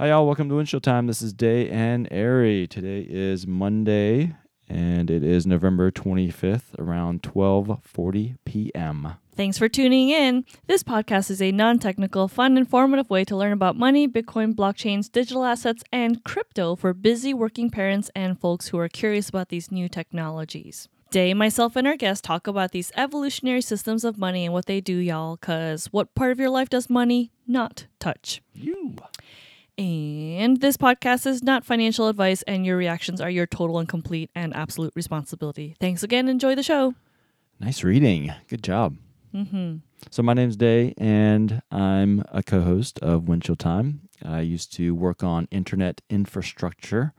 Hi, y'all. Welcome to Windshield Time. This is Dae and Arry. Today is Monday, and it is November 25th, around 12:40 p.m. Thanks for tuning in. This podcast is a non technical, fun, informative way to learn about money, Bitcoin, blockchains, digital assets, and crypto for busy working parents and folks who are curious about these new technologies. Dae, myself, and our guests talk about these evolutionary systems of money and what they do, y'all, because what part of your life does money not touch? You. And this podcast is not financial advice, and your reactions are your total and complete and absolute responsibility. Thanks again. Enjoy the show. Nice reading. Good job. Mm-hmm. So my name's Dae, and I'm a co-host of Windshield Time. I used to work on internet infrastructure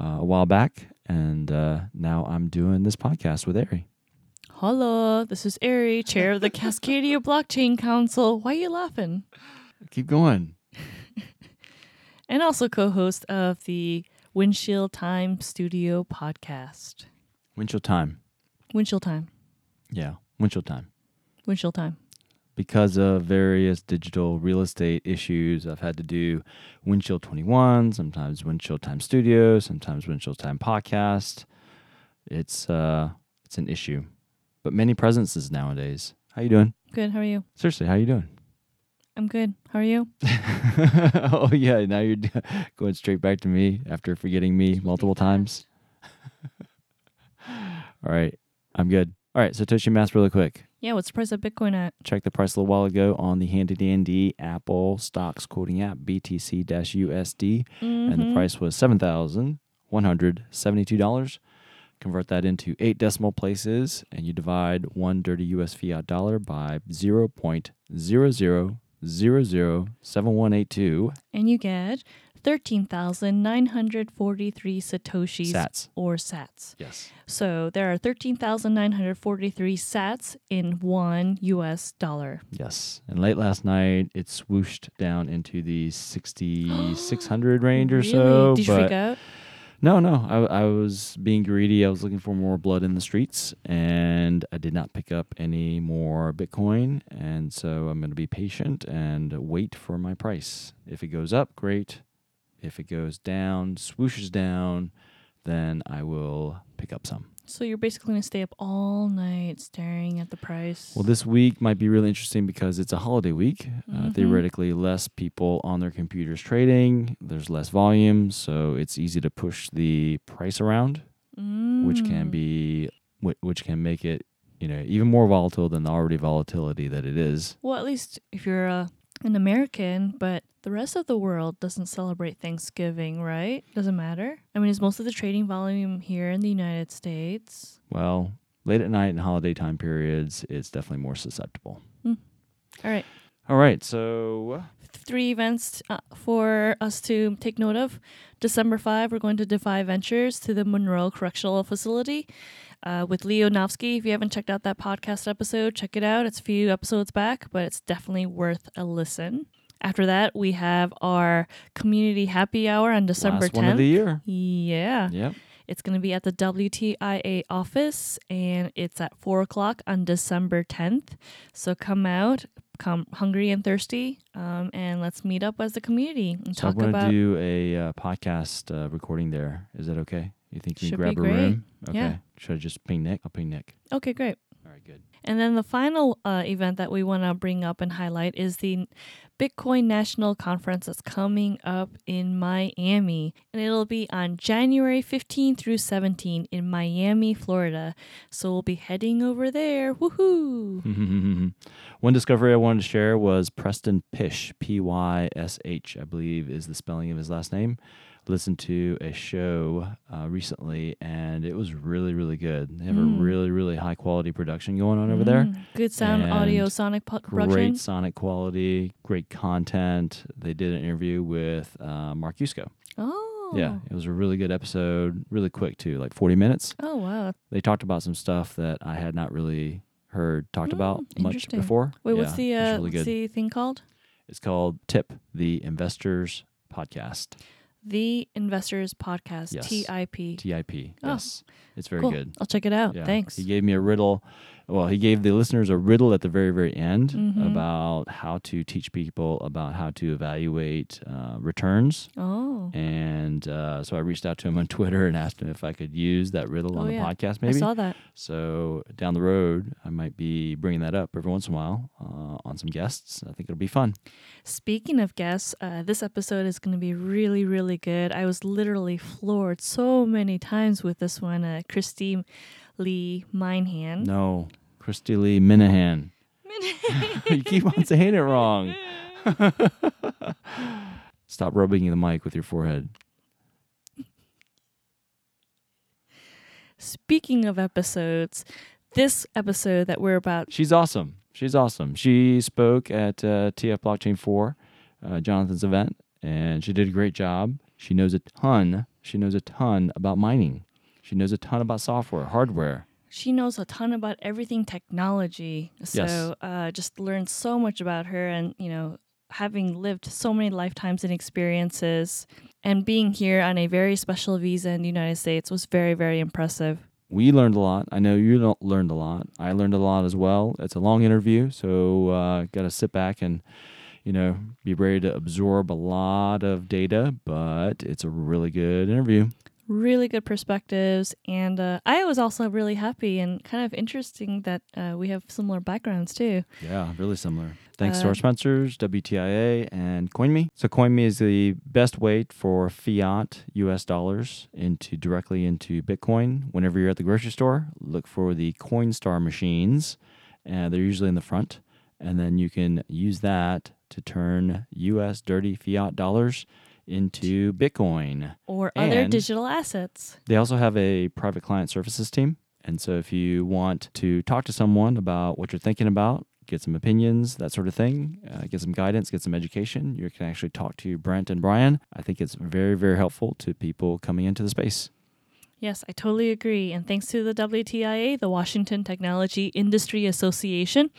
uh, a while back, and uh, now I'm doing this podcast with Arry. Hello, this is Arry, chair of the Cascadia Blockchain Council. Why are you laughing? Keep going. And also co host of the Windshield Time Studio podcast. Windshield Time. Windshield Time. Yeah, Windshield Time. Windshield Time. because of various digital real estate issues, I've had to do Windshield 21, sometimes Windshield Time Studio, sometimes Windshield Time Podcast. It's uh it's an issue. But many presences nowadays. How you doing? Good. How are you? Seriously, how you doing? I'm good. How are you? oh yeah, now you're d- going straight back to me after forgetting me multiple times. All right, I'm good. All right, Satoshi Math really quick. Yeah, what's the price of Bitcoin at? Check the price a little while ago on the handy dandy Apple stocks quoting app BTC USD, and the Mhm. price was seven thousand one hundred seventy-two dollars. Convert that into eight decimal places, and you divide one dirty US fiat dollar by zero point zero zero zero zero seven one eight two And you get 13,943 Satoshis sats. or sats. Yes. So there are 13,943 sats in one US dollar. Yes. And late last night, it swooshed down into the sixty six hundred range or really? so. Did you freak out? No, no. I, I was being greedy. I was looking for more blood in the streets, and I did not pick up any more Bitcoin. And so I'm going to be patient and wait for my price. If it goes up, great. If it goes down, swooshes down, then I will pick up some. So you're basically going to stay up all night staring at the price. Well, this week might be really interesting because it's a holiday week. Uh, Mhm. theoretically, less people on their computers trading. There's less volume, so it's easy to push the price around. which can Mm. be which can make it you know even more volatile than the already volatility that it is. Well, at least if you're uh, an American, but the rest of the world doesn't celebrate Thanksgiving, right? Doesn't matter. I mean, is most of the trading volume here in the United States? Well, late at night and holiday time periods, it's definitely more susceptible. All right. All right, so Three events uh, for us to take note of. December 5, we're going to Defy Ventures to the Monroe Correctional Facility uh, with Leo Novsky. If you haven't checked out that podcast episode, check it out. It's a few episodes back, but it's definitely worth a listen. After that, we have our community happy hour on December last 10th. one of the year. Yeah. Yep. It's going to be at the WTIA office and it's at 4 o'clock on December 10th. So come out, come hungry and thirsty, um, and let's meet up as a community and So I talk want to do a uh, podcast uh, recording there. Is that okay? You think you can grab a great. room? Okay. Yeah. Should I just ping Nick? I'll ping Nick. Okay, great. All right, good. And then the final uh, event that we want to bring up and highlight is the Bitcoin National Conference that's coming up in Miami. And it'll be on January 15 through 17 in Miami, Florida. So we'll be heading over there. Woohoo! One discovery I wanted to share was Preston Pysh, P Y S H, I believe is the spelling of his last name. Listened to a show uh, recently, and it was really, really good. They have Mm. a really, really high quality production going on over there. Mm, Good sound, audio, And sonic po- Great sonic quality, great content. They did an interview with uh, Mark Yusko. Oh. Yeah, it was a really good episode, really quick too, like 40 minutes. Oh, wow. They talked about some stuff that I had not really heard talked Mm, about much before. Wait, what's the uh, really what's the thing called? It's called Tip, the Investors Podcast. The Investors Podcast, Yes. TIP. TIP. Oh, Yes, it's very cool. good. I'll check it out. Yeah. Thanks. He gave me a riddle. Well, he gave the listeners a riddle at the very, very end Mhm. about how to teach people about how to evaluate uh, returns. oh, And uh, so I reached out to him on Twitter and asked him if I could use that riddle Oh, on the yeah. podcast, I saw that. So down the road, I might be bringing that up every once in a while uh, on some guests. I think it'll be fun. Speaking of guests, uh, this episode is going to be really, really good. I was literally floored so many times with this one. Uh, Kristy Leigh Minehan. No, Kristy-Leigh Minehan. you keep on saying it wrong. Stop rubbing the mic with your forehead. Speaking of episodes, this episode that we're about, She's awesome. She's awesome. She spoke at uh, TF Blockchain 4, uh, Jonathan's event, and she did a great job. She knows a ton. She knows a ton about mining. She knows a ton about software, hardware. she knows a ton about everything technology. So Yes. uh, just learned so much about her and, you know, having lived so many lifetimes and experiences and being here on a very special visa in the United States was very, very impressive. We learned a lot. I know you learned a lot. I learned a lot as well. It's a long interview, so uh, got to sit back and, you know, be ready to absorb a lot of data. But it's a really good interview. Really good perspectives and uh, i was also really happy and kind of interesting that uh, we have similar backgrounds too Yeah, really similar. Thanks to our Uh, sponsors, WTIA and CoinMe. So CoinMe is the best way for fiat US dollars into directly into Bitcoin. Whenever you're at the grocery store, look for the Coinstar machines. And they're usually in the front. And then you can use that to turn US dirty fiat dollars into Bitcoin. or other digital assets They also have a private client services team. And so if you want to talk to someone about what you're thinking about, get some opinions, that sort of thing, uh, get some guidance, get some education, you can actually talk to Brent and Brian. I think it's very, very helpful to people coming into the space. Yes, I totally agree. And thanks to the WTIA, the Washington Technology Industry Association,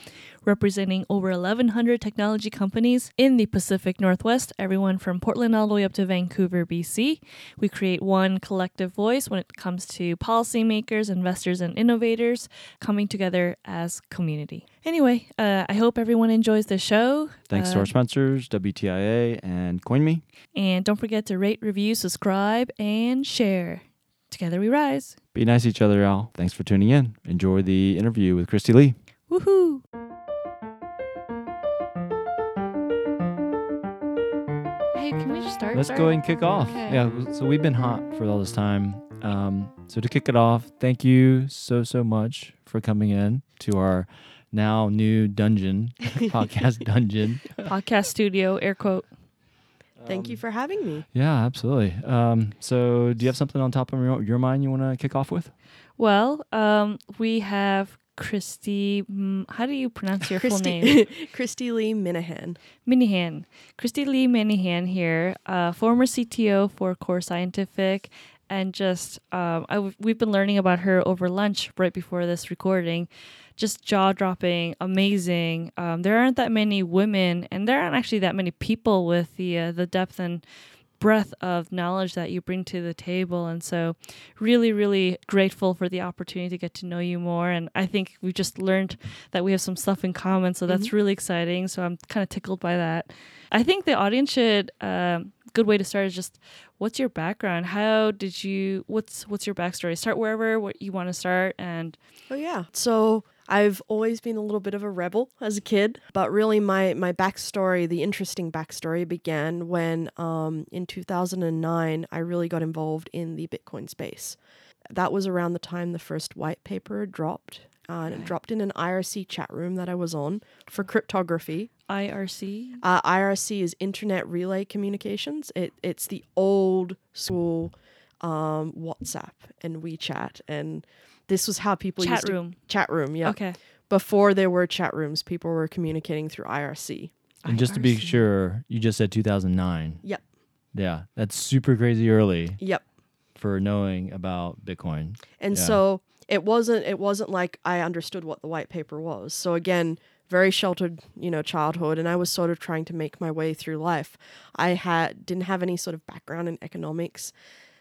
representing over 1,100 technology companies in the Pacific Northwest, everyone from Portland all the way up to Vancouver, BC. We create one collective voice when it comes to policymakers, investors, and innovators coming together as community. Anyway, uh, I hope everyone enjoys the show. Thanks Uh, to our sponsors, WTIA and CoinMe. And don't forget to rate, review, subscribe, and share. Together we rise. Be nice to each other, y'all. Thanks for tuning in. Enjoy the interview with Kristy-Leigh. Woohoo! Hey, can we just start? Let's go and kick off. Okay. Yeah, so we've been hot for all this time. Um, so to kick it off, thank you so so much for coming in to our now new dungeon podcast dungeon. Podcast studio, air quote. Thank you for having me. Yeah, absolutely. Um, so do you have something on top of your, your mind you want to kick off with? Well, um, we have Kristy. mm, How do you pronounce your full name? Kristy, Christy Lee Minahan. Minehan. Christy Lee Minihan here, uh, former CTO for Core Scientific. And just, um, I w- we've been learning about her over lunch right before this recording. Just jaw dropping, amazing. Um, there aren't that many women, and there aren't actually that many people with the uh, the depth and breadth of knowledge that you bring to the table. And so, really, really grateful for the opportunity to get to know you more. And I think we just learned that we have some stuff in common. So that's really exciting. So I'm kind of tickled by that. I think the audience should. Um, good way to start is just what's your background how did you what's what's your backstory start wherever what you want to start and Oh yeah. So I've always been a little bit of a rebel as a kid, but really my my backstory, the interesting backstory, began when um, in 2009 I really got involved in the Bitcoin space. That was around the time the first white paper dropped. Uh, and it dropped in an IRC chat room that I was on for cryptography. irc Uh, IRC is Internet Relay Communications. It it's the old school um, WhatsApp and WeChat, and this was how people chat used to room chat room. Yeah, okay before there were chat rooms, people were communicating through IRC. And just to be sure, you just said 2009. Yep. Yeah, that's super crazy early Yep. for knowing about Bitcoin. And Yeah. so it wasn't it wasn't like I understood what the white paper was. So again, very sheltered, you know, childhood, and I was sort of trying to make my way through life. I had didn't have any sort of background in economics.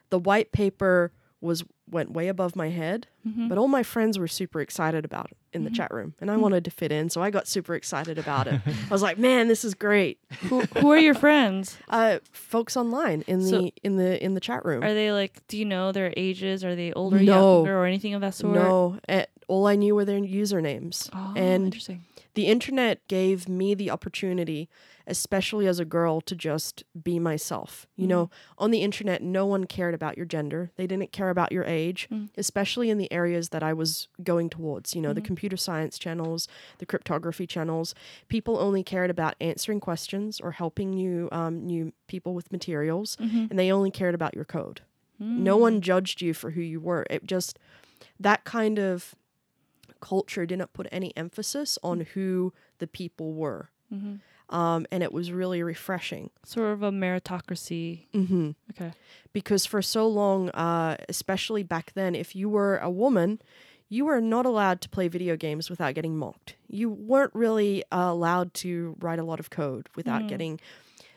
The white paper was went way above my head, but all my friends were super excited about it in the chat room, and I wanted to fit in, so I got super excited about it. I was like, "Man, this is great!" who, who are your friends? Uh, folks online in So- the in the in the chat room. Are they like? Do you know their ages? Are they older, No. younger, or anything of that sort? No, eh, all I knew were their usernames. Oh, and interesting. the internet gave me the opportunity, especially as a girl, to just be myself. You mm-hmm. know, on the internet, no one cared about your gender. They didn't care about your age, mm. especially in the areas that I was going towards. You know, the mm-hmm. computer science channels, the cryptography channels. People only cared about answering questions or helping new um, new people with materials, mm-hmm. and they only cared about your code. No one mm. judged you for who you were. It just that kind of culture didn't put any emphasis on mm. who the people were. Um, and it was really refreshing Sort of a meritocracy. hmm Okay. because for so long, uh, especially back then, if you were a woman, you were not allowed to play video games without getting mocked. You weren't really uh, allowed to write a lot of code without getting.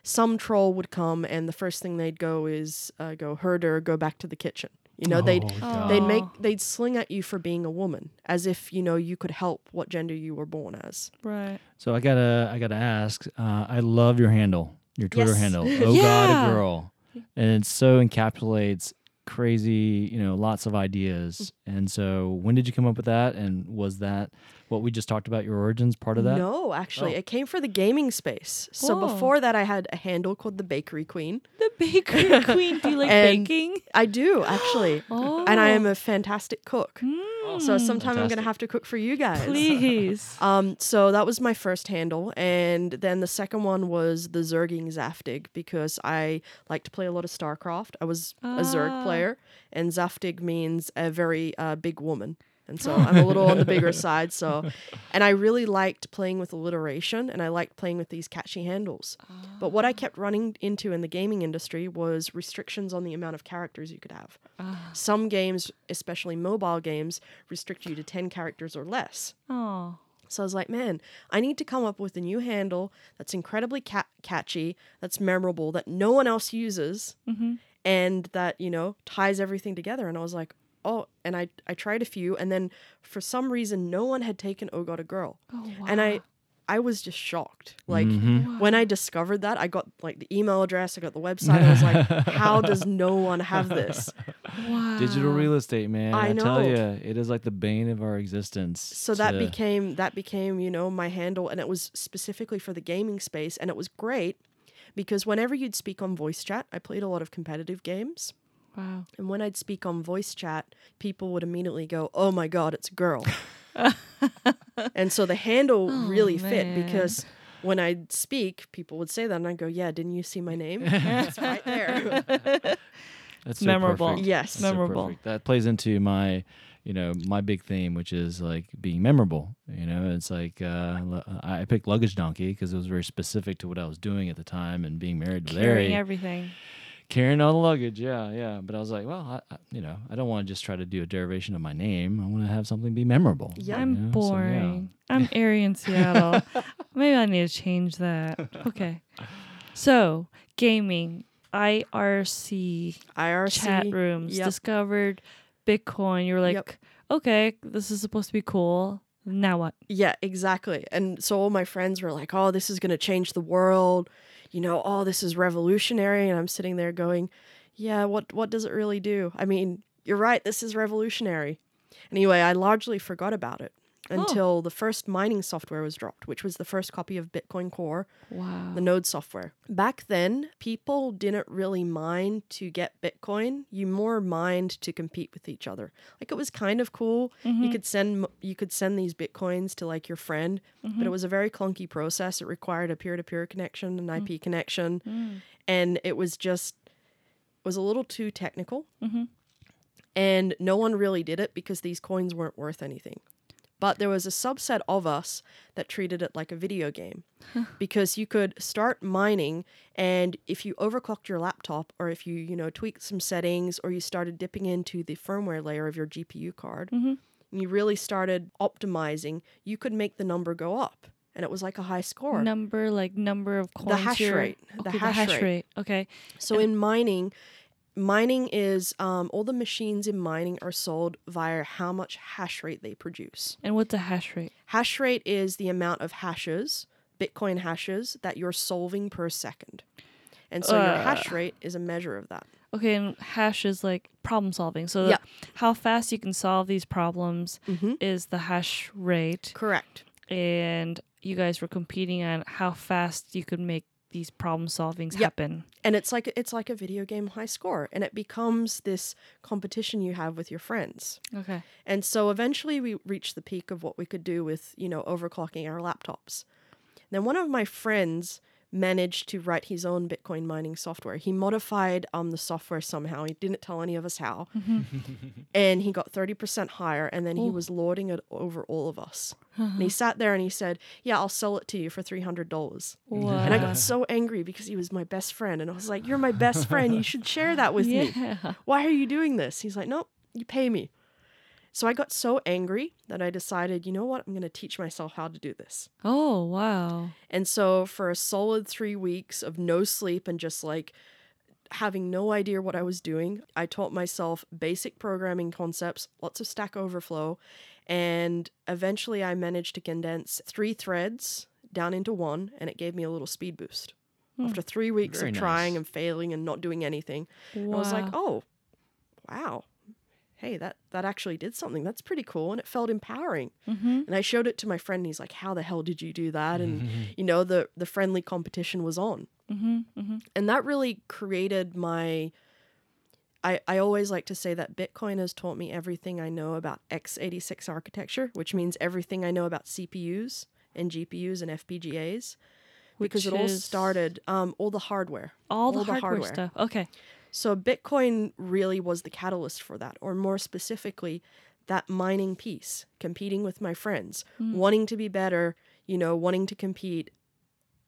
Some troll would come, and the first thing they'd go is uh, go herder, go back to the kitchen. You know, they'd Oh, they'd make they'd sling at you for being a woman, as if you know you could help what gender you were born as. Right. So I gotta I gotta ask. Uh, I love your handle, your Twitter Yes. handle. Oh Yeah. God, a girl, and it so encapsulates crazy, you know, lots of ideas. And so, when did you come up with that? And was that what we just talked about? Your origins, part of that? No, actually, Oh. it came for the gaming space. So Whoa. before that, I had a handle called the Bakery Queen. The bakery queen. Do you like baking? I do actually, Oh. and I am a fantastic cook. Mm, So sometime I'm gonna have to cook for you guys. please. Um, so that was my first handle, and then the second one was the Zerging Zaftig because I like to play a lot of StarCraft. I was a Zerg Ah. player, and Zaftig means a very uh, big woman, and so I'm a little on the bigger side. So, and I really liked playing with alliteration, and I liked playing with these catchy handles. But what I ah. kept running into in the gaming industry was restrictions on the amount of characters you could have. Ah. Some games, especially mobile games, restrict you to 10 characters or less. Oh. So I was like, man, I need to come up with a new handle that's incredibly ca- catchy, that's memorable, that no one else uses, mm-hmm. and that, you know, ties everything together. And I was like, oh, and I, I tried a few, and then for some reason, no one had taken Oh God a Girl. Oh wow. And I, I was just shocked. Like Mhm. when I discovered that, I got like the email address, I got the website. I was like, how does no one have this? wow. Digital real estate, man. I I, tell know. you, it is like the bane of our existence. so that became that became you know my handle and it was specifically for the gaming space and it was great because whenever you'd speak on voice chat i played a lot of competitive games Wow. and when i'd speak on voice chat people would immediately go oh my god it's a girl and so the handle Oh, really fit because when i'd speak people would say that and i'd go yeah didn't you see my name it's right there That's so memorable. perfect. Yes. That's Memorable. perfect. That plays into my, you know, my big theme, which is like being memorable. You know, it's like uh, I picked luggage donkey because it was very specific to what I was doing at the time and being married to Carrying Larry, everything. Carrying all the luggage. Yeah, yeah. But I was like, well, I, I, you know, I don't want to just try to do a derivation of my name. I want to have something be memorable. Yeah. I'm know? So, yeah. boring. I'm airy in Seattle. Maybe I need to change that. Okay. So, gaming, IRC, irc chat rooms, yep. discovered Bitcoin. You're like, Yep. okay, this is supposed to be cool. Now what? Yeah, exactly. And so all my friends were like, "Oh, this is going to change the world." You know, "Oh, this is revolutionary." And I'm sitting there going, "Yeah, what what does it really do?" I mean, you're right, this is revolutionary. Anyway, I largely forgot about it until the first mining software was dropped, which was the first copy of Bitcoin Core, Wow. the node software. Back then, people didn't really mine to get Bitcoin. You more mined to compete with each other. Like it was kind of cool. You mm-hmm. could send you could send these Bitcoins to like your friend, but it mm-hmm. was a very clunky process. It required a peer-to-peer connection, an mm. IP connection, mm. and it was just it was a little too technical. Mm-hmm. And no one really did it because these coins weren't worth anything. But there was a subset of us that treated it like a video game because you could start mining and if you overclocked your laptop or if you, you know, tweaked some settings or you started dipping into the firmware layer of your GPU card mm-hmm. and you really started optimizing, you could make the number go up. and it was like a high score. Number like number of coins. The hash rate, the hash rate. Okay. So in mining, mining is um, all the machines in mining are sold via how much hash rate they produce. And what's a hash rate? Hash rate is the amount of hashes, Bitcoin hashes, that you're solving per second. And so your hash rate is a measure of that. Okay, and hash is like problem solving. So Yeah. how fast you can solve these problems Mm-hmm. is the hash rate. Correct. And you guys were competing on how fast you could make these problem solvings Yep. happen. And it's like it's like a video game high score, and it becomes this competition you have with your friends. Okay. And so eventually we reached the peak of what we could do with, you know, overclocking our laptops. Then one of my friends managed to write his own Bitcoin mining software. He modified um, the software somehow. He didn't tell any of us how. and he got 30% higher and then he was lording it over all of us. and he sat there and he said, "Yeah, I'll sell it to you for $300." And I got so angry because he was my best friend and I was like, "You're my best friend. You should share that with me." why are you doing this? He's like, nope, you pay me. So I got so angry that I decided, you know what? I'm going to teach myself how to do this. Oh, wow. And so for a solid three weeks of no sleep and just like having no idea what I was doing, I taught myself basic programming concepts, lots of Stack Overflow, and eventually I managed to condense three threads down into one, and it gave me a little speed boost. Hmm. After three weeks Very of trying and failing and not doing anything, wow. I was like, oh, wow. Hey, that, that actually did something. That's pretty cool. And it felt empowering. mm-hmm. And I showed it to my friend. And he's like, how the hell did you do that? And, you know, the, the friendly competition was on. Mm-hmm. Mm-hmm. And that really created my. I, I always like to say that Bitcoin has taught me everything I know about x86 architecture, which means everything I know about CPUs and GPUs and FPGAs. Because it all started, um, all the hardware. All the, all the hardware, hardware. stuff. Okay. So Bitcoin really was the catalyst for that, or more specifically, that mining piece, competing with my friends, wanting to be better, you know, wanting to compete.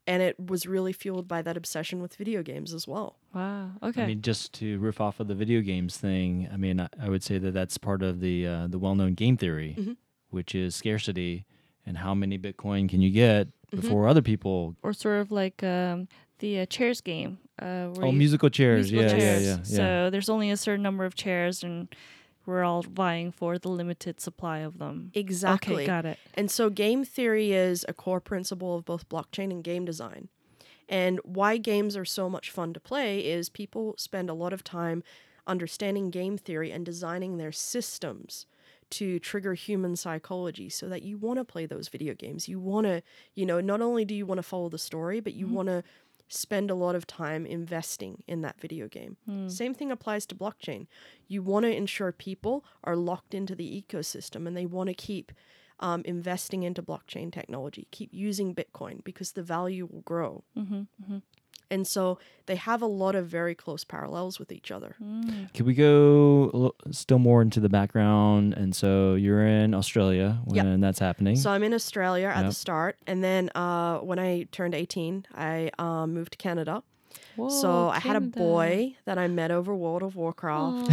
And it was really fueled by that obsession with video games as well. Wow. Okay. I mean, just to riff off of the video games thing, I mean, I, I would say that that's part of the uh, the well known game theory, Mhm. which is scarcity and how many Bitcoin can you get Mm-hmm. before other people. or sort of like um, the uh, chairs game. Uh, where Oh, musical chairs. musical yeah, chairs. yeah, yeah, yeah. So there's only a certain number of chairs, and we're all vying for the limited supply of them. Exactly. Okay, got it. And so game theory is a core principle of both blockchain and game design. And why games are so much fun to play is people spend a lot of time understanding game theory and designing their systems to trigger human psychology so that you want to play those video games. You want to, you know, not only do you want to follow the story, but you want to spend a lot of time investing in that video game. Same thing applies to blockchain. You want to ensure people are locked into the ecosystem and they want to keep um, investing into blockchain technology, keep using Bitcoin because the value will grow. Mm-hmm, And so they have a lot of very close parallels with each other. Mm. Can we go little- still more into the background? And so you're in Australia when Yep. that's happening. So I'm in Australia at Yep. the start, and then uh, when I turned 18, I um, moved to Canada. Whoa, so I had a boy that I met over World of Warcraft.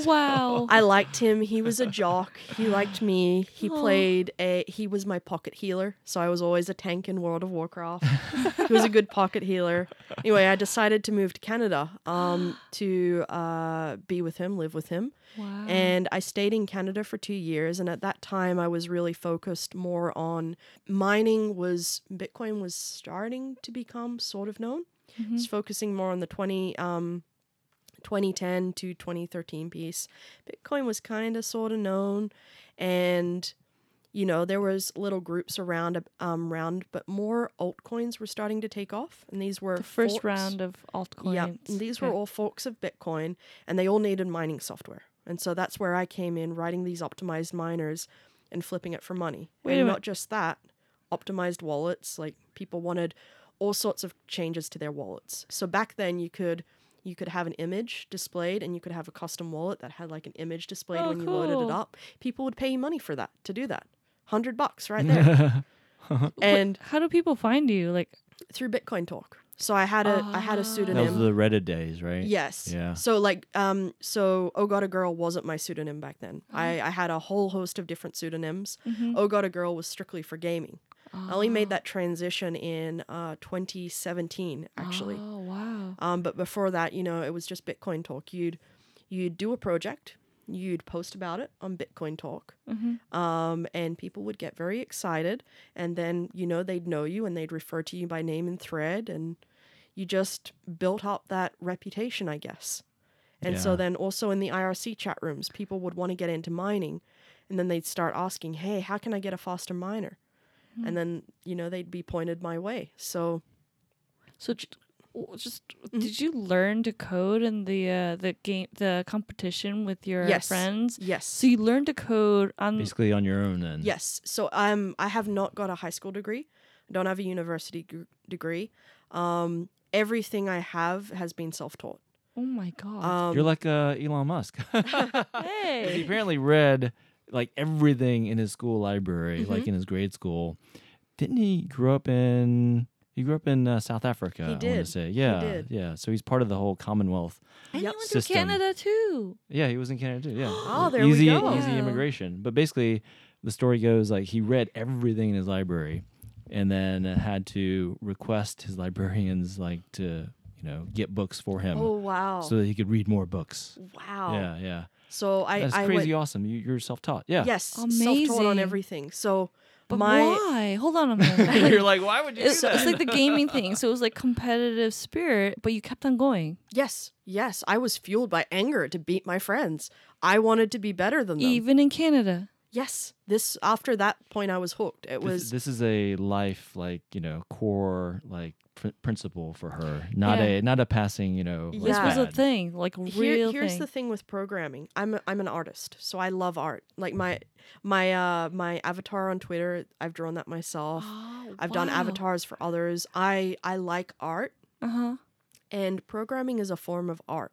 Wow. I liked him. He was a jock. He liked me. He Aw. played a. He was my pocket healer. So I was always a tank in World of Warcraft. he was a good pocket healer. Anyway, I decided to move to Canada um, to uh, be with him, live with him. wow. And I stayed in Canada for two years. And at that time, I was really focused more on mining. Was Bitcoin was starting to become sort of known. Mhm. It's focusing more on the 20, um, 2010 to 2013 piece. Bitcoin was kind of sort of known, and you know there was little groups around um round, but more altcoins were starting to take off, and these were the first forks. round of altcoins. Yeah, these were all forks of Bitcoin, and they all needed mining software. And so that's where I came in, writing these optimized miners and flipping it for money. Wait and not just that, optimized wallets. Like people wanted all sorts of changes to their wallets. So back then you could you could have an image displayed and you could have a custom wallet that had like an image displayed Oh, when you loaded it up. People would pay you money for that to do that. 100 bucks right there. and How do people find you? Like, through Bitcoin Talk. So I had a I had a Ah. that pseudonym. was the Reddit days, right? Yes. Yeah. So like um so Oh God a Girl wasn't my pseudonym back then. Uh-huh. I, I had a whole host of different pseudonyms. Mhm. Oh God a Girl was strictly for gaming. I only made that transition in uh, 2017, actually. Oh wow. Um, but before that, you know, it was just Bitcoin Talk. You'd you'd do a project, you'd post about it on Bitcoin Talk, um, and people would get very excited, and then you know they'd know you and they'd refer to you by name and thread, and you just built up that reputation, I guess. And so then also in the IRC chat rooms, people would want to get into mining, and then they'd start asking, "Hey, how can I get a faster miner?" And then you know they'd be pointed my way. So So j- w- just Mm-hmm. did you learn to code in the uh, the game the competition with your Yes. friends? yes, So you learned to code on Basically on your own then. Yes. So um, I have not got a high school degree. I don't have a university g- degree. Um, everything I have has been self-taught. Oh my god. Um, You're like uh, Elon Musk. hey. he apparently read like everything in his school library, Mm-hmm. like in his grade school. Didn't he grow up in? He grew up in uh, South Africa. I want did. to say, yeah, did. yeah. So he's part of the whole Commonwealth. And Yep. you went to Canada too. Yeah, he was in Canada too. Yeah. Oh, there we easy, go. Easy immigration. But basically, the story goes like he read everything in his library, and then had to request his librarians like to you know get books for him oh wow! so that he could read more books. wow. Yeah, yeah. So I That's I crazy went, awesome. You, you're self-taught. Yeah. yes, Amazing. self-taught on everything. So But my why? Hold on a minute. you're like, why would you it's, do that? it's like the gaming thing. So it was like competitive spirit, but you kept on going. yes, yes, I was fueled by anger to beat my friends. I wanted to be better than them. Even in Canada. Yes, this after that point I was hooked. It was this, is a life like you know core like pr- principle for her, not Yeah. a not a passing you know. like, This was a thing, like a Here- real here's thing. the thing with programming. I'm a, I'm an artist, so I love art. Like my my uh my avatar on Twitter, I've drawn that myself. Oh, I've done avatars for others. I I like art, Uh-huh. and programming is a form of art.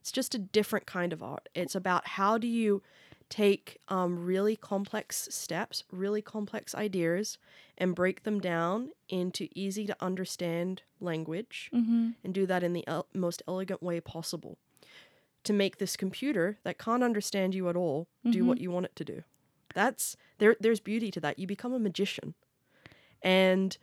It's just a different kind of art. It's about how do you take um, really complex steps, really complex ideas, and break them down into easy to understand language Mm-hmm. and do that in the el- most elegant way possible to make this computer that can't understand you at all do what you want it to do. That's there. There's beauty to that. You become a magician, and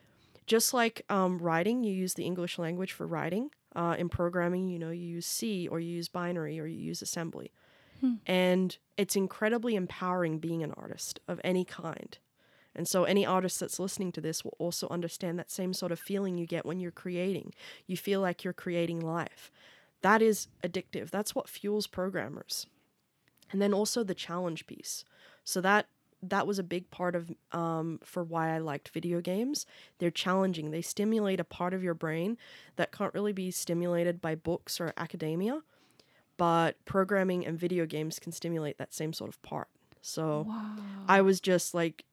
just like um, writing, you use the English language for writing. Uh, in programming, you know, you use C or you use binary or you use assembly, and it's incredibly empowering being an artist of any kind. And so, any artist that's listening to this will also understand that same sort of feeling you get when you're creating. You feel like you're creating life. That is addictive. That's what fuels programmers. And then also the challenge piece. So that that was a big part of um, for why I liked video games. They're challenging. They stimulate a part of your brain that can't really be stimulated by books or academia, but programming and video games can stimulate that same sort of part. So I was just like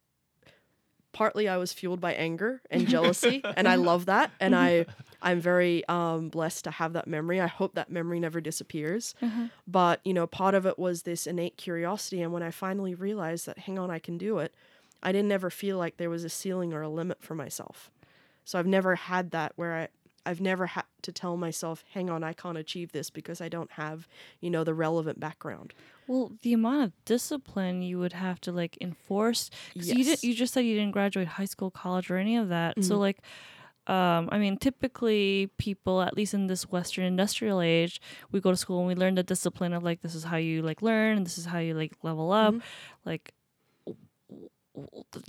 partly I was fueled by anger and jealousy and I love that and I I'm very um, blessed to have that memory. I hope that memory never disappears. But, you know, part of it was this innate curiosity and when I finally realized that hang on I can do it, I didn't ever feel like there was a ceiling or a limit for myself. So I've never had that where I I've never had to tell myself, hang on, I can't achieve this because I don't have, you know, the relevant background. Well, the amount of discipline you would have to like enforce. 'cause you Yes. did. You just said you didn't graduate high school, college, or any of that. So Mhm. like, um, I mean, typically people, at least in this Western industrial age, we go to school and we learn the discipline of like this is how you like learn, and this is how you like level up, like.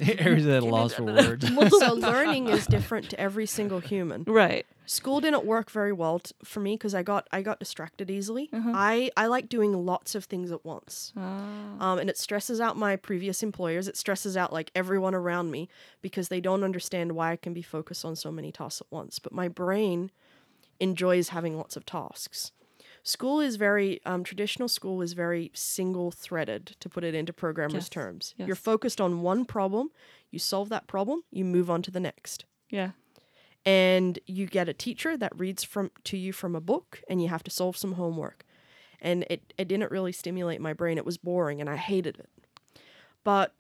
Areas at a loss for words. so learning is different to every single human. Right. School didn't work very well t- for me because I got I got distracted easily. Uh-huh. I I like doing lots of things at once. Ah. Um, and it stresses out my previous employers. It stresses out like everyone around me because they don't understand why I can be focused on so many tasks at once. But my brain enjoys having lots of tasks. School is very um, traditional. School is very single threaded, to put it into programmers' Yes, terms. yes. You're focused on one problem. You solve that problem. You move on to the next yeah. and you get a teacher that reads from to you from a book and you have to solve some homework and it, it didn't really stimulate my brain it was boring and i hated it but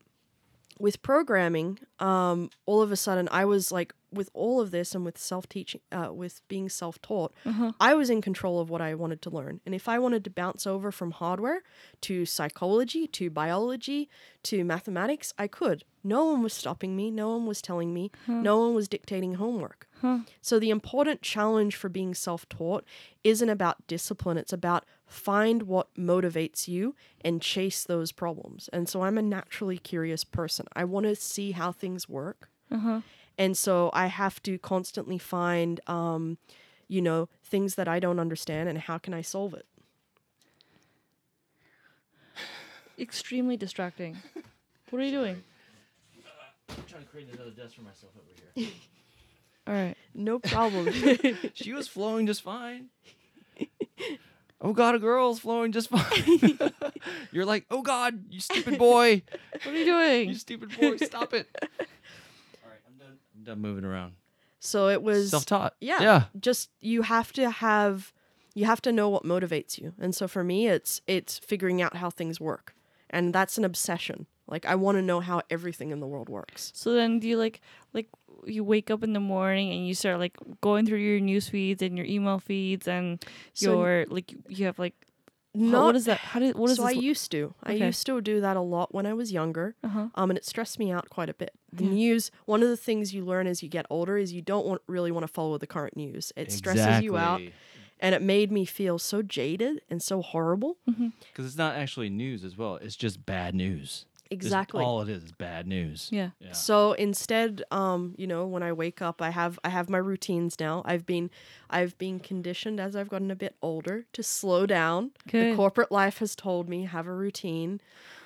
with programming, um, all of a sudden I was like, with all of this and with self teaching, uh, with being self taught, Uh-huh. I was in control of what I wanted to learn. And if I wanted to bounce over from hardware to psychology to biology to mathematics, I could. No one was stopping me. No one was telling me. No one was dictating homework. Huh. So the important challenge for being self-taught isn't about discipline. It's about find what motivates you and chase those problems. And so I'm a naturally curious person. I want to see how things work. Uh-huh. And so I have to constantly find, um, you know, things that I don't understand and how can I solve it. Extremely distracting. What are you doing? I'm trying to create another desk for myself over here. All right. No problem. she was flowing just fine. Oh God, a girl's flowing just fine. You're like, oh God, you stupid boy, What are you doing? you stupid boy, stop it. All right, I'm done. I'm done moving around. so it was Self-taught. yeah, Yeah. just you have to have you have to know what motivates you. And so for me it's it's figuring out how things work. And that's an obsession. Like I want to know how everything in the world works. So then do you like like you wake up in the morning and you start like going through your news feeds and your email feeds and So your like you have like how- what is that? How did what is so I used to. I used to do that a lot when I was younger. uh-huh. Um, and it stressed me out quite a bit. The Yeah. news, one of the things you learn as you get older is you don't want, really want to follow the current news. It stresses you out, and it made me feel so jaded and so horrible. Because it's not actually news as well. It's just bad news. Just Exactly. all it is is bad news. Yeah. Yeah. So instead, um, you know, when I wake up, I have I have my routines now. I've been I've been conditioned as I've gotten a bit older to slow down. The corporate life has told me have a routine,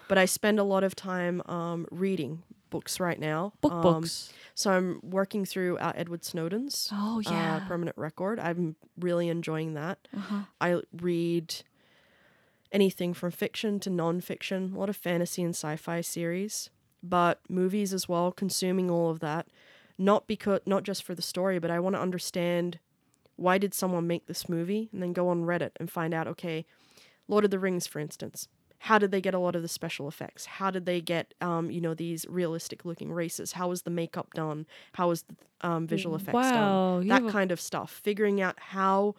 but I spend a lot of time um, reading books right now. Book Um, books. So I'm working through uh, Edward Snowden's Oh uh, yeah. Permanent Record. I'm really enjoying that. uh-huh. I read anything from fiction to nonfiction, a lot of fantasy and sci-fi series, but movies as well. Consuming all of that, not because not just for the story, but I want to understand why did someone make this movie, and then go on Reddit and find out. Okay, Lord of the Rings, for instance. How did they get a lot of the special effects? How did they get, um, you know, these realistic-looking races? How was the makeup done? How was the um, visual effects done? Wow, you that a- kind of stuff figuring out how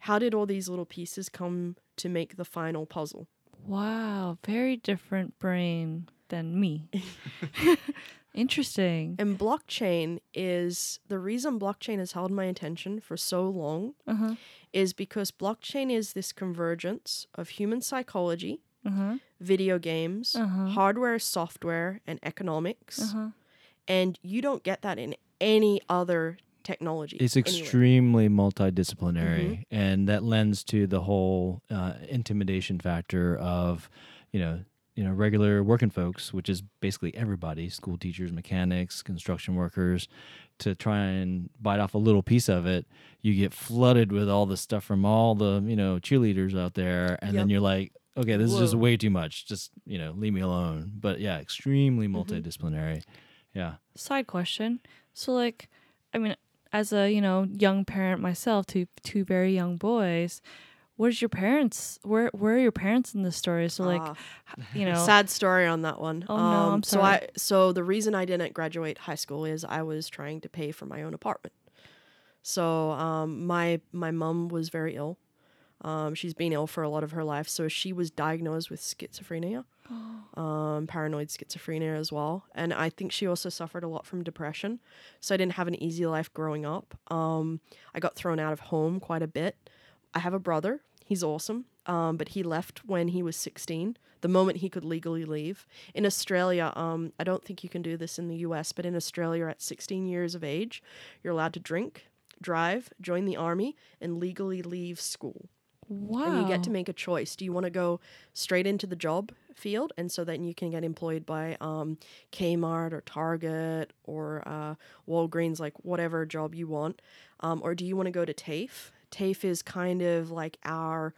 how did all these little pieces come to make the final puzzle Wow, very different brain than me. Interesting. and blockchain is the reason blockchain has held my attention for so long Uh-huh. is because blockchain is this convergence of human psychology Uh-huh. video games Uh-huh. hardware software and economics Uh-huh. and you don't get that in any other technology It's extremely multidisciplinary, Mm-hmm. and that lends to the whole uh, intimidation factor of, you know, you know, regular working folks, which is basically everybody, school teachers, mechanics, construction workers, to try and bite off a little piece of it. You get flooded with all the stuff from all the, you know, cheerleaders out there, and then you're like, okay, this is just way too much. Just you know, leave me alone. But yeah, extremely Mm-hmm. multidisciplinary. Yeah. Side question. So like I mean as a, you know, young parent myself to two very young boys, where's your parents? Where where are your parents in this story? So like, Ah. h- you know, sad story on that one. Oh, no, I'm sorry. So. I so the reason I didn't graduate high school is I was trying to pay for my own apartment. So um, my my mom was very ill. Um, she's been ill for a lot of her life, so she was diagnosed with schizophrenia, um, paranoid schizophrenia as well, and I think she also suffered a lot from depression. So I didn't have an easy life growing up. Um, I got thrown out of home quite a bit. I have a brother. He's awesome, um, but he left when he was 16, the moment he could legally leave. In Australia, um, I don't think you can do this in the US, but in Australia, at 16 years of age, you're allowed to drink, drive, join the army, and legally leave school. Wow. And you get to make a choice. Do you want to go straight into the job field, and so then you can get employed by um, Kmart or Target or uh, Walgreens, like whatever job you want, um, or do you want to go to TAFE? TAFE is kind of like our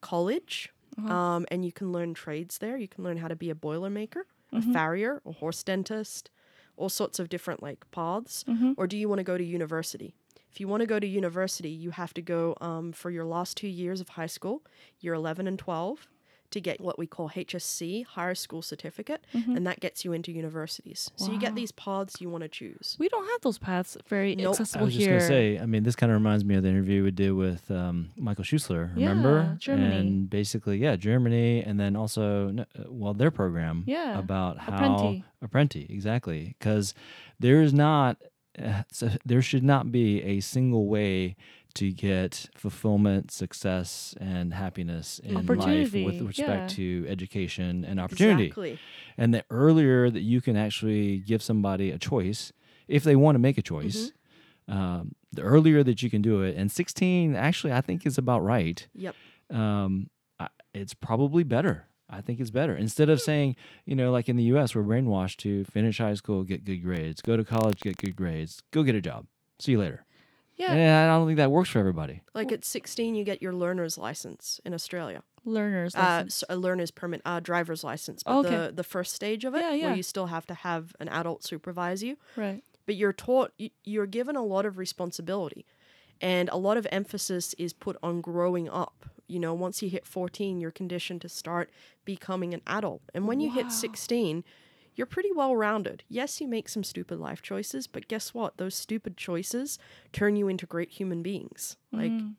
college, um, and you can learn trades there. You can learn how to be a boilermaker, a farrier, a horse dentist, all sorts of different like paths. Or do you want to go to university? If you want to go to university, you have to go um, for your last two years of high school, year 11 and 12, to get what we call HSC, higher school certificate, Mhm. and that gets you into universities. So you get these paths you want to choose. We don't have those paths very Nope. accessible I was just here. gonna say. I mean, this kind of reminds me of the interview we did with um, Michael Schuessler. Yeah, Remember? Germany. And basically, yeah, Germany, and then also, uh, well, their program. Yeah, About how Apprenti. apprenti exactly because there is not uh, so there should not be a single way to get fulfillment success and happiness in life with respect yeah. to education and opportunity Exactly. and the earlier that you can actually give somebody a choice if they want to make a choice um, the earlier that you can do it and 16 actually i think is about right Yep. um, I, it's probably better. I think it's better instead of saying, you know, like in the U.S., we're brainwashed to finish high school, get good grades, go to college, get good grades, go get a job, see you later. Yeah, And I don't think that works for everybody. Like at 16, you get your learner's license in Australia. learners. Uh, license. s- a learner's permit, uh, driver's license. But Oh, Okay. the, the first stage of it, Yeah, yeah. where you still have to have an adult supervise you. right. But you're taught, you're given a lot of responsibility. And a lot of emphasis is put on growing up. You know, once you hit 14, you're conditioned to start becoming an adult. And when you Wow. hit 16, you're pretty well rounded. Yes, you make some stupid life choices, but guess what? Those stupid choices turn you into great human beings. Like, Mm.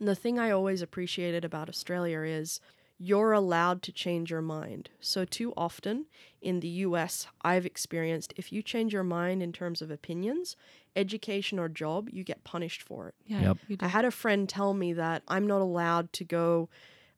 the thing I always appreciated about Australia is you're allowed to change your mind. So, too often in the US, I've experienced if you change your mind in terms of opinions, education, or job, you get punished for it. Yeah, Yep. I had a friend tell me that I'm not allowed to go.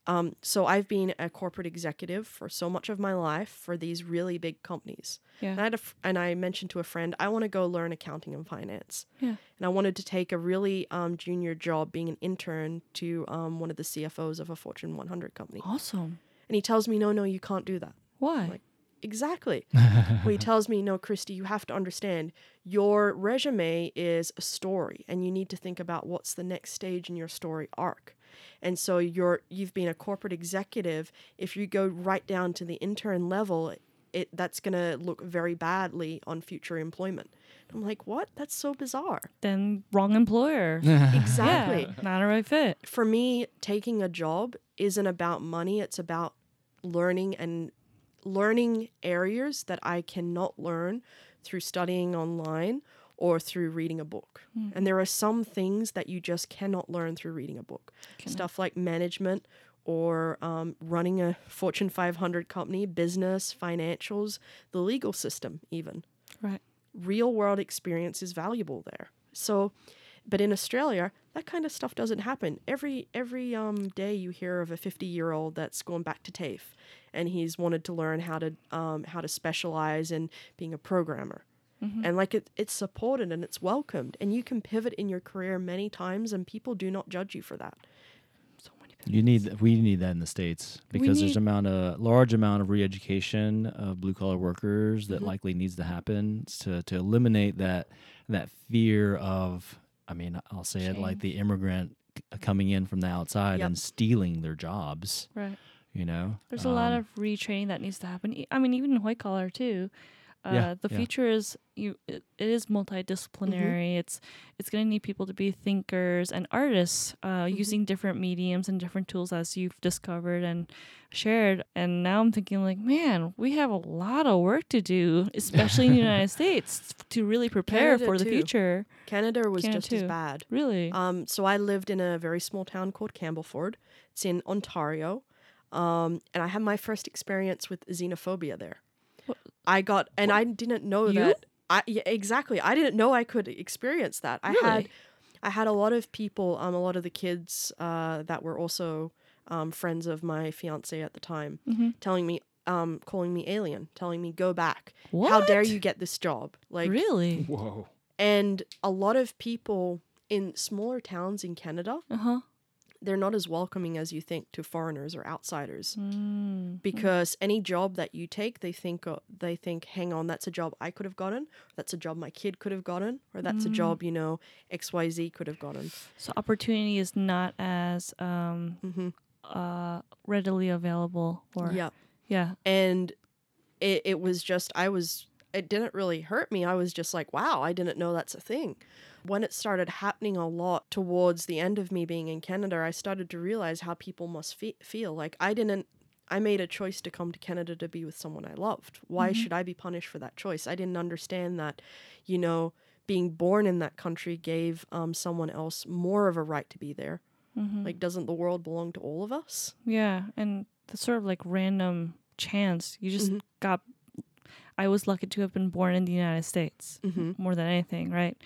Um, so I've been a corporate executive for so much of my life for these really big companies. And I yeah, had a f- and I mentioned to a friend, I want to go learn accounting and finance. Yeah. And I wanted to take a really um, junior job being an intern to um, one of the CFOs of a Fortune 100 company. awesome. And he tells me, no, no, you can't do that. Why? Like- Exactly. well, he tells me, no, Kristy, you have to understand your resume is a story and you need to think about what's the next stage in your story arc. And so you're you've been a corporate executive. If you go right down to the intern level, it that's gonna look very badly on future employment. I'm like, what? That's so bizarre. then wrong employer. Exactly. Yeah, not a right fit. For me, taking a job isn't about money. It's about learning and learning areas that I cannot learn through studying online or through reading a book. And there are some things that you just cannot learn through reading a book. Stuff like management or um, running a Fortune 500 company, business, financials, the legal system, even Right. real world experience is valuable there. So, but in Australia, that kind of stuff doesn't happen. Every every um, day you hear of a 50 year old that's gone back to TAFE, and he's wanted to learn how to um, how to specialize in being a programmer. And like it, it's supported and it's welcomed, and you can pivot in your career many times, and people do not judge you for that. So many You need we need that in the states because there's amount of large amount of re-education of blue collar workers that Mhm. likely needs to happen to to eliminate that that fear of I mean I'll say it like the immigrant coming in from the outside Yep. and stealing their jobs. Right. You know, There's a lot Um, of retraining that needs to happen. I mean, even in white collar too. Uh, Yeah, the yeah. future is you. It, it is multidisciplinary. It's it's going to need people to be thinkers and artists, uh, using different mediums and different tools as you've discovered and shared. And now I'm thinking like, man, we have a lot of work to do, especially in the United States, to really prepare Canada for the future. Canada was Canada just as bad. Really. Um, so I lived in a very small town called Campbellford. It's in Ontario. Um, and I had my first experience with xenophobia there. What- I got, and I didn't know You? that. I yeah, exactly. I didn't know I could experience that. I had, Really? I had a lot of people, um, a lot of the kids, uh, that were also, um, friends of my fiance at the time, Mhm. telling me, um, calling me alien, telling me go back. What? How dare you get this job? Like, really? Whoa. and a lot of people in smaller towns in Canada, Uh huh. They're not as welcoming as you think to foreigners or outsiders Mm. because any job that you take they think uh, they think hang on that's a job I could have gotten that's a job my kid could have gotten or that's a Mm. job you know XYZ could have gotten So opportunity is not as um, hmm uh, readily available. Or yeah yeah, and it, it was just I was it didn't really hurt me I was just like wow I didn't know that's a thing when it started happening a lot towards the end of me being in Canada I started to realize how people must fe- feel like I didn't I made a choice to come to Canada to be with someone I loved. Why should I be punished for that choice? I didn't understand that, you know, being born in that country gave um, someone else more of a right to be there. Mm-hmm. Like, doesn't the world belong to all of us? Yeah, and the sort of like random chance you just Mhm. got. I was lucky to have been born in the United States Mm-hmm. more than anything, right?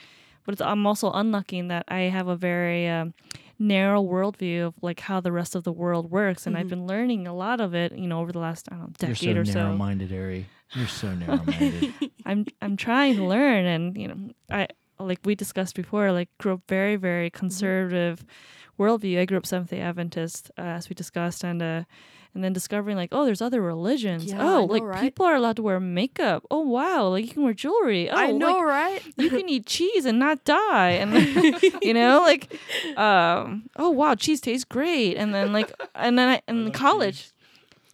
But it's, I'm also unlucky in that I have a very um, narrow worldview of like how the rest of the world works, and I've Mhm. been learning a lot of it, you know, over the last I don't know You're decade so or so. narrow-minded, Arry. You're so narrow-minded. I'm I'm trying to learn, and you know, I like we discussed before, like grew up very very conservative worldview. I grew up Seventh Day Adventist, uh, as we discussed, and uh, and then discovering like, oh, there's other religions. Yeah, oh, know, like right? people are allowed to wear makeup. Oh wow, like you can wear jewelry. Oh, I know, like, right? you can eat cheese and not die and you know like um oh wow cheese tastes great and then like and then I, in college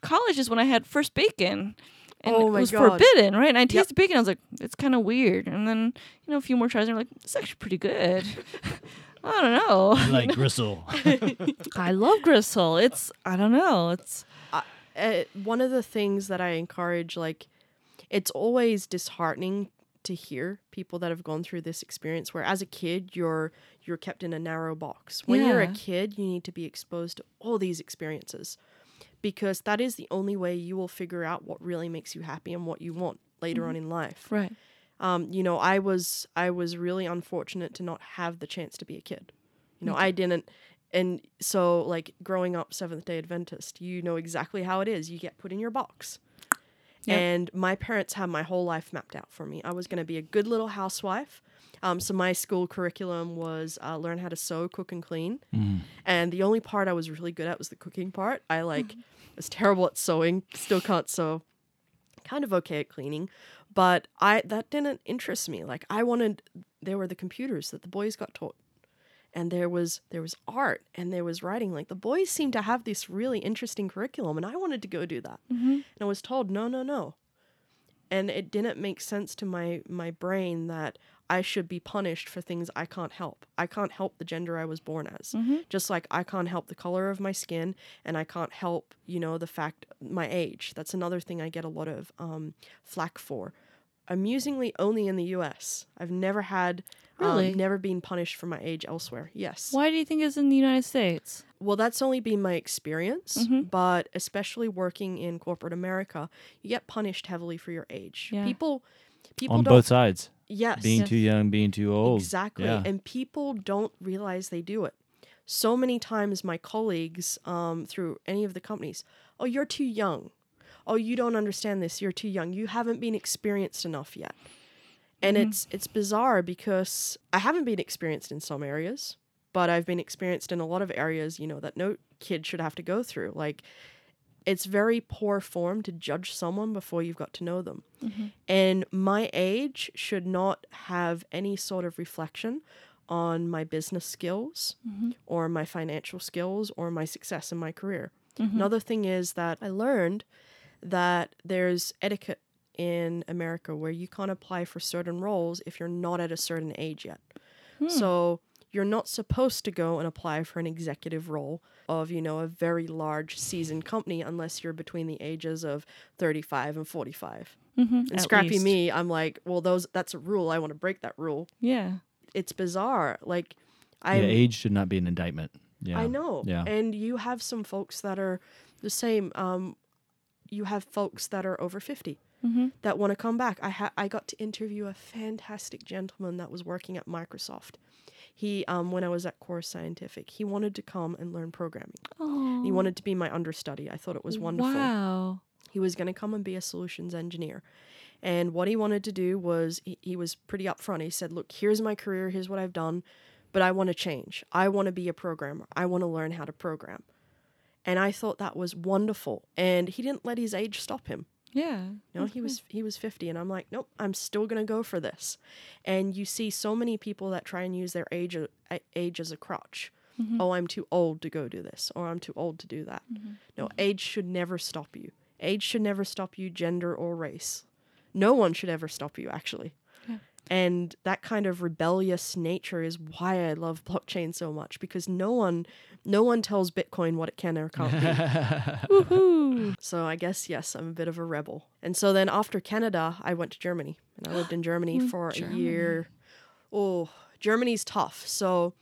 college is when i had first bacon and Oh it was God. forbidden right and i tasted bacon i was like it's kind of weird and then you know a few more tries and i'm like it's actually pretty good i don't know I like gristle. i love gristle it's i don't know it's uh, one of the things that I encourage, like, it's always disheartening to hear people that have gone through this experience where as a kid you're you're kept in a narrow box. When you're a kid, you need to be exposed to all these experiences because that is the only way you will figure out what really makes you happy and what you want later on in life. right Um, you know, I was I was really unfortunate to not have the chance to be a kid. You know, I didn't and so like growing up Seventh Day Adventist, you know exactly how it is. You get put in your box. Yep. And my parents had my whole life mapped out for me. I was going to be a good little housewife. Um, so my school curriculum was uh, learn how to sew, cook, and clean. Mm. And the only part I was really good at was the cooking part. I like was terrible at sewing, still can't sew. Kind of okay at cleaning, but I that didn't interest me. Like I wanted there were the computers that the boys got taught. And there was there was art and there was writing. Like the boys seemed to have this really interesting curriculum and I wanted to go do that. mm-hmm. And I was told, no, no, no. And it didn't make sense to my my brain that I should be punished for things I can't help. I can't help the gender I was born as. Mm-hmm. Just like I can't help the color of my skin and I can't help, you know, the fact my age. That's another thing I get a lot of um, flack for. Amusingly, only in the U.S. I've never had, Really? um, never been punished for my age elsewhere. Yes. why do you think it's in the united states Well, that's only been my experience, Mhm. but especially working in corporate America, you get punished heavily for your age. Yeah. People, people On both sides. yes, Being too young, being too old. exactly, Yeah. and people don't realize they do it. So many times, my colleagues, um, through any of the companies, oh, you're too young. Oh, you don't understand this. You're too young. You haven't been experienced enough yet. And it's it's bizarre because I haven't been experienced in some areas, but I've been experienced in a lot of areas, you know, that no kid should have to go through. Like it's very poor form to judge someone before you've got to know them. Mm-hmm. And my age should not have any sort of reflection on my business skills mm-hmm. or my financial skills or my success in my career. Mm-hmm. Another thing is that I learned that there's etiquette in America where you can't apply for certain roles if you're not at a certain age yet. Hmm. So you're not supposed to go and apply for an executive role of, you know, a very large seasoned company unless you're between the ages of 35 and 45. mm-hmm. And scrappy me, I'm like, well, those that's a rule. I want to break that rule. yeah It's bizarre. Like, I yeah, age should not be an indictment. Yeah. I know. Yeah. And you have some folks that are the same. Um, you have folks that are over 50 mm-hmm. that want to come back. I ha- I got to interview a fantastic gentleman that was working at Microsoft. He, um, when I was at Core Scientific, he wanted to come and learn programming. oh He wanted to be my understudy. I thought it was wonderful. wow He was going to come and be a solutions engineer. And what he wanted to do was, he, he was pretty upfront. He said, Look, here's my career, here's what I've done, but I want to change. I want to be a programmer. I want to learn how to program. And I thought that was wonderful. And he didn't let his age stop him. Yeah No, he was he was 50 and I'm like, "Nope, I'm still going to go for this." And you see so many people that try and use their age a- age as a crutch. Mm-hmm. Oh, I'm too old to go do this or I'm too old to do that. Mm-hmm. No, mm-hmm. age should never stop you. Age should never stop you gender or race. No one should ever stop you actually. Yeah. And that kind of rebellious nature is why I love blockchain so much because no one no one tells Bitcoin what it can or can't be. Woohoo! So I guess yes, I'm a bit of a rebel. And so then after Canada, I went to Germany, and I lived in Germany hmm, for a year. Oh, Germany's tough. So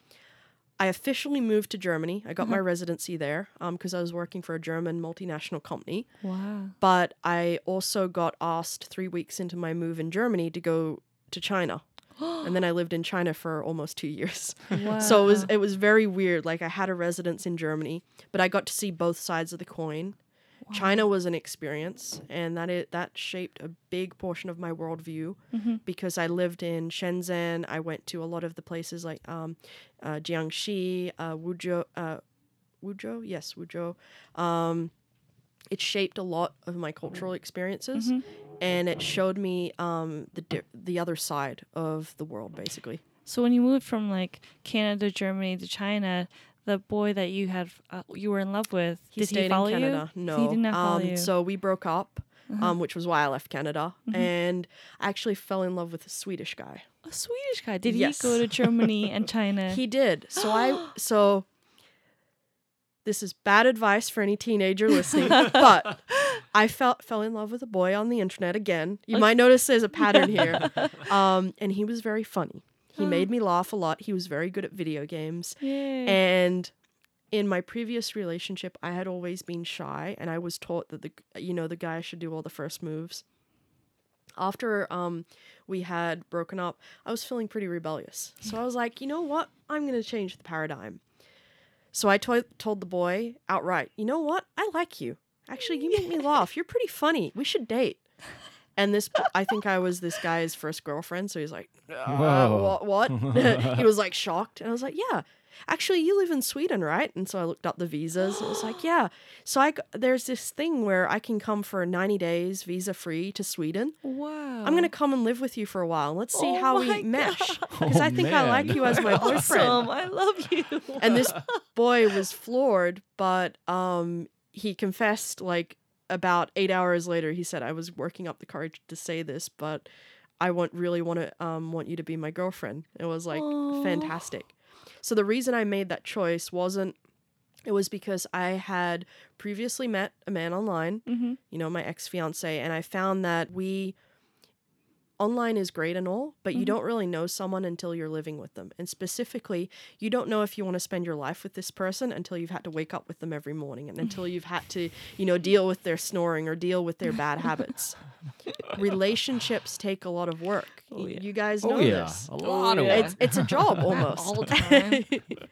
I officially moved to Germany. I got my mm-hmm. residency there um, because I was working for a German multinational company. Wow. But I also got asked three weeks into my move in Germany to go to China. And then I lived in China for almost two years. Wow. So it was it was very weird. Like I had a residence in Germany, but I got to see both sides of the coin. China was an experience, and that it that shaped a big portion of my worldview because I lived in Shenzhen. I went to a lot of the places like um, uh, Jiangxi, uh, Wuzhou, uh, Wuzhou, yes, Wuzhou. Um, it shaped a lot of my cultural experiences, and it showed me um, the di- the other side of the world, basically. So when you moved from like Canada, Germany to China, the boy that you had uh, you were in love with, He did stayed he follow in Canada. you? No, he did not follow um, you. so we broke up, um, which was why I left Canada, and I actually fell in love with a Swedish guy. a Swedish guy. Did Yes. he go to Germany and China? He did. So I so this is bad advice for any teenager listening, but I felt fell in love with a boy on the internet again. You might notice there's a pattern here. Um, and he was very funny. He made me laugh a lot. He was very good at video games. Yay. And in my previous relationship, I had always been shy, and I was taught that the you know the guy should do all the first moves. After um, we had broken up, I was feeling pretty rebellious. So I was like, you know what? I'm gonna change the paradigm. So I to- told the boy outright, you know what? I like you. Actually, you make me laugh. You're pretty funny. We should date. And this, I think I was this guy's first girlfriend. So he's like, uh, what? what? he was like shocked. And I was like, yeah. Actually, you live in Sweden, right? And so I looked up the visas. And it was like, yeah. So I, there's this thing where I can come for 90 days visa free to Sweden. wow. I'm going to come and live with you for a while. Let's see Oh how my we mesh. God. Because I Oh, think I like you as my boyfriend awesome. I love you. and this boy was floored but um he confessed like about eight hours later he said i was working up the courage to say this but i want really want to um want you to be my girlfriend it was like Aw. fantastic so the reason i made that choice wasn't it was because i had previously met a man online Mhm. you know my ex-fiance and i found that we online is great and all, but you mm-hmm. don't really know someone until you're living with them. And specifically, you don't know if you want to spend your life with this person until you've had to wake up with them every morning and until you've had to, you know, deal with their snoring or deal with their bad habits. Relationships take a lot of work. Oh, yeah. You guys oh, know Oh yeah, this. a lot of yeah. work. It's it's a job almost. All the time.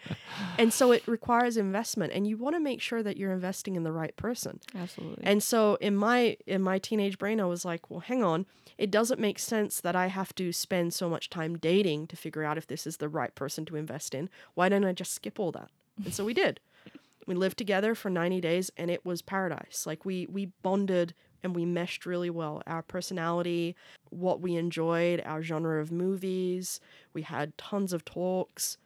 and so it requires investment and you want to make sure that you're investing in the right person. Absolutely. And so in my in my teenage brain I was like, well, hang on. It doesn't make sense that I have to spend so much time dating to figure out if this is the right person to invest in. Why don't I just skip all that? And so we did. We lived together for 90 days and it was paradise. Like we we bonded and we meshed really well. Our personality, what we enjoyed, our genre of movies. We had tons of talks.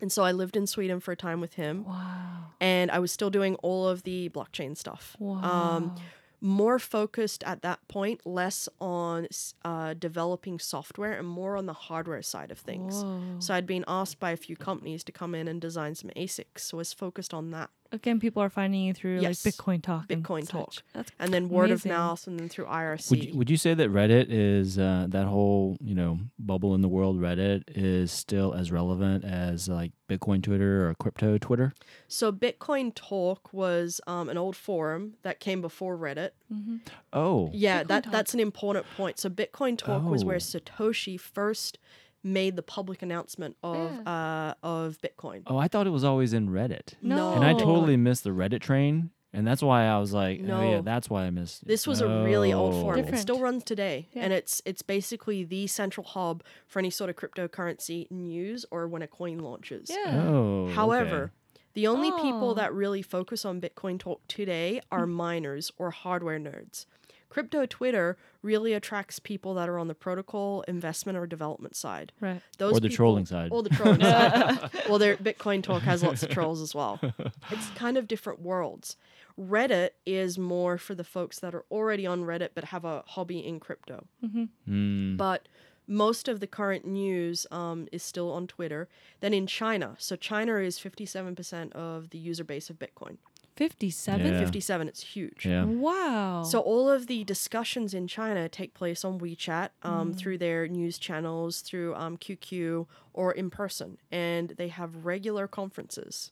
And so I lived in Sweden for a time with him wow. and I was still doing all of the blockchain stuff. Wow. Um, more focused at that point, less on uh, developing software and more on the hardware side of things. Whoa. So I'd been asked by a few companies to come in and design some ASICs. So I was focused on that. Again, people are finding you through Yes. like Bitcoin talk. Bitcoin such. talk. That's And then word Amazing. of mouth and then through IRC. Would you, would you say that Reddit is uh, that whole you know bubble in the world Reddit is still as relevant as like Bitcoin Twitter or crypto Twitter? so Bitcoin Talk was um, an old forum that came before Reddit. Oh, Yeah, Bitcoin that Talk. that's an important point. So Bitcoin Talk was where Oh. Satoshi first made the public announcement of uh, of Bitcoin. oh, I thought it was always in Reddit, No. and I Oh. totally missed the Reddit train, and that's why I was like, oh yeah, No. that's why I missed. it. This was a really old Oh. forum. It still runs today, Yeah. and it's it's basically the central hub for any sort of cryptocurrency news or when a coin launches. Yeah. Oh, okay. However, the only people Oh. that really focus on Bitcoin Talk today are miners or hardware nerds. Crypto Twitter really attracts people that are on the protocol, investment, or development side. Right. Those Or the people- trolling side. Or the trolling side. Well, their Bitcoin Talk has lots of trolls as well. It's kind of different worlds. Reddit is more for the folks that are already on Reddit but have a hobby in crypto. Mm. But most of the current news um, is still on Twitter. Then in China, so China is 57% of the user base of Bitcoin. 57? Yeah. 57, it's huge. Yeah. Wow. So all of the discussions in China take place on WeChat um, through their news channels, through um, QQ, or in person, and they have regular conferences.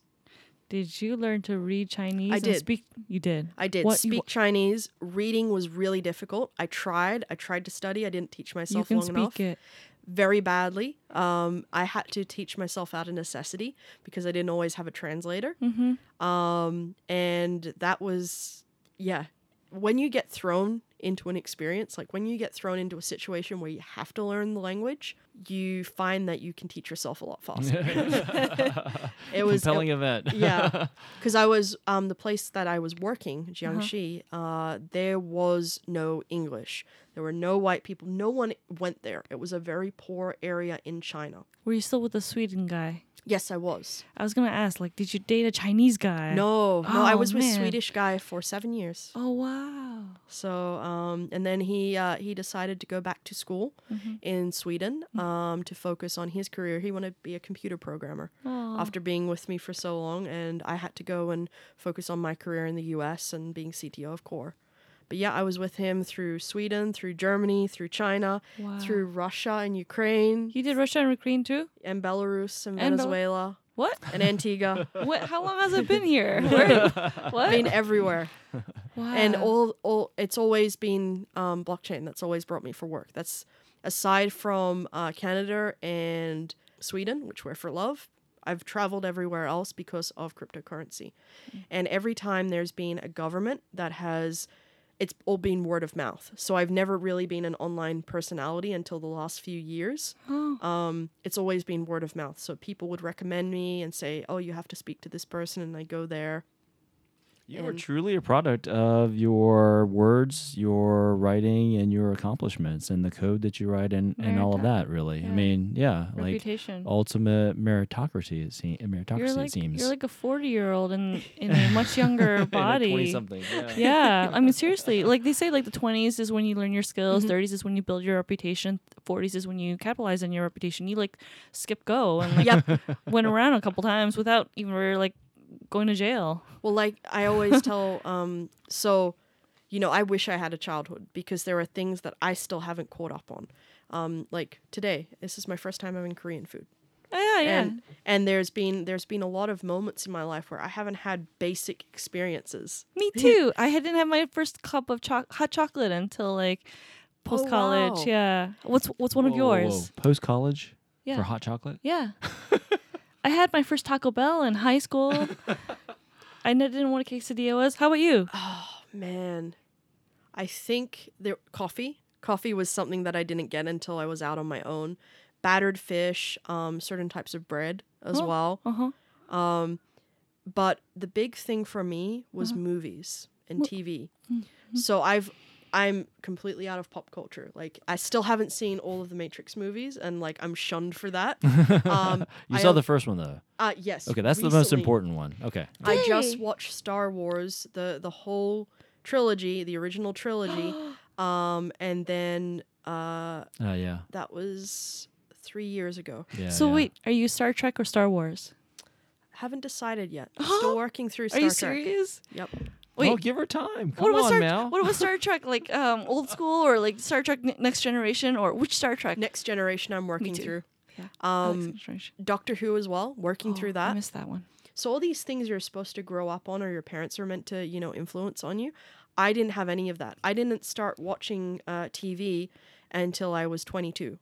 did you learn to read Chinese? and did. Speak? You did. I did What- you- speak Chinese. Reading was really difficult. I tried. I tried to study. I didn't teach You myself can long speak enough. it. Very badly. Um, I had to teach myself out of necessity because I didn't always have a translator. Mm-hmm. Um, and that was, yeah. When you get thrown into an experience, like when you get thrown into a situation where you have to learn the language, you find that you can teach yourself a lot faster. it was a compelling event. yeah, because I was um the place that I was working, Jiangxi. uh there was no English. There were no white people. No one went there. It was a very poor area in China. Were you still with the Sweden guy? Yes, I was. I was gonna ask, like, did you date a Chinese guy? No, no, I Oh, was with man. Swedish guy for seven years. Oh wow. So, um, and then he uh, he decided to go back to school Mm-hmm. in Sweden um, to focus on his career. He wanted to be a computer programmer Aw. after being with me for so long, and I had to go and focus on my career in the U.S. and being CTO of Core. But yeah, I was with him through Sweden, through Germany, through China, Wow. through Russia and Ukraine, He did Russia and Ukraine too? and Belarus and And Venezuela What? and Antigua. what? How long has it been here? Where, what? I mean, everywhere. wow. and all, all it's always been um, blockchain that's always brought me for work that's aside from uh, canada and sweden which were for love i've traveled everywhere else because of cryptocurrency and every time there's been a government that has it's all been word of mouth. So i've never really been an online personality until the last few years. Oh. um, it's always been word of mouth. So people would recommend me and say oh you have to speak to this person and i go there You are truly a product of your words, your writing, and your accomplishments, and the code that you write, and, and all of that. Really, yeah. I mean, yeah, like ultimate meritocracy. It, se- meritocracy. you're like it seems. you're like a forty year old in in a much younger body. Twenty something. Yeah. yeah, I mean seriously, like they say, like the twenties is when you learn your skills, Mhm. 30s is when you build your reputation, forties is when you capitalize on your reputation. You like skip go and like yep went around a couple times without even really like going to jail. Well, like I always tell, um, so, you know, I wish I had a childhood because there are things that I still haven't caught up on. Um, like today, this is my first time having Korean food, Oh, yeah, yeah. and and there's been there's been a lot of moments in my life where I haven't had basic experiences. Me too. I didn't have my first cup of cho- hot chocolate until like post college. wow. Yeah. What's what's one of yours? Post college Yeah. for hot chocolate. Yeah. I had my first Taco Bell in high school. I didn't what a quesadilla was. How about you? Oh man, I think there coffee. Coffee was something that I didn't get until I was out on my own. Battered fish, um, certain types of bread as Oh. well. Uh huh. Um, but the big thing for me was Uh-huh. movies and Well- TV. Mm-hmm. So I've I'm completely out of pop culture. Like I still haven't seen all of the Matrix movies, and like I'm shunned for that. Um, You I saw al- the first one though. uh, yes. Okay, that's the most important one. Okay. I just watched Star Wars, the the whole trilogy, the original trilogy, um, and then uh, Oh yeah. that was three years ago. Yeah. so yeah. wait, are you Star Trek or Star Wars? Haven't decided yet. Still working through Star are you Trek. serious? Yep. Wait, oh, give her time. Come what about on, Star? Mel. What about Star Trek? Like um, old school or like Star Trek N- Next Generation or which Star Trek? Next generation, I'm working too. through. Yeah. I like Um, Doctor Who as well, working Oh, through that. I that. missed that one. So all these things you're supposed to grow up on or your parents are meant to, you know, influence on you. I didn't have any of that. I didn't start watching uh, TV until I was 22.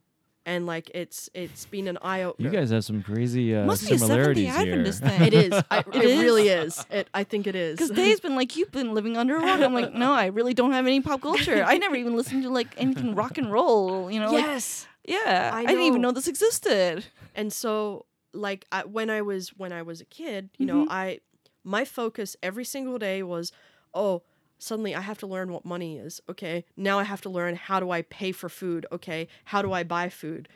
And like it's it's been an eye opener. You guys have some crazy uh, Must be a similarities Seventh Day here. Thing. it is. I, it is? really is. It I think it is. Because Dae's been like, you've been living under a rock. I'm like, no, I really don't have any pop culture. I never even listened to like anything rock and roll. You know, like, yes. yeah, I I, didn't even know. know this existed. and so like I, when I was when I was a kid, you know, Mhm. I my focus every single day was, oh, suddenly I have to learn what money is. Okay, now I have to learn how do I pay for food. Okay, how do I buy food?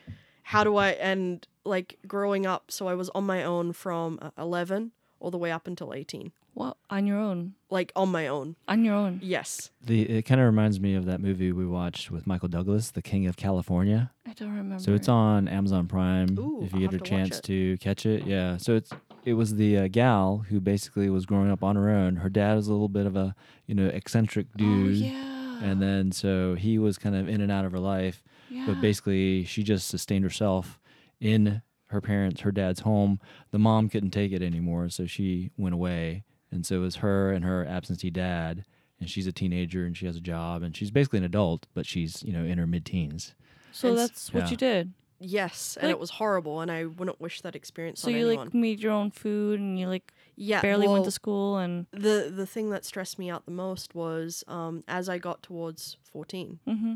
How do I and like growing up, so I was on my own from uh, 11 all the way up until 18. Well, on your own. like on my own. On your own. Yes. The it kind of reminds me of that movie we watched with Michael Douglas, The King of California. I don't remember. So it's on Amazon Prime Ooh, if I'll you get have a to chance to catch it. Yeah. So it's it was the uh, gal who basically was growing up on her own. Her dad was a little bit of a you know eccentric dude, Oh, dude, yeah. and then so he was kind of in and out of her life. yeah. But basically, she just sustained herself in her parents, her dad's home. The mom couldn't take it anymore, so she went away. And so it was her and her absentee dad. And she's a teenager and she has a job and she's basically an adult, but she's, you know, in her mid teens. so and s- that's what you did. Yes, and Like- it was horrible, and I wouldn't wish that experience So on you anyone. like made your own food and you like yeah, barely went to school and The the thing that stressed me out the most was um, as I got towards fourteen, hmm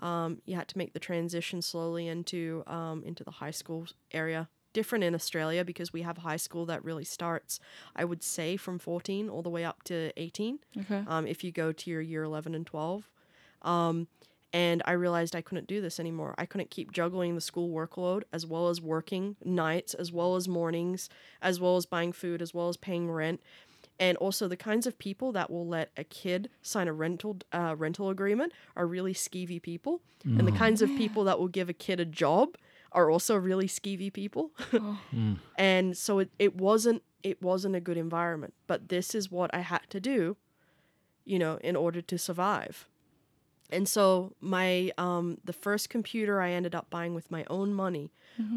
um, you had to make the transition slowly into um, into the high school area. Different in Australia because we have high school that really starts, I would say, from fourteen all the way up to eighteen. okay. um, if you go to your year 11 and 12. And I realized I couldn't do this anymore. I couldn't keep juggling the school workload as well as working nights, as well as mornings, as well as buying food, as well as paying rent. And also, the kinds of people that will let a kid sign a rental uh, rental agreement are really skeevy people, and the kinds of people that will give a kid a job are also really skeevy people. Oh. and so it, it wasn't it wasn't a good environment but this is what i had to do you know in order to survive and so my um, the first computer i ended up buying with my own money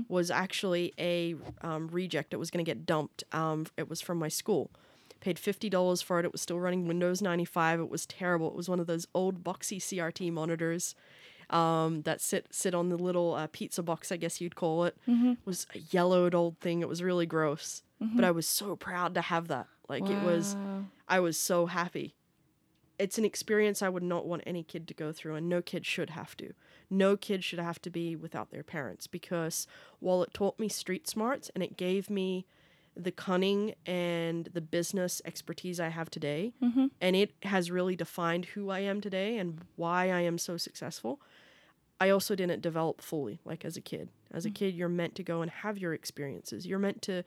was actually a um, reject it was going to get dumped um, it was from my school paid $50 for it it was still running windows 95 it was terrible it was one of those old boxy crt monitors um, that sit sit on the little uh, pizza box, I guess you'd call it. it Was a yellowed old thing. It was really gross, but I was so proud to have that. Like it was, I was so happy. It's an experience I would not want any kid to go through, and no kid should have to. No kid should have to be without their parents because while it taught me street smarts and it gave me the cunning and the business expertise I have today, mm-hmm. and it has really defined who I am today and why I am so successful. I also didn't develop fully like as a kid. As a mm. kid, you're meant to go and have your experiences. You're meant to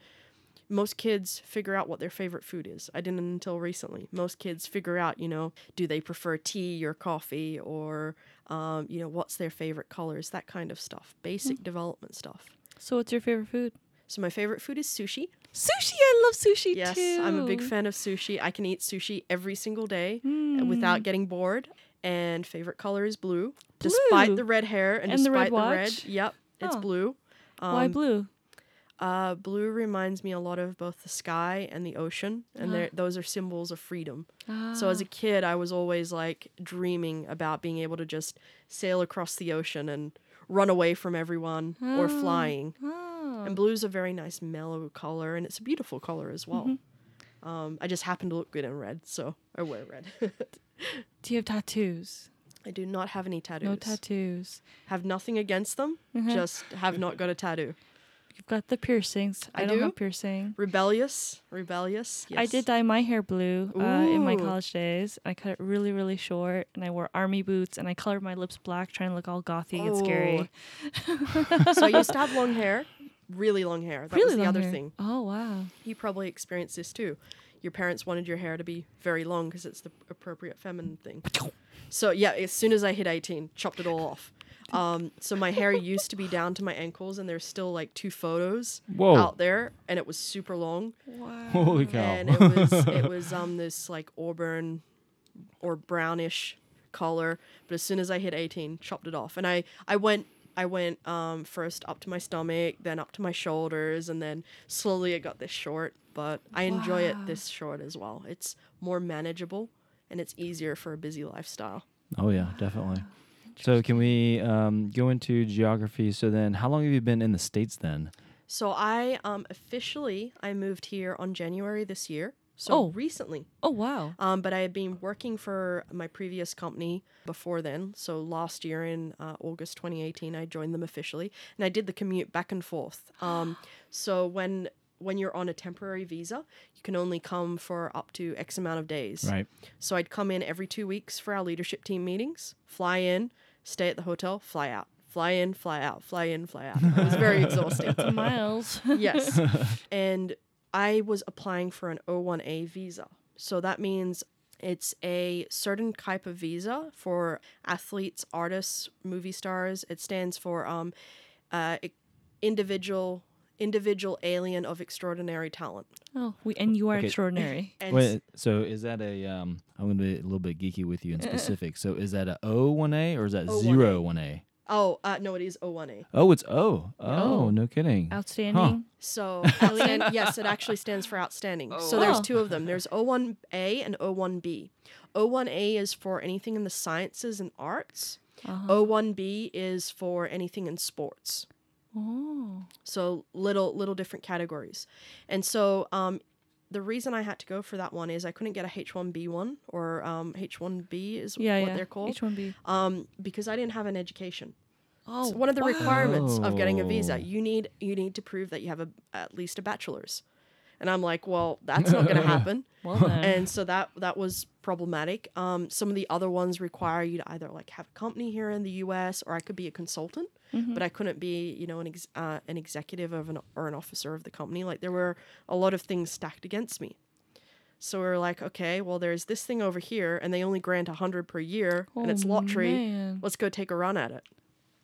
most kids figure out what their favorite food is. I didn't until recently. Most kids figure out, you know, do they prefer tea or coffee or, um, you know, what's their favorite colors, that kind of stuff. Basic development stuff. So what's your favorite food? So my favorite food is sushi. Sushi. I love sushi Yes, too. I'm a big fan of sushi. I can eat sushi every single day Mm. without getting bored. And favorite color is blue. Despite the red hair and, And the red despite the red, yep, it's Oh. blue. Why Um, blue? Uh, blue reminds me a lot of both the sky and the ocean, and uh-huh. they're those are symbols of freedom. So as a ah. kid, I was always like dreaming about being able to just sail across the ocean and run away from everyone or ah. flying. Oh. And blue's a very nice mellow color, and it's a beautiful color as well. Mm-hmm. Um, I just happen to look good in red, so I wear red. Do you have tattoos? I do not have any tattoos. No tattoos. Have nothing against them. Mm-hmm. Just have not got a tattoo. You've got the piercings. I, I don't do? have piercing. Rebellious, rebellious. Yes. I did dye my hair blue uh, in my college days. I cut it really, really short, and I wore army boots, and I colored my lips black, trying to look all gothy and scary. so I used to have long hair, really long hair. That really was the other hair. thing. Oh wow! You probably experienced this too. Your parents wanted your hair to be very long because it's the appropriate feminine thing. So yeah, as soon as I hit 18, chopped it all off. Um, so my hair used to be down to my ankles, and there's still like two photos Whoa. out there, and it was super long. Wow. Holy cow. and it was it was um this like auburn or brownish color. But as soon as I hit 18, chopped it off, and I I went I went um first up to my stomach, then up to my shoulders, and then slowly it got this short. But I enjoy it this short as well. It's more manageable and it's easier for a busy lifestyle. Oh yeah, definitely. So can we um, go into geography? So then, how long have you been in the states then? So I um officially I moved here on January this year. So Oh. recently. Oh wow! Um, but I had been working for my previous company before then. So last year in uh, August 2018, I joined them officially, and I did the commute back and forth. Um, so when when you're on a temporary visa, you can only come for up to X amount of days. Right. So I'd come in every two weeks for our leadership team meetings, fly in, stay at the hotel, fly out, fly in, fly out, fly in, fly out. It was very exhausting. Miles. yes. And I was applying for an O1A visa, So that means it's a certain type of visa for athletes, artists, movie stars. It stands for um, uh, individual individual alien of extraordinary talent. Oh, we, and you are Okay. extraordinary. And Wait, so is that a? Um, I'm going to be a little bit geeky with you in specific. So is that a O one A or is that O1A. zero one A? oh, uh, no, it is O1A. Oh, it's O. Oh, Oh. no kidding. Outstanding. So outstand- yes, it actually stands for outstanding. So there's two of them. There's O1A and O1B. O1A is for anything in the sciences and arts. Uh-huh. O1B is for anything in sports. Oh. So little little different categories. And so um, the reason I had to go for that one is I couldn't get a H1B one or um, H1B is Yeah, what yeah. they're called H1B. um, because I didn't have an education. Oh, It's one of the requirements of getting a Oh. visa. You need you need to prove that you have a, at least a bachelor's. And I'm like, well, that's not going to happen. well then. and so that that was problematic. Um, some of the other ones require you to either like have a company here in the U.S. or I could be a consultant, Mm-hmm. but I couldn't be you know an ex- uh, an executive of an or an officer of the company. Like there were a lot of things stacked against me. So we are like, okay, well, there's this thing over here, and they only grant a hundred per year, and it's Oh, lottery. man. Let's go take a run at it.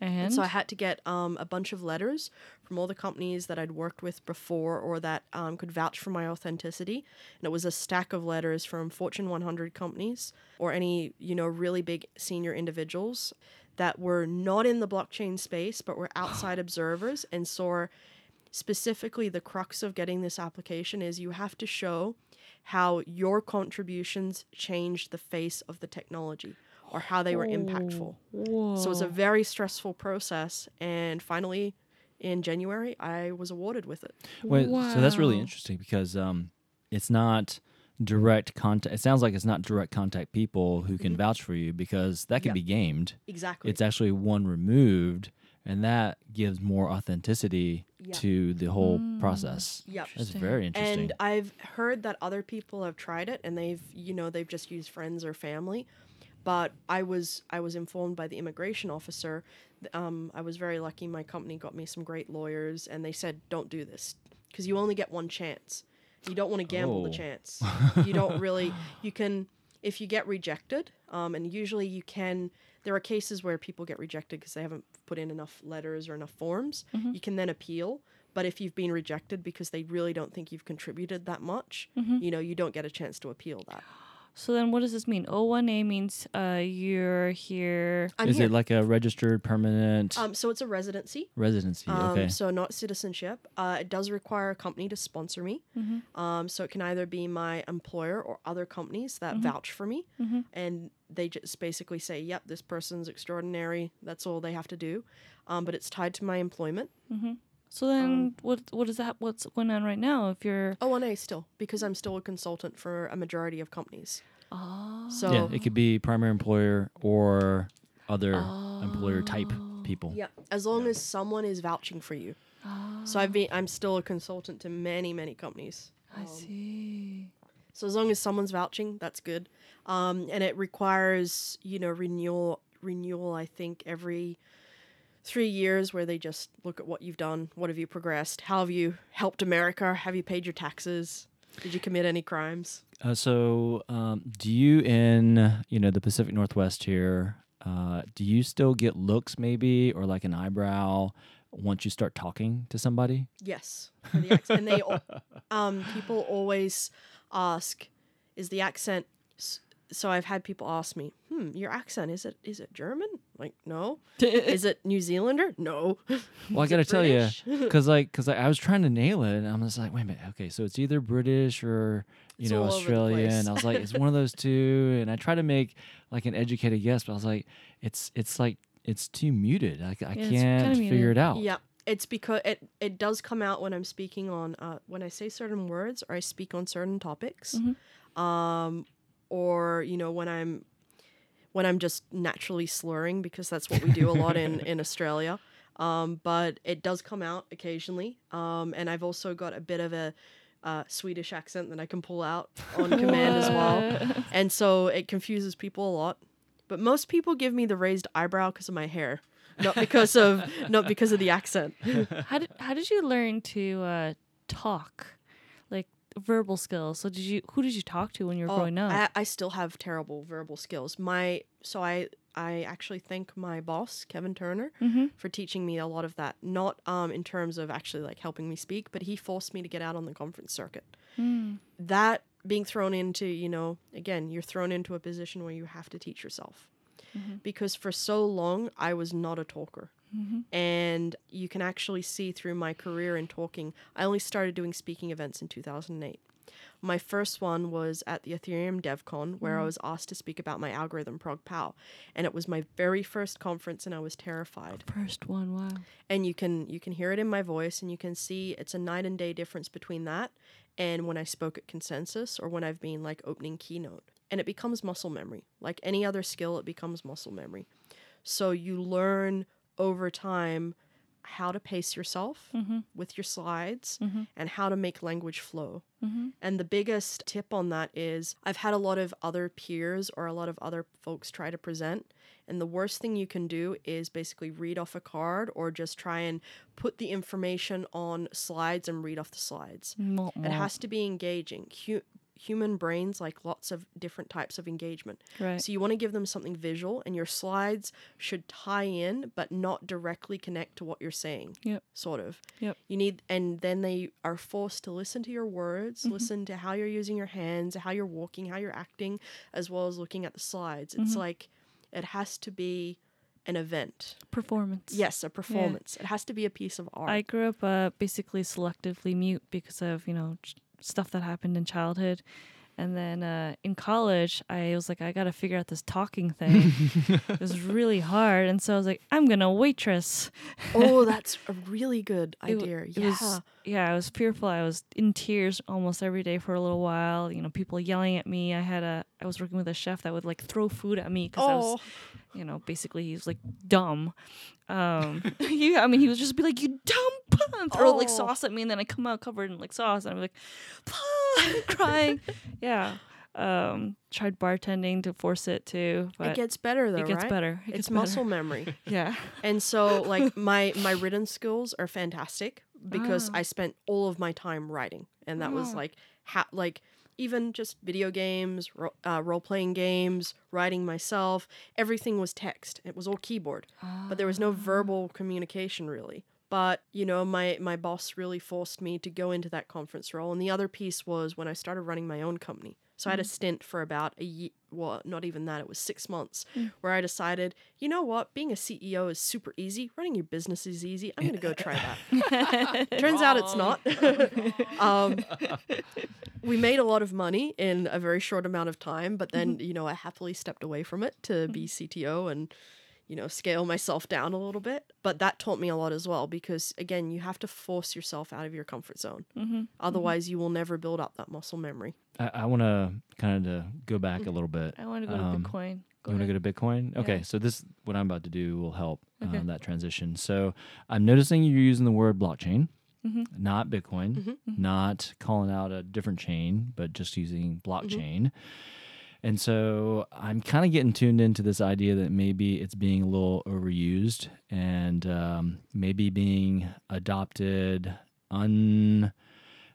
and And so I had to get um, a bunch of letters from all the companies that I'd worked with before or that um, could vouch for my authenticity. And it was a stack of letters from Fortune 100 companies or any, you know, really big senior individuals that were not in the blockchain space but were outside observers and saw specifically the crux of getting this application is you have to show how your contributions changed the face of the technology or how they were impactful. Whoa. So it's a very stressful process. And finally, in January, I was awarded with it. Wait, so that's really interesting because um, it's not direct contact. It sounds like it's not direct contact people who can vouch for you because that can Yeah. be gamed. Exactly. It's actually one removed, and that gives more authenticity Yeah. to the whole process. Yep. That's very interesting. And I've heard that other people have tried it and they've, you know, they've just used friends or family. But I was I was informed by the immigration officer. Um, I was very lucky. My company got me some great lawyers, and they said, "Don't do this because you only get one chance. You don't want to gamble the Oh. chance. You don't really. You can if you get rejected, um, and usually you can. There are cases where people get rejected because they haven't put in enough letters or enough forms. You can then appeal. But if you've been rejected because they really don't think you've contributed that much, you know, you don't get a chance to appeal that. So then what does this mean? O1A means uh, you're here. I'm Is here. it like a registered permanent um, so it's a residency. residency? Um, okay. So not citizenship. Uh, it does require a company to sponsor me. Mhm. Um, so it can either be my employer or other companies that vouch for me, and they just basically say, "Yep, this person's extraordinary." That's all they have to do. Um, but it's tied to my employment. So then what what is that? What's going on right now? If you're Oh, and A still because I'm still a consultant for a majority of companies. oh, So yeah, it could be primary employer or other employer type people. Yeah, as long as someone is vouching for you. So I've been I'm still a consultant to many many companies. I see. So as long as someone's vouching, that's good. Um, and it requires you know renewal renewal. I think every three years where they just look at what you've done, what have you progressed, how have you helped America, have you paid your taxes, did you commit any crimes? Uh, so, um, do you in you know the Pacific Northwest here? Uh, do you still get looks maybe or like an eyebrow once you start talking to somebody? Yes, for the and they, um, people always ask, "Is the accent?" So I've had people ask me, "Hmm, your accent is it is it German?" Like, no. is it New Zealander? No. Well, I got to tell you, because like, because I was trying to nail it, and I was like, wait a minute, okay, so it's either British or you It's know all over the Australian. I was like, it's one of those two, and I try to make like an educated guess, but I was like, it's it's like it's too muted. I, I can't figure it out. Yeah, it's because it it does come out when I'm speaking on uh, when I say certain words or I speak on certain topics, um, or you know when I'm when I'm just naturally slurring because that's what we do a lot in in Australia. Um, but it does come out occasionally, um, and I've also got a bit of a uh, Swedish accent that I can pull out on command as well, and so it confuses people a lot. But most people give me the raised eyebrow because of my hair, not because of not because of the accent. How did how did you learn to uh, talk? Verbal skills. So did you? Who did you talk to when you were Oh, growing up? I, I still have terrible verbal skills. My so I I actually thank my boss Kevin Turner mm-hmm. for teaching me a lot of that. Not um in terms of actually like helping me speak, but he forced me to get out on the conference circuit. Mm. That being thrown into you know again you're thrown into a position where you have to teach yourself Mhm. because for so long I was not a talker. Mhm. And you can actually see through my career in talking, I only started doing speaking events in 2008. My first one was at the Ethereum DevCon, where I was asked to speak about my algorithm, ProgPoW. And it was my very first conference, and I was terrified. First one. Wow. And you can you can hear it in my voice, and you can see it's a night and day difference between that and when I spoke at consensus or when I've been like opening keynote. And it becomes muscle memory. Like any other skill, it becomes muscle memory. So you learn over time how to pace yourself Mm-hmm. with your slides Mm-hmm. and how to make language flow. Mm-hmm. And the biggest tip on that is I've had a lot of other peers or a lot of other folks try to present. And the worst thing you can do is basically read off a card or just try and put the information on slides and read off the slides. It has to be engaging. Hu- human brains like lots of different types of engagement. right. So you want to give them something visual, and your slides should tie in, but not directly connect to what you're saying. Yep. Sort of. Yep. You need, and then they are forced to listen to your words, listen to how you're using your hands, how you're walking, how you're acting, as well as looking at the slides. It's like it has to be an event. Performance. Yes, a performance. It has to be a piece of art. I grew up uh, basically selectively mute because of you know stuff that happened in childhood, and then uh, in college I was like I got to figure out this talking thing. it was really hard, and so I was like I'm gonna waitress. oh, that's a really good idea. it yeah. was- yeah, I was fearful. I was in tears almost every day for a little while. You know, people yelling at me. I had a I was working with a chef that would like throw food at me because I was oh, you know, basically he was like dumb. Um, yeah, I mean, he would just be like, "You dumb pun," and throw like Oh. sauce at me, and then I come out covered in like sauce, and I'm like, "Pun," crying. Yeah. Um, tried bartending to force it too, but it gets better though, it gets right? better. It It's better. muscle memory. Yeah. And so like my my written skills are fantastic because Ah. I spent all of my time writing and that was Ah. like ha- like even just video games, ro- uh, role playing games, writing myself, everything was text. It was all keyboard. But there was no verbal communication really. But you know, my my boss really forced me to go into that conference role. And the other piece was when I started running my own company. So I had a stint for about a year. Well, not even that. It was six months where I decided, you know what, being a CEO is super easy. Running your business is easy. I'm gonna go try that. Turns out it's not. um, we made a lot of money in a very short amount of time, but then you know I happily stepped away from it to be CTO and you know scale myself down a little bit. But that taught me a lot as well because again, you have to force yourself out of your comfort zone. Mm-hmm. Otherwise, you will never build up that muscle memory. I, I want to kind of go back a little bit. I want to go Um, to Bitcoin. Go you want to go to Bitcoin? Okay, Yeah. so this what I'm about to do will help Okay. um, that transition. So I'm noticing you're using the word blockchain, Mhm. not Bitcoin, Mhm. not calling out a different chain, but just using blockchain. And so I'm kind of getting tuned into this idea that maybe it's being a little overused and um, maybe being adopted un,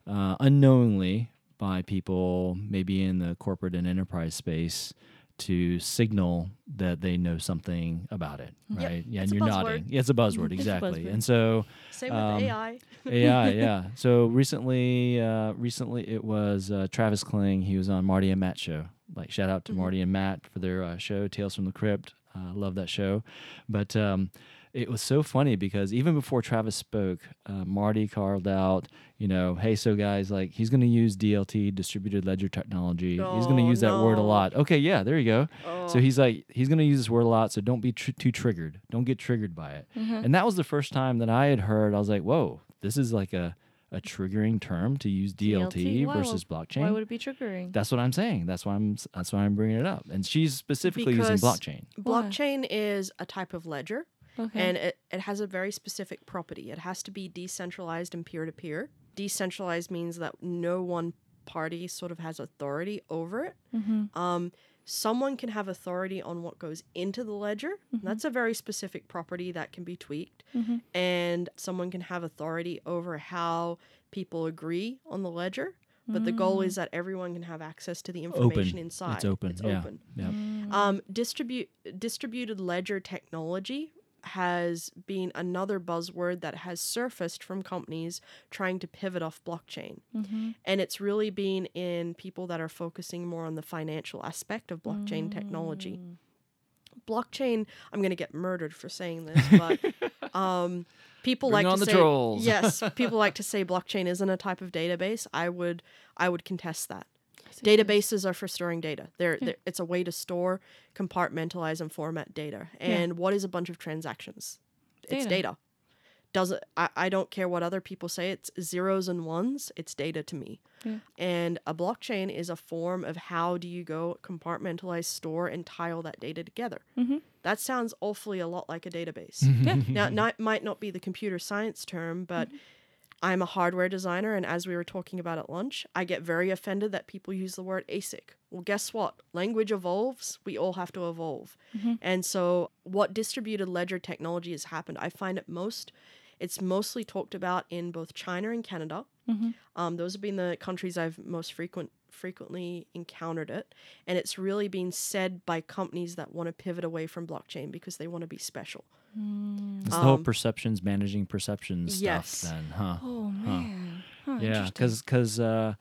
uh, unknowingly by people, maybe in the corporate and enterprise space, to signal that they know something about it, Yep, right? yeah, it's and you're nodding. Yeah, it's a buzzword, a exactly. buzzword. And so Same with Um, AI. AI, yeah. So recently, uh, recently it was uh, Travis Kling. He was on Marty and Matt show. Like shout out to Mhm. Marty and Matt for their uh, show Tales from the Crypt. I uh, love that show. But um, it was so funny because even before Travis spoke, uh, Marty carved out, you know, hey, so guys, like he's going to use DLT, distributed ledger technology. he's going to Oh, use that word a lot. Okay, yeah, there you go. Oh. So he's like, he's going to use this word a lot. So don't be tr- too triggered. Don't get triggered by it. Mhm. And that was the first time that I had heard. I was like, "Whoa, this is like a, a triggering term to use DLT, DLT? Versus Why blockchain." Why would it be triggering? That's what I'm saying. That's why I'm. That's why I'm bringing it up. And she's specifically using Because- blockchain. Why? Blockchain is a type of ledger. Okay. and it, it has a very specific property. It has to be decentralized and peer to peer. Decentralized means that no one party sort of has authority over it. mm-hmm. Um, someone can have authority on what goes into the ledger. That's a very specific property that can be tweaked. Mhm. And someone can have authority over how people agree on the ledger. but the goal Mm. is that everyone can have access to the information inside. It's open. It's yeah. open. Yeah. Mm. Um, distribute distributed ledger technology has been another buzzword that has surfaced from companies trying to pivot off blockchain. Mhm. And it's really been in people that are focusing more on the financial aspect of blockchain technology. Mm. Blockchain, I'm going to get murdered for saying this, but um, people Bring like to say yes, people like to say blockchain isn't a type of database. I would I would contest that. Yes, it is. Databases are for storing data. They're, Yeah. they're it's a way to store, compartmentalize, and format data. Yeah. And what is a bunch of transactions? It's Data. data. Does it? I, I don't care what other people say. It's zeros and ones. It's data to me. Yeah. And a blockchain is a form of how do you go compartmentalize, store, and tile that data together. Mhm. That sounds awfully a lot like a database. Mm-hmm. Yeah. now, not, might not be the computer science term, but mm-hmm. I'm a hardware designer, and as we were talking about at lunch, I get very offended that people use the word ASIC. Well, guess what? Language evolves. We all have to evolve. And so, what distributed ledger technology has happened, I find it most, it's mostly talked about in both China and Canada. Mhm. Um, those have been the countries I've most frequent frequently encountered it, and it's really been said by companies that want to pivot away from blockchain because they want to be special. Mm. It's the whole Um, perceptions, managing perceptions yes. stuff. Then, huh? Oh man. Huh, yeah, interesting. because uh,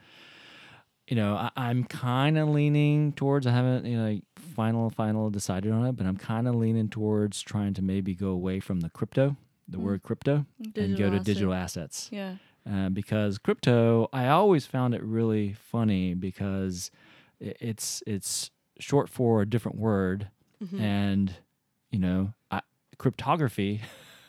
you know I, I'm kind of leaning towards. I haven't you know like final final decided on it, but I'm kind of leaning towards trying to maybe go away from the crypto, the Mm. word crypto, and go Digital to asset. digital assets. Yeah. Uh, because crypto, I always found it really funny because i- it's it's short for a different word, Mhm. and you know, I, cryptography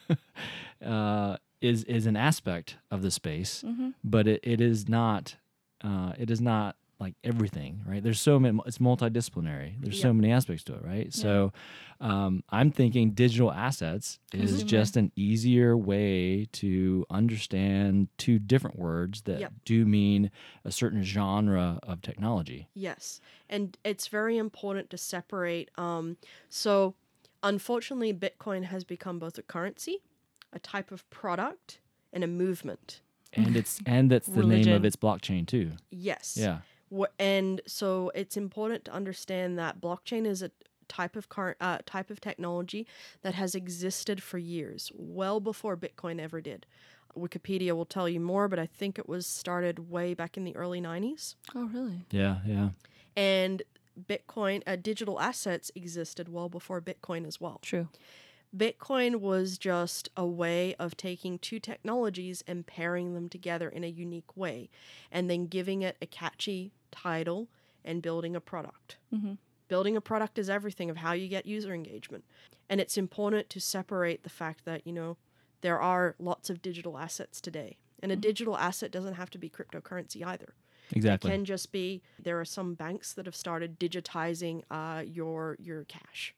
uh, is is an aspect of the space, Mm-hmm. but it, it is not uh, it is not like everything, right? There's so many. It's multidisciplinary. There's so many aspects to it, right? So, um, I'm thinking digital assets is Consumer. just an easier way to understand two different words that Yep. do mean a certain genre of technology. Yes, and it's very important to separate. Um, so, unfortunately, Bitcoin has become both a currency, a type of product, and a movement. And it's and that's the name of its blockchain too. Yes. Yeah. Wh- And so it's important to understand that blockchain is a type of car- uh, type of technology that has existed for years, well before Bitcoin ever did. Wikipedia will tell you more, but I think it was started way back in the early 90s. Oh really? Yeah. Yeah. And Bitcoin, uh, digital assets existed well before Bitcoin as well. True. Bitcoin was just a way of taking two technologies and pairing them together in a unique way, and then giving it a catchy title and building a product. Mhm. Building a product is everything of how you get user engagement. And it's important to separate the fact that, you know, there are lots of digital assets today. And a digital asset doesn't have to be cryptocurrency either. Exactly. It can just be there are some banks that have started digitizing uh, your your cash,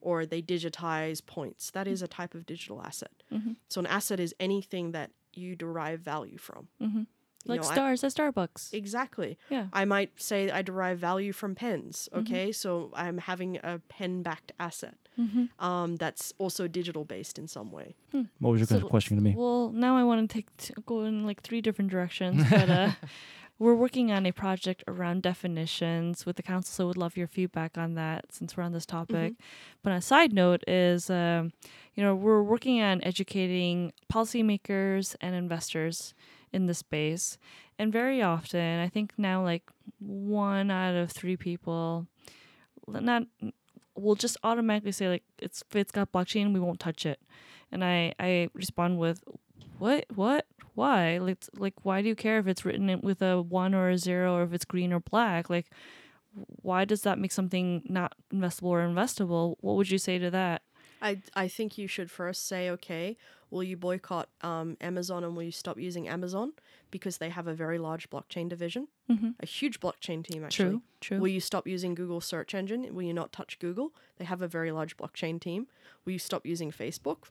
or they digitize points. That is a type of digital asset. Mhm. So an asset is anything that you derive value from. Mm-hmm. You Like know, I- stars at Starbucks. exactly. yeah. I might say I derive value from pens. Mm-hmm. Okay, so I'm having a pen-backed asset. Mm-hmm. Um, that's also digital based in some way. what was your So- question to me? Well, now I want to take t- go in like three different directions, but uh, we're working on a project around definitions with the council, so would love your feedback on that since we're on this topic. But a side note is, um, you know, we're working on educating policymakers and investors in the space, and very often, I think now like one out of three people, not will just automatically say like it's it's got blockchain, we won't touch it. And I I respond with what? What why like like why do you care if it's written with a one or a zero or if it's green or black like why does that make something not investable or investable what would you say to that I I think you should first say, okay, will you boycott um, Amazon and will you stop using Amazon because they have a very large blockchain division, mm-hmm. a huge blockchain team actually. true true Will you stop using Google search engine? Will you not touch Google? They have a very large blockchain team. Will you stop using Facebook?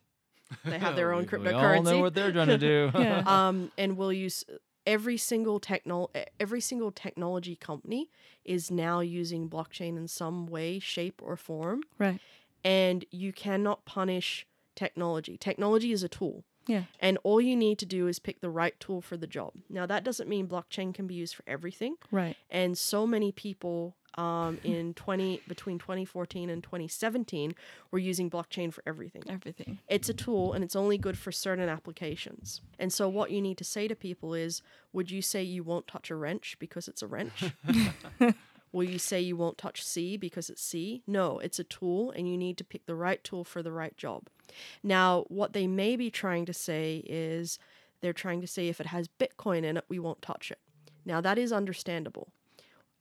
They have their own cryptocurrency. We all know what they're trying to do. yeah um, and will use every single techno every single technology company is now using blockchain in some way, shape, or form right and you cannot punish technology. Technology is a tool. Yeah. And all you need to do is pick the right tool for the job. Now, that doesn't mean blockchain can be used for everything. Right. And so many people um, in 20 between 2014 and 2017 were using blockchain for everything. Everything. It's a tool and it's only good for certain applications. And so what you need to say to people is would you say you won't touch a wrench because it's a wrench? Will you say you won't touch C because it's C? No, it's a tool and you need to pick the right tool for the right job. Now, what they may be trying to say is they're trying to say if it has Bitcoin in it, we won't touch it. Now, that is understandable.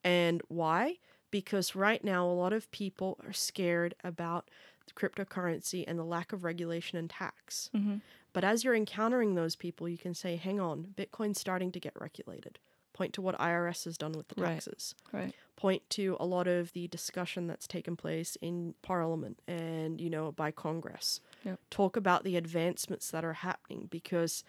And why? Because right now, a lot of people are scared about cryptocurrency and the lack of regulation and tax. Mm-hmm. But as you're encountering those people, you can say, hang on, Bitcoin's starting to get regulated. Point to what IRS has done with the taxes. Right. Right. Point to a lot of the discussion that's taken place in Parliament and, you know, by Congress. Yep. Talk about the advancements that are happening because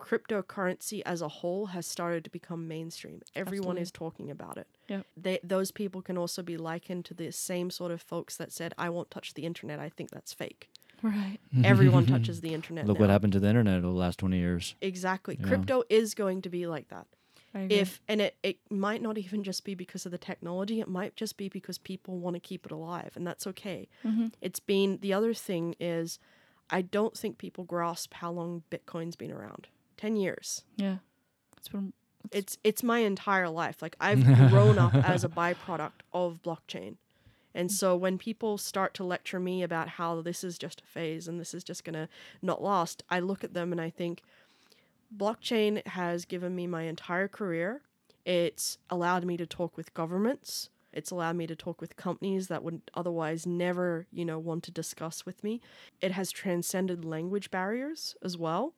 cryptocurrency as a whole has started to become mainstream. Everyone Absolutely. is talking about it. Yep. They, those people can also be likened to the same sort of folks that said, I won't touch the internet. I think that's fake. Right. Everyone touches the internet. Look now. what happened to the internet over the last 20 years. Exactly. Yeah. Crypto is going to be like that. If and it, it might not even just be because of the technology, it might just be because people want to keep it alive, and that's okay. Mhm. It's been the other thing is I don't think people grasp how long Bitcoin's been around. Ten years. yeah. It's been It's it's my entire life. Like I've grown up as a byproduct of blockchain. And so when people start to lecture me about how this is just a phase and this is just going to not last, I look at them and I think blockchain has given me my entire career. It's allowed me to talk with governments. It's allowed me to talk with companies that would otherwise never, you know, want to discuss with me. It has transcended language barriers as well,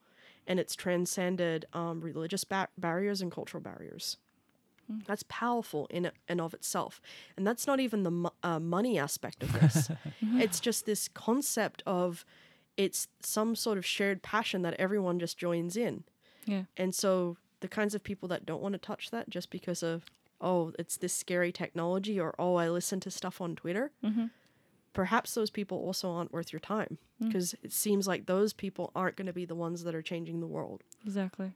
and it's transcended um, religious ba- barriers and cultural barriers. That's powerful in and of itself, and that's not even the mo- uh, money aspect of this. it's just this concept of it's some sort of shared passion that everyone just joins in. yeah. And so the kinds of people that don't want to touch that just because of, oh, it's this scary technology or, oh, I listen to stuff on Twitter, Mhm. Perhaps those people also aren't worth your time Mm. because it seems like those people aren't going to be the ones that are changing the world. Exactly.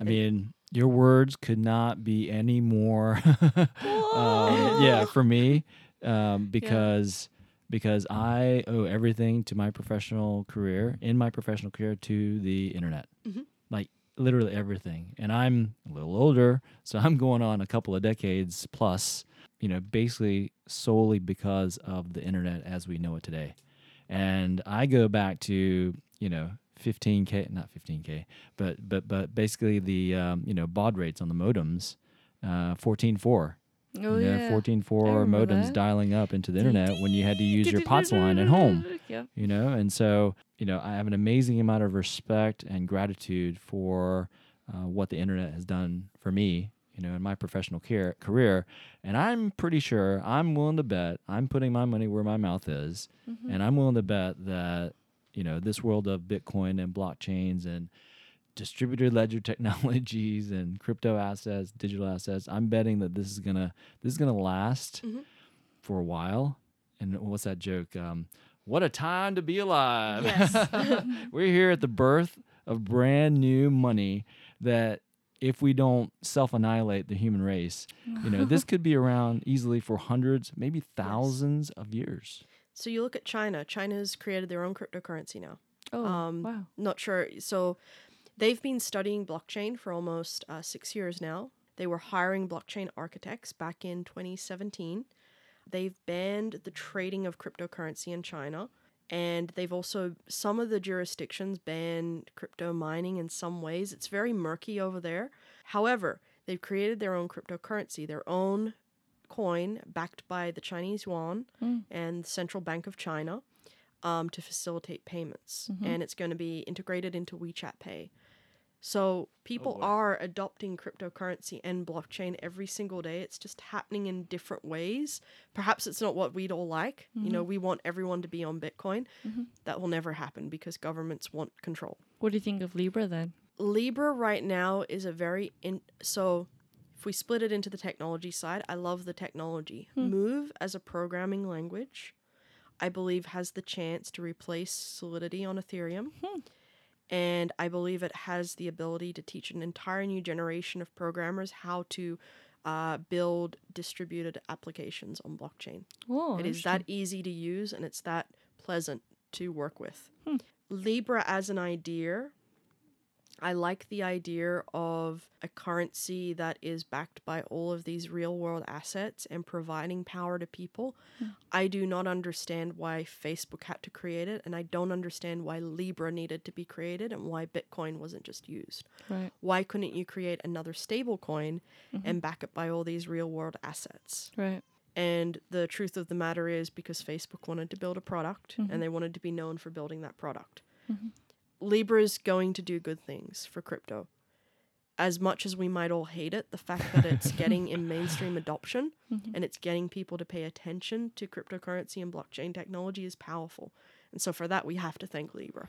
I mean, your words could not be any more, um, yeah, for me, um, because because I owe everything to my professional career, in my professional career, to the internet, Mhm. like literally everything. And I'm a little older, so I'm going on a couple of decades plus. You know, basically solely because of the internet as we know it today. And I go back to you know 15k, not 15k, but but but basically the um, you know baud rates on the modems, uh, 14.4. Oh you know, yeah. 14.4 I modems that. dialing up into the internet when you had to use your POTS line at home. Yeah. You know, and so you know I have an amazing amount of respect and gratitude for uh, what the internet has done for me. You know, in my professional care, career, and I'm pretty sure I'm willing to bet I'm putting my money where my mouth is, Mm-hmm. and I'm willing to bet that you know this world of Bitcoin and blockchains and distributed ledger technologies and crypto assets, digital assets. I'm betting that this is gonna this is gonna last Mhm. for a while. And what's that joke? Um, what a time to be alive! Yes. We're here at the birth of brand new money that. If we don't self annihilate the human race, you know, this could be around easily for hundreds, maybe thousands of years. So you look at China. China's created their own cryptocurrency now. Oh Um, wow. Not sure. So they've been studying blockchain for almost uh, six years now. They were hiring blockchain architects back in 2017. They've banned the trading of cryptocurrency in China. And they've also, some of the jurisdictions ban crypto mining in some ways. It's very murky over there. However, they've created their own cryptocurrency, their own coin backed by the Chinese yuan Mm. and the Central Bank of China um, to facilitate payments. And it's going to be integrated into WeChat Pay. So oh, people boy. are adopting cryptocurrency and blockchain every single day. It's just happening in different ways. Perhaps it's not what we'd all like. You know, mm-hmm. we want everyone to be on Bitcoin. Mm-hmm. That will never happen because governments want control. What do you think of Libra then? Libra right now is a very in so if we split it into the technology side, I love the technology. Hmm. Move as a programming language, I believe has the chance to replace Solidity on Ethereum. Hmm. And I believe it has the ability to teach an entire new generation of programmers how to uh, build distributed applications on blockchain. Oh, It is that easy to use and it's that pleasant to work with. Hmm. Libra as an idea, I like the idea of a currency that is backed by all of these real world assets and providing power to people. Hmm. I do not understand why Facebook had to create it, and I don't understand why Libra needed to be created and why Bitcoin wasn't just used. right. Why couldn't you create another stable coin mm-hmm. and back it by all these real world assets? Right. And the truth of the matter is because Facebook wanted to build a product and mm-hmm. they wanted to be known for building that product. Mm-hmm. Libra is going to do good things for crypto. As much as we might all hate it, the fact that it's getting in mainstream adoption and it's getting people to pay attention to cryptocurrency and blockchain technology is powerful. And so for that, we have to thank Libra.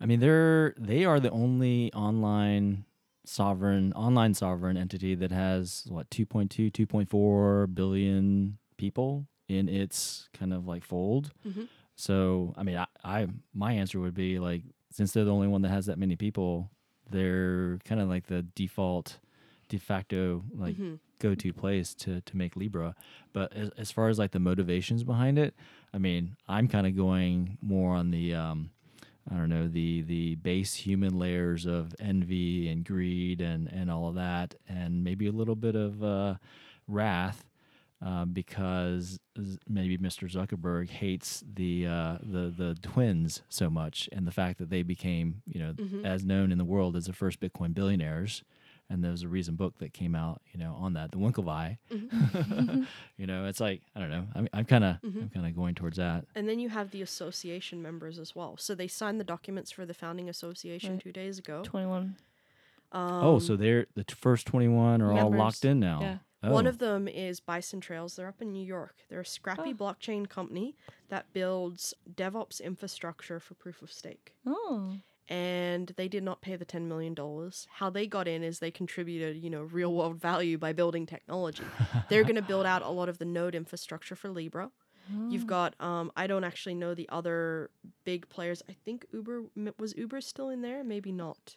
I mean, they're they are the only online sovereign online sovereign entity that has what 2.2 2.4 billion people in its kind of like fold. Mhm. So, I mean, I, I my answer would be like since they're the only one that has that many people, they're kind of like the default de facto like Mhm. go-to place to to make Libra. But as, as far as like the motivations behind it, I mean, I'm kind of going more on the um, I don't know the the base human layers of envy and greed and and all of that, and maybe a little bit of uh, wrath. Uh, because maybe Mr. Zuckerberg hates the uh, the the twins so much, and the fact that they became, you know, Mhm. as known in the world as the first Bitcoin billionaires, and there was a recent book that came out, you know, on that, the Winklevi. you know, it's like I don't know. I'm I'm kind of Mhm. I'm kind of going towards that. And then you have the association members as well. So they signed the documents for the founding association Right. two days ago. 21. Um, oh, so they're the t- first 21 are all locked in now. yeah. Oh. One of them is Bison Trails. They're up in New York. They're a scrappy Oh. blockchain company that builds DevOps infrastructure for proof of stake. Oh. And they did not pay the $10 million. How they got in is they contributed, you know, real world value by building technology. They're going to build out a lot of the node infrastructure for Libra. You've got, um, I don't actually know the other big players. I think Uber, was Uber still in there? Maybe not.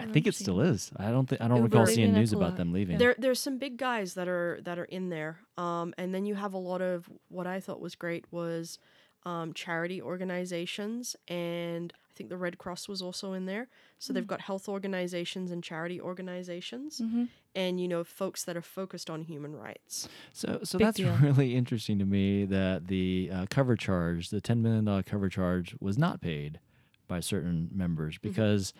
I think it still is. I don't think I don't Uber- recall seeing news about them leaving. There, there's some big guys that are that are in there, um, and then you have a lot of what I thought was great was um, charity organizations, and I think the Red Cross was also in there. So they've got health organizations and charity organizations, Mm-hmm. and you know folks that are focused on human rights. So, so Big that's deal. really interesting to me that the uh, cover charge, the ten million dollar cover charge, was not paid by certain members because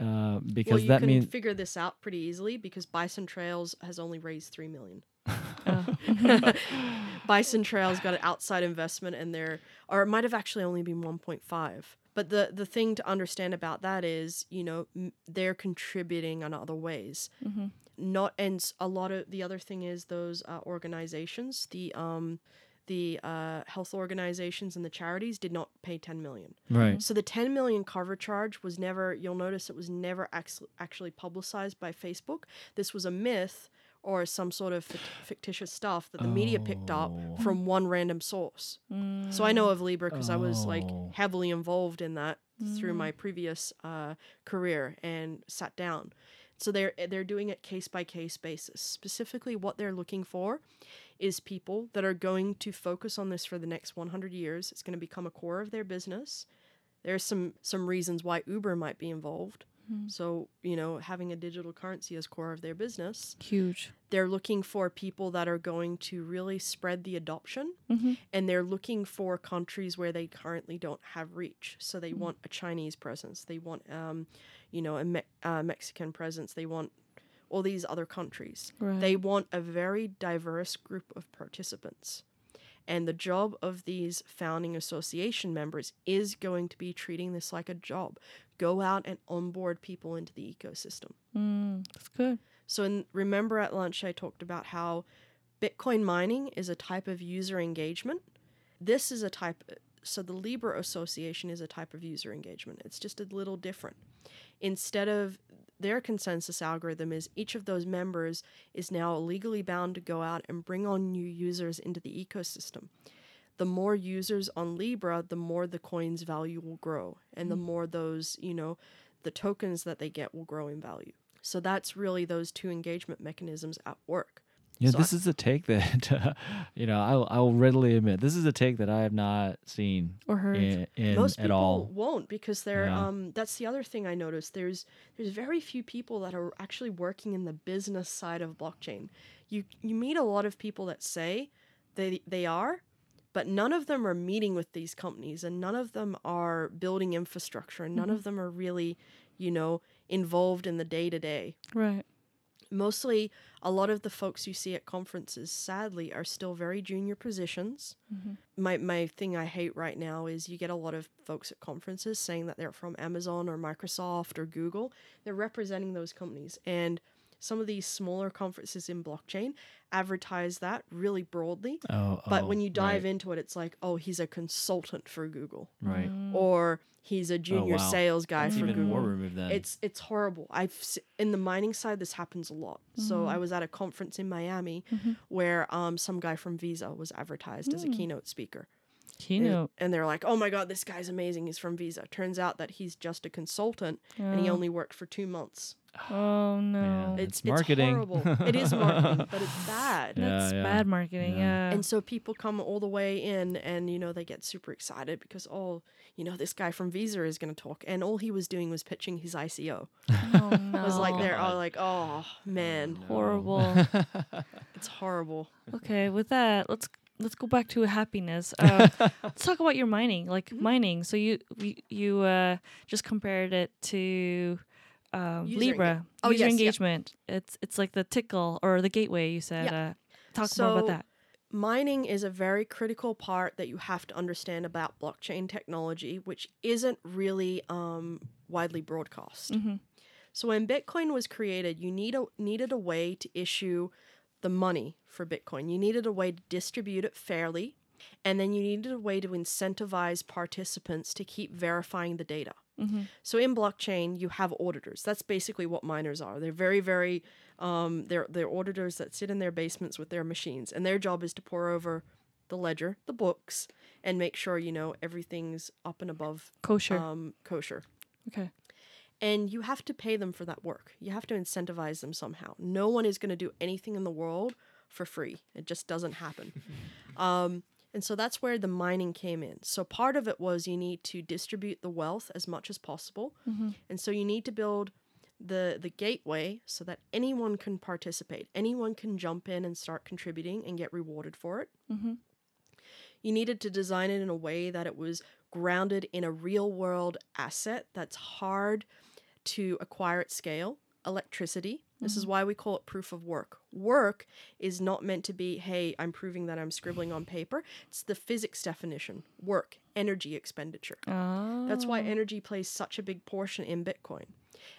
uh, because Mm-hmm. well, you that can means figure this out pretty easily because Bison Trails has only raised three million. Oh. Bison Trails got an outside investment and they're or it might have actually only been 1.5. But the the thing to understand about that is, you know, m- they're contributing in other ways. Mm-hmm. Not and a lot of the other thing is those uh, organizations, the um the uh, health organizations and the charities did not pay 10 million. right. So the 10 million cover charge was never, you'll notice it was never ax- actually publicized by Facebook. This was a myth or some sort of fic- fictitious stuff that the media picked up Oh. from one random source. Mm. So I know of Libra because I was like Oh. heavily involved in that through my previous uh, career and sat down. So they're they're doing it case by case basis. Specifically, what they're looking for is people that are going to focus on this for the next 100 years. It's going to become a core of their business. There's some some reasons why Uber might be involved. So you know, having a digital currency as core of their business. Huge. they're looking for people that are going to really spread the adoption Mm-hmm. and they're looking for countries where they currently don't have reach. So they want a chinese presence. They want um, you know a Me- uh, mexican presence. They want all these other countries. Right. they want a very diverse group of participants and the job of these founding association members is going to be treating this like a job go out and onboard people into the ecosystem Mm, that's good. so in, remember at lunch I talked about how Bitcoin mining is a type of user engagement. This is a type so the Libra Association is a type of user engagement. It's just a little different. Instead of their consensus algorithm is each of those members is now legally bound to go out and bring on new users into the ecosystem. the more users on Libra, the more the coin's value will grow, and the mm. more those, you know, the tokens that they get will grow in value. So that's really those two engagement mechanisms at work. Yeah, So this is a take that uh, you know I'll, I'll readily admit this is a take that I have not seen Or heard. in, in Most at people all. won't because they're Yeah. um that's the other thing I noticed. There's there's very few people that are actually working in the business side of blockchain. You you meet a lot of people that say they they are, but none of them are meeting with these companies and none of them are building infrastructure and none of them are really, you know, involved in the day to day. Right. Mostly a lot of the folks you see at conferences sadly are still very junior positions. Mm-hmm. My my thing I hate right now is you get a lot of folks at conferences saying that they're from Amazon or Microsoft or Google. They're representing those companies. And some of these smaller conferences in blockchain advertise that really broadly. Oh, But oh, when you dive right, into it, it's like, oh, he's a consultant for Google, right, mm. or he's a oh, junior Oh, wow. sales guy That's for even Google. more removed then. It's it's horrible. I've s- in the mining side this happens a lot. So mm. I was at a conference in Miami mm-hmm. where um some guy from Visa was advertised as a mm. keynote speaker. Keynote. And they're like, "Oh my god, this guy's amazing. He's from Visa." Turns out that he's just a consultant and he oh. only worked for 2 months. Oh no. Man. It's It's marketing. It's horrible. it is marketing, but it's bad. Yeah, That's yeah. bad marketing. Yeah. And so people come all the way in and you know they get super excited because oh, you know this guy from Visa is going to talk and all he was doing was pitching his ICO. oh no. I was like they're all like, "Oh, man, horrible. it's horrible." okay, with that, let's let's go back to happiness. Uh, let's talk about your mining, like Mm-hmm. mining. So you you, you uh, just compared it to um, User Libra enga- oh, user yes, engagement. It's it's like the tickle or the gateway. You said. Yeah. Uh, talk more about that. Mining is a very critical part that you have to understand about blockchain technology, which isn't really um, widely broadcast. Mm-hmm. So when Bitcoin was created, you need a, needed a way to issue the money for Bitcoin. You needed a way to distribute it fairly, and then you needed a way to incentivize participants to keep verifying the data. So in blockchain, you have auditors. That's basically what miners are. They're very, very, um, they're they're auditors that sit in their basements with their machines, and their job is to pour over the ledger, the books, and make sure you know everything's up and above Kosher. um, kosher okay. and you have to pay them for that work. You have to incentivize them somehow. No one is going to do anything in the world for free. It just doesn't happen. um, and so that's where the mining came in. So part of it was you need to distribute the wealth as much as possible, mm-hmm. and so you need to build the the gateway so that anyone can participate. Anyone can jump in and start contributing and get rewarded for it. Mm-hmm. You needed to design it in a way that it was grounded in a real world asset that's hard to acquire at scale electricity. This is why we call it proof of work. Work is not meant to be, hey, I'm proving that I'm scribbling on paper. It's the physics definition work, energy expenditure. Oh. That's why energy plays such a big portion in Bitcoin.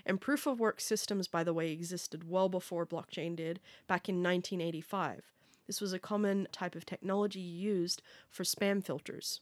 And proof of work systems, by the way, existed well before blockchain did, back in 1985. This was a common type of technology used for spam filters.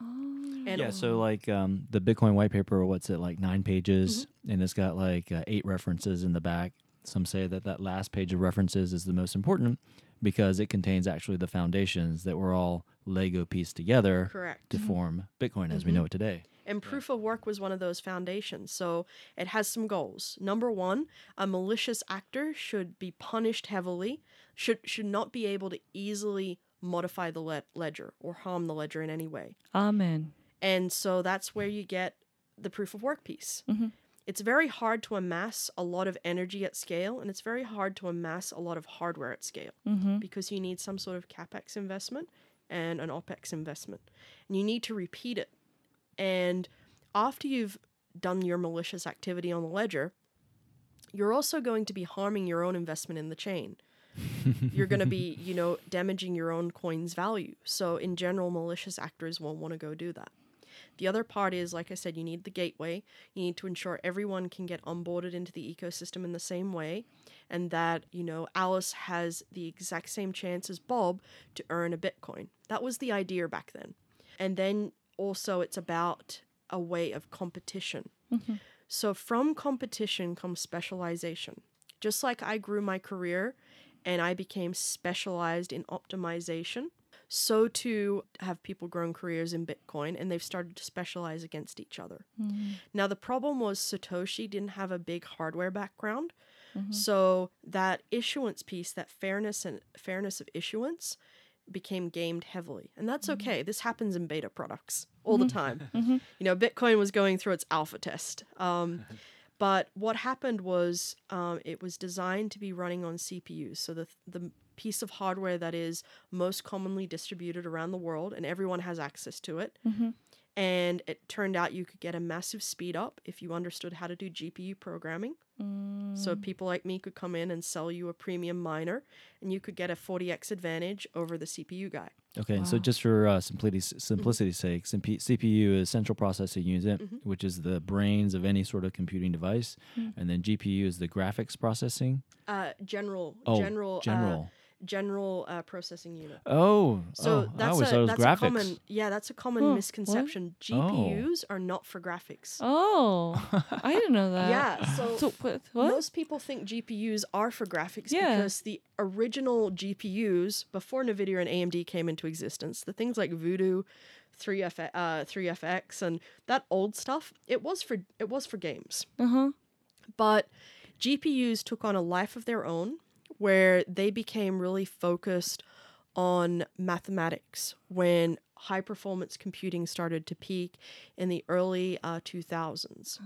And yeah, so like um, the Bitcoin white paper, what's it like nine pages, Mm-hmm. and it's got like uh, eight references in the back. Some say that that last page of references is the most important because it contains actually the foundations that were all Lego pieced together Correct. to mm-hmm. form Bitcoin as we mm-hmm. know it today. And proof of work was one of those foundations. So it has some goals. Number one, a malicious actor should be punished heavily, should should not be able to easily modify the le- ledger or harm the ledger in any way. Amen. And so that's where you get the proof of work piece. Mm-hmm. It's very hard to amass a lot of energy at scale, and it's very hard to amass a lot of hardware at scale mm-hmm. because you need some sort of capex investment and an opex investment. And you need to repeat it. And after you've done your malicious activity on the ledger, you're also going to be harming your own investment in the chain. you're going to be, you know, damaging your own coin's value. So, in general, malicious actors won't want to go do that. The other part is, like I said, you need the gateway. You need to ensure everyone can get onboarded into the ecosystem in the same way, and that, you know, Alice has the exact same chance as Bob to earn a Bitcoin. That was the idea back then. And then also, it's about a way of competition. Mm-hmm. So, from competition comes specialization. Just like I grew my career and I became specialized in optimization, so too have people grown careers in Bitcoin and they've started to specialize against each other. Mm-hmm. Now, the problem was Satoshi didn't have a big hardware background. Mm-hmm. So that issuance piece, that fairness and fairness of issuance, became gamed heavily. And that's mm-hmm. okay. This happens in beta products all the time. You know, Bitcoin was going through its alpha test. Um, but what happened was um, it was designed to be running on CPUs. So the, the piece of hardware that is most commonly distributed around the world and everyone has access to it. And it turned out you could get a massive speed up if you understood how to do GPU programming. So people like me could come in and sell you a premium miner, and you could get a 40x advantage over the CPU guy. Okay, and so just for uh, simplicity, simplicity's sake, CP- CPU is central processing unit, which is the brains of any sort of computing device, and then GPU is the graphics processing. Uh, general, Oh, general, general. uh, general uh, processing unit. Oh, So oh, that's a that's graphics. a common yeah that's a common misconception. GPUs are not for graphics. Oh, I didn't know that. Yeah, so, So what? what? most people think GPUs are for graphics Yeah. because the original GPUs before Nvidia and AMD came into existence, the things like Voodoo, 3F uh, 3FX and that old stuff, it was for it was for games. Uh huh. But GPUs took on a life of their own where they became really focused on mathematics when high performance computing started to peak in the early uh, 2000s.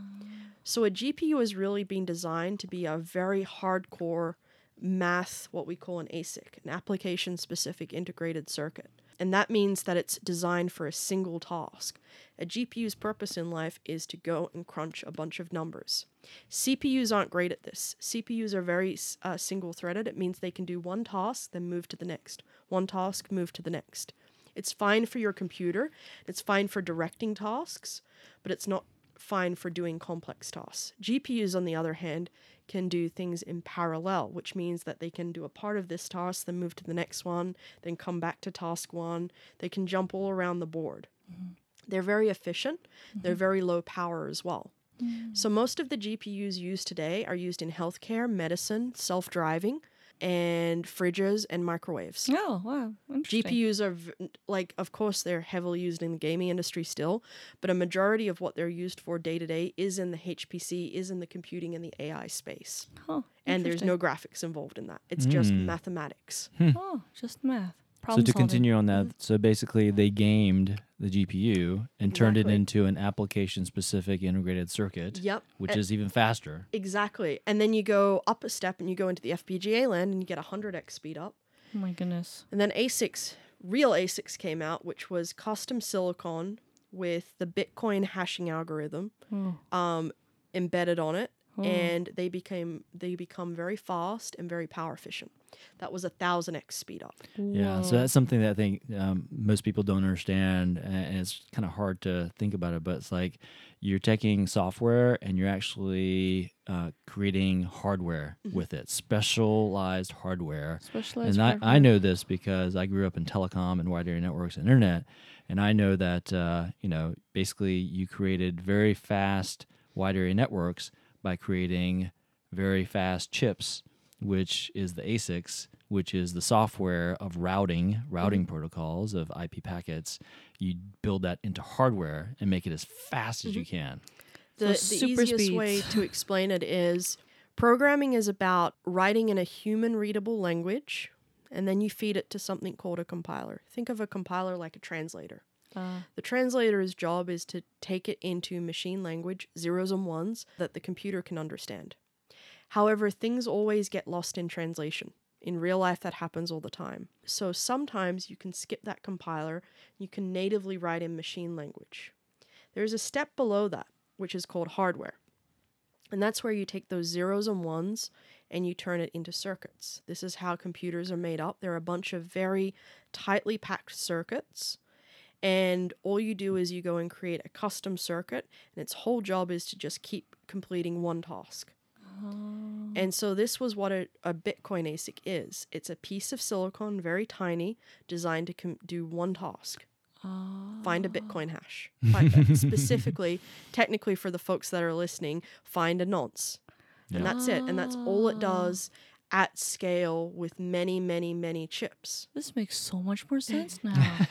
So a GPU has really been designed to be a very hardcore math, what we call an ASIC, an application specific integrated circuit. And that means that it's designed for a single task. A GPU's purpose in life is to go and crunch a bunch of numbers. CPUs aren't great at this. CPUs are very uh, single threaded. It means they can do one task, then move to the next. One task, move to the next. It's fine for your computer, it's fine for directing tasks, but it's not fine for doing complex tasks. GPUs, on the other hand, can do things in parallel, which means that they can do a part of this task, then move to the next one, then come back to task one. They can jump all around the board. Mm-hmm. They're very efficient, they're mm-hmm. very low power as well. Mm. So, most of the GPUs used today are used in healthcare, medicine, self driving, and fridges and microwaves. Oh wow. Interesting. GPUs are v- like, of course, they're heavily used in the gaming industry still, but a majority of what they're used for day to day is in the HPC, is in the computing and the AI space. Huh. And there's no graphics involved in that. It's just hmm. mathematics. Hmm. Oh, just math. So to solving. continue on that, so basically they gamed the GPU and turned it Exactly. into an application-specific integrated circuit, Yep. which A- is even faster. Exactly. And then you go up a step and you go into the FPGA land and you get 100x speed up. Oh my goodness. And then ASICs, real ASICs came out, which was custom silicon with the Bitcoin hashing algorithm Oh. um, embedded on it, and they became they become very fast and very power efficient. That was a thousand x speed up. Yeah, so that's something that I think um, most people don't understand, and it's kind of hard to think about it. But it's like you're taking software and you're actually uh, creating hardware with it, specialized hardware. Specialized and I, I know this because I grew up in telecom and wide area networks and internet, and I know that uh, you know basically you created very fast wide area networks by creating very fast chips, which is the ASICs, which is the software of routing routing mm-hmm. protocols of IP packets. You build that into hardware and make it as fast as you mm-hmm. can. The, the super easiest way to explain it is programming is about writing in a human readable language, and then you feed it to something called a compiler. Think of a compiler like a translator. Uh, The translator's job is to take it into machine language, zeros and ones, that the computer can understand. However, things always get lost in translation. In real life, that happens all the time. So sometimes you can skip that compiler, you can natively write in machine language. There's a step below that, which is called hardware. And that's where you take those zeros and ones and you turn it into circuits. This is how computers are made up. They're a bunch of very tightly packed circuits. And all you do is you go and create a custom circuit, and its whole job is to just keep completing one task. Oh. And so this was what a, a Bitcoin ASIC is. It's a piece of silicon, very tiny, designed to com- do one task. Find a oh. Bitcoin hash. Find, specifically, technically for the folks that are listening, find a nonce. And that's it. And that's all it does at scale with many, many, many chips. This makes so much more sense now.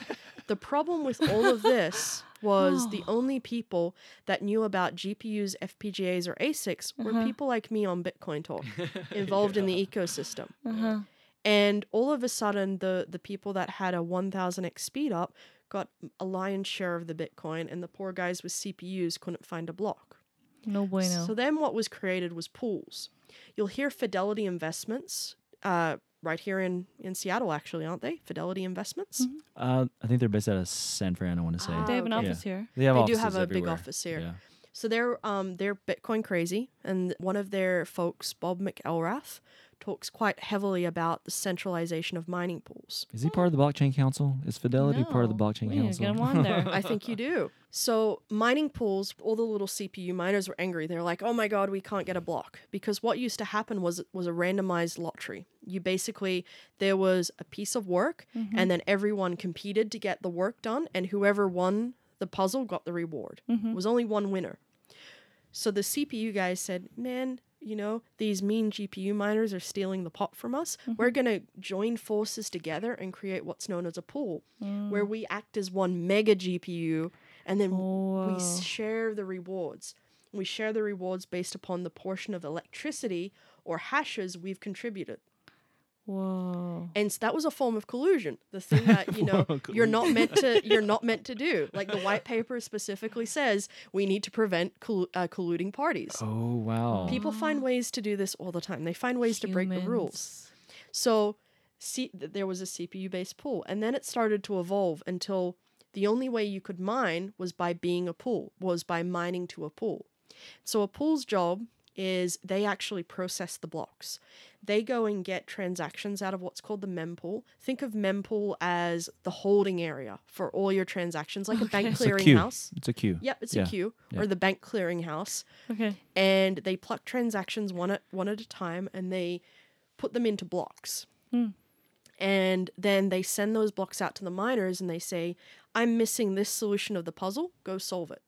The problem with all of this was the only people that knew about GPUs, FPGAs, or ASICs were Uh-huh. people like me on Bitcoin Talk, involved in the ecosystem. uh-huh. And all of a sudden, the the people that had a 1000x speed up got a lion's share of the Bitcoin, and the poor guys with CPUs couldn't find a block. No bueno. So then, what was created was pools. You'll hear Fidelity Investments, uh, right here in in Seattle, actually, aren't they? Fidelity Investments. Mm-hmm. Uh, I think they're based out of San Fran. I want to say. Ah, they have an okay. office here. They have They do have a big office here. Yeah. So they're um they're Bitcoin crazy, and one of their folks, Bob McElrath, talks quite heavily about the centralization of mining pools. Is he part of the blockchain council? Is Fidelity part of the No. blockchain We need to council? get him on there. I think you do. So mining pools, all the little CPU miners were angry. They're like, "Oh my god, we can't get a block." Because what used to happen was was a randomized lottery. You basically there was a piece of work mm-hmm. and then everyone competed to get the work done and whoever won the puzzle got the reward. Mm-hmm. It was only one winner. So the CPU guys said, "Man, you know, these mean GPU miners are stealing the pot from us. Mm-hmm. We're going to join forces together and create what's known as a pool mm. where we act as one mega GPU and then we share the rewards. We share the rewards based upon the portion of electricity or hashes we've contributed. Whoa. And so that was a form of collusion. The thing that, you know, you're not meant to you're not meant to do. Like the white paper specifically says, we need to prevent collu- uh, colluding parties. Oh wow. People find ways to do this all the time. They find ways to break the rules. So, see th- there was a CPU based pool, and then it started to evolve until the only way you could mine was by being a pool, was by mining to a pool. So, a pool's job is they actually process the blocks. They go and get transactions out of what's called the mempool. Think of mempool as the holding area for all your transactions, like a bank It's a clearing queue. house. It's a queue. Yep, it's Yeah, a queue yeah. or the bank clearing house Okay. and they pluck transactions one at one at a time and they put them into blocks. Hmm. And then they send those blocks out to the miners and they say, I'm missing this solution of the puzzle, go solve it.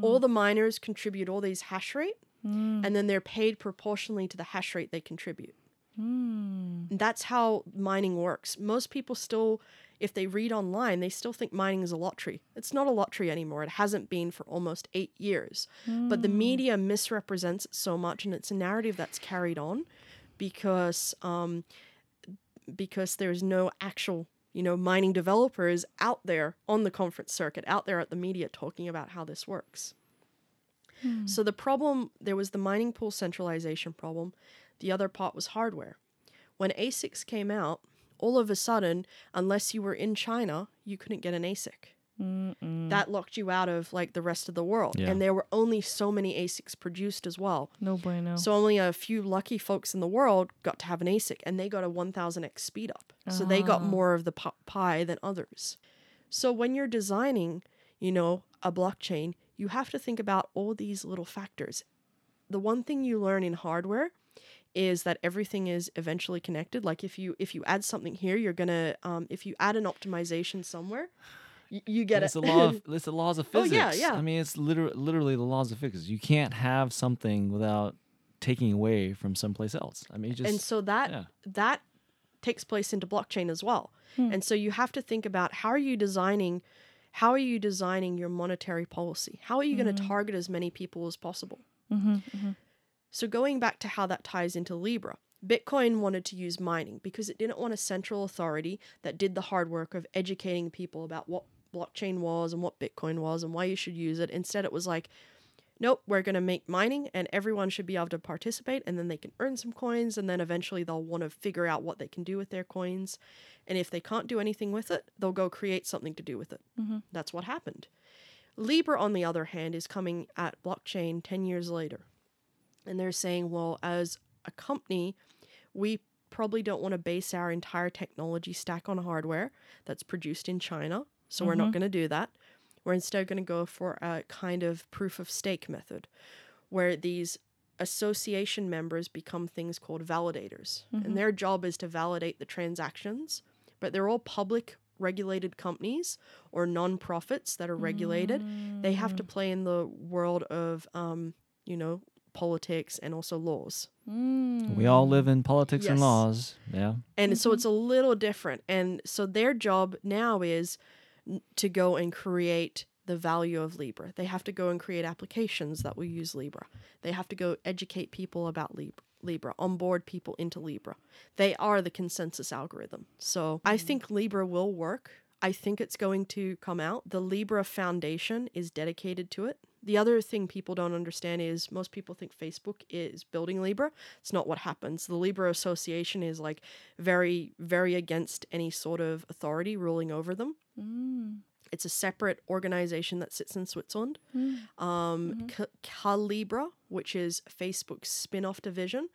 All the miners contribute all these hash rate Mm. and then they're paid proportionally to the hash rate they contribute. And that's how mining works. Most people still, if they read online, they still think mining is a lottery. It's not a lottery anymore. It hasn't been for almost eight years. But the mm. media misrepresents it so much, and it's a narrative that's carried on because um, because there's no actual you know mining developers out there on the conference circuit, out there at the media talking about how this works. Hmm. So the problem there was the mining pool centralization problem. The other part was hardware. When ASICs came out, all of a sudden, unless you were in China, you couldn't get an ASIC. That locked you out of like the rest of the world. Yeah. And there were only so many ASICs produced as well. No bueno. So only a few lucky folks in the world got to have an ASIC, and they got a 1000x speed up. So they got ah. more of the pi- pie than others. So when you're designing, you know, a blockchain, you have to think about all these little factors. The one thing you learn in hardware is that everything is eventually connected. Like if you if you add something here, you're gonna um, if you add an optimization somewhere, you, you get it's it. the law. Of, it's the laws of physics. Oh, physics. yeah, yeah. I mean, it's literally literally the laws of physics. You can't have something without taking away from someplace else. I mean, just and so that yeah. that takes place into blockchain as well and so you have to think about how are you designing how are you designing your monetary policy? How are you going to mm-hmm. target as many people as possible? Mm-hmm, mm-hmm. So going back to how that ties into libra bitcoin wanted to use mining because it didn't want a central authority that did the hard work of educating people about what blockchain was and what bitcoin was and why you should use it. Instead it was like nope, we're going to make mining and everyone should be able to participate and then they can earn some coins and then eventually they'll want to figure out what they can do with their coins. And if they can't do anything with it, they'll go create something to do with it. Mm-hmm. That's what happened. Libra, on the other hand, is coming at blockchain 10 years later. And they're saying, well, as a company, we probably don't want to base our entire technology stack on hardware that's produced in China. So we're not mm-hmm. going to do that. We're instead going to go for a kind of proof of stake method where these association members become things called validators. And their job is to validate the transactions, but they're all public regulated companies or non-profits that are regulated. They have to play in the world of, um, you know, politics and also laws. Mm. We all live in politics and laws. Yeah. And so it's a little different. And so their job now is n- to go and create the value of Libra. They have to go and create applications that will use Libra. They have to go educate people about Libra. Libra, onboard people into Libra. They are the consensus algorithm. So I mm-hmm. think Libra will work. I think it's going to come out. The Libra Foundation is dedicated to it. The other thing people don't understand is most people think Facebook is building Libra. It's not what happens. The Libra Association is like very, very against any sort of authority ruling over them. Mm. It's a separate organization that sits in Switzerland. Hmm. Um, mm-hmm. Ca- Calibra, which is Facebook's spin off division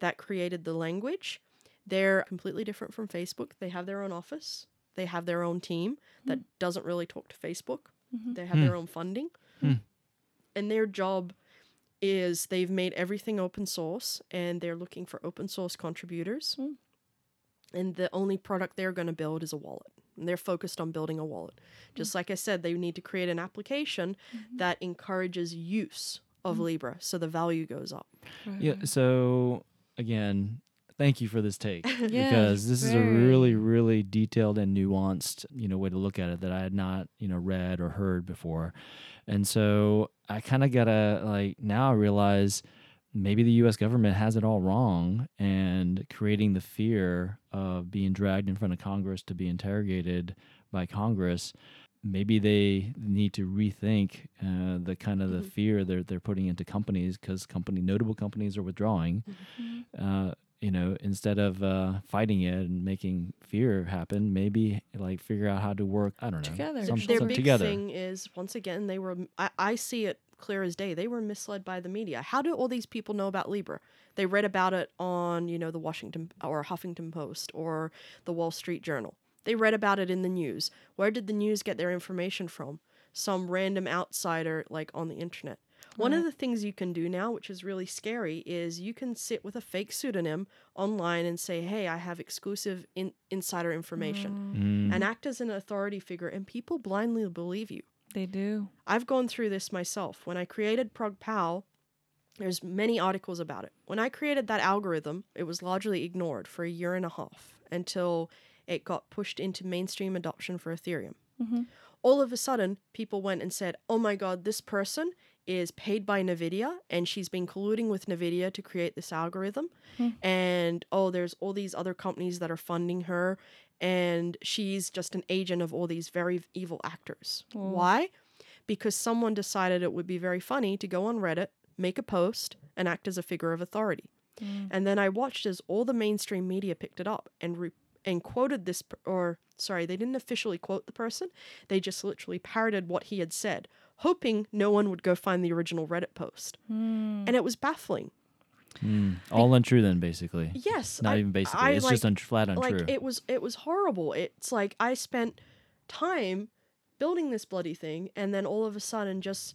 that created the language, they're completely different from Facebook. They have their own office, they have their own team that hmm. doesn't really talk to Facebook, mm-hmm. they have their hmm. own funding. And their job is they've made everything open source and they're looking for open source contributors. Hmm. And the only product they're going to build is a wallet. And they're focused on building a wallet. Hmm. Just like I said, they need to create an application mm-hmm. that encourages use of hmm. Libra so the value goes up. Yeah. So again, thank you for this take Yeah, because this is a really, really detailed and nuanced, you know, way to look at it that I had not, you know, read or heard before. And so I kind of gotta like now I realize maybe the U.S. government has it all wrong and creating the fear of being dragged in front of Congress to be interrogated by Congress. Maybe they need to rethink uh, the kind of the fear they're they're putting into companies because company notable companies are withdrawing. Uh, you know, instead of uh, fighting it and making fear happen, maybe like figure out how to work. I don't know Together. some- Their some big together. thing is, once again, they were, I, I see it clear as day. They were misled by the media. How do all these people know about Libra? They read about it on, you know, the Washington or Huffington Post or the Wall Street Journal. They read about it in the news. Where did the news get their information from? Some random outsider, like on the internet. One of the things you can do now, which is really scary, is you can sit with a fake pseudonym online and say, "Hey, I have exclusive in- insider information," Mm. and act as an authority figure, and people blindly believe you. They do. I've gone through this myself. When I created ProgPoW, there's many articles about it. When I created that algorithm, it was largely ignored for a year and a half until it got pushed into mainstream adoption for Ethereum. All of a sudden, people went and said, "Oh my god, this person is paid by Nvidia and she's been colluding with Nvidia to create this algorithm." Hmm. And oh, there's all these other companies that are funding her and she's just an agent of all these very evil actors. Why? because someone decided it would be very funny to go on Reddit, make a post, and act as a figure of authority. Hmm. And then I watched as all the mainstream media picked it up and re- and quoted this, per- or sorry, they didn't officially quote the person. They just literally parroted what he had said, hoping no one would go find the original Reddit post. And it was baffling. Mm. All untrue then, basically. Yes, Not I- even basically. I, it's just like- un- flat untrue. like it was it was horrible it's like i spent time building this bloody thing and then all of a sudden just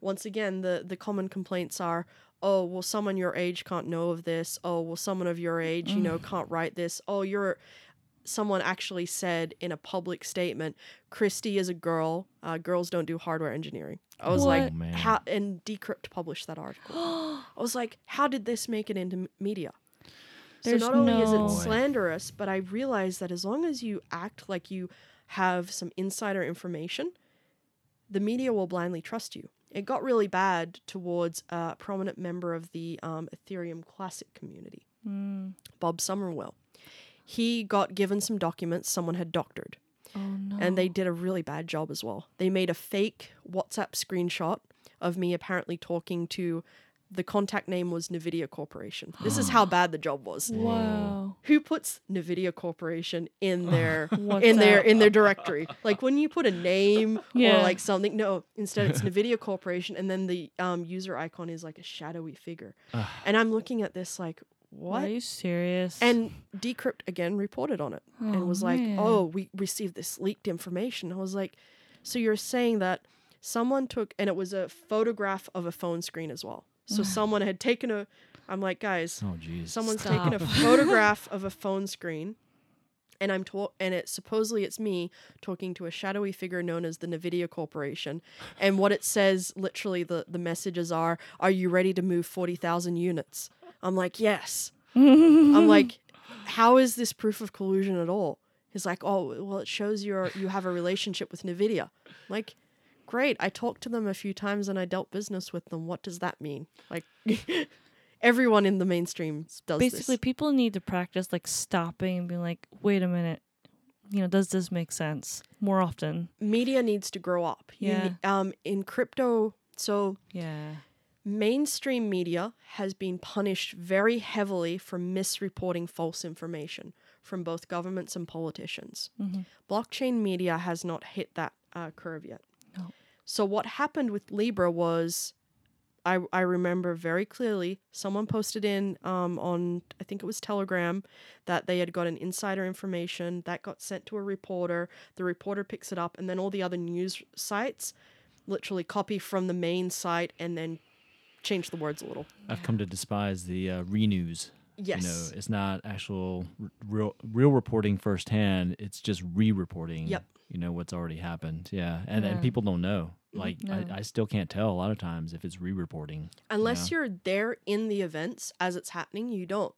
once again the the common complaints are oh well someone your age can't know of this oh well someone of your age you know can't write this oh you're someone actually said in a public statement Kristy is a girl uh, girls don't do hardware engineering i was like What? Oh, how and decrypt published that article i was like how did this make it into media There's so not only is it slanderous, but I realize that as long as you act like you have some insider information, the media will blindly trust you. It got really bad towards a prominent member of the um, Ethereum Classic community, Bob Summerwill. He got given some documents someone had doctored, Oh no. and they did a really bad job as well. They made a fake WhatsApp screenshot of me apparently talking to the contact name was Nvidia Corporation. This is how bad the job was Wow. who puts Nvidia Corporation in their in their in their directory? Like when you put a name Yeah. or like something, no, instead it's Nvidia Corporation, and then the um, user icon is like a shadowy figure. and I'm looking at this like, what? Are you serious? And Decrypt again reported on it and Oh, was like, man. "Oh, we received this leaked information." I was like, "So you're saying that someone took and it was a photograph of a phone screen as well. So someone had taken a I'm like, "Guys, oh, jeez. Someone's Stop. taken a photograph of a phone screen and I'm talk and it supposedly it's me talking to a shadowy figure known as the Nvidia Corporation, and what it says literally the the messages are, "Are you ready to move forty thousand units?" I'm like, "Yes." I'm like, "How is this proof of collusion at all?" He's like, "Oh, well, it shows you're you have a relationship with Nvidia." I'm like, great. I talked to them a few times and I dealt business with them. What does that mean? Like. Everyone in the mainstream does this. Basically, this. people need to practice like stopping and being like, wait a minute, you know, does this make sense more often? Media needs to grow up. You Yeah. ne- um, in crypto, so Yeah. Mainstream media has been punished very heavily for misreporting false information from both governments and politicians. Mhm. Blockchain media has not hit that uh, curve yet. No. So what happened with Libra was, I I remember very clearly. Someone posted in um, on I think it was Telegram that they had got an insider information that got sent to a reporter. The reporter picks it up, and then all the other news sites literally copy from the main site and then change the words a little. I've come to despise the uh, renews. Yes. You know, it's not actual r- real real reporting firsthand. It's just re-reporting. Yep. You know what's already happened. Yeah, and Yeah. and people don't know. Like No. I, I still can't tell a lot of times if it's re-reporting. Unless you're there in the events as it's happening, you don't.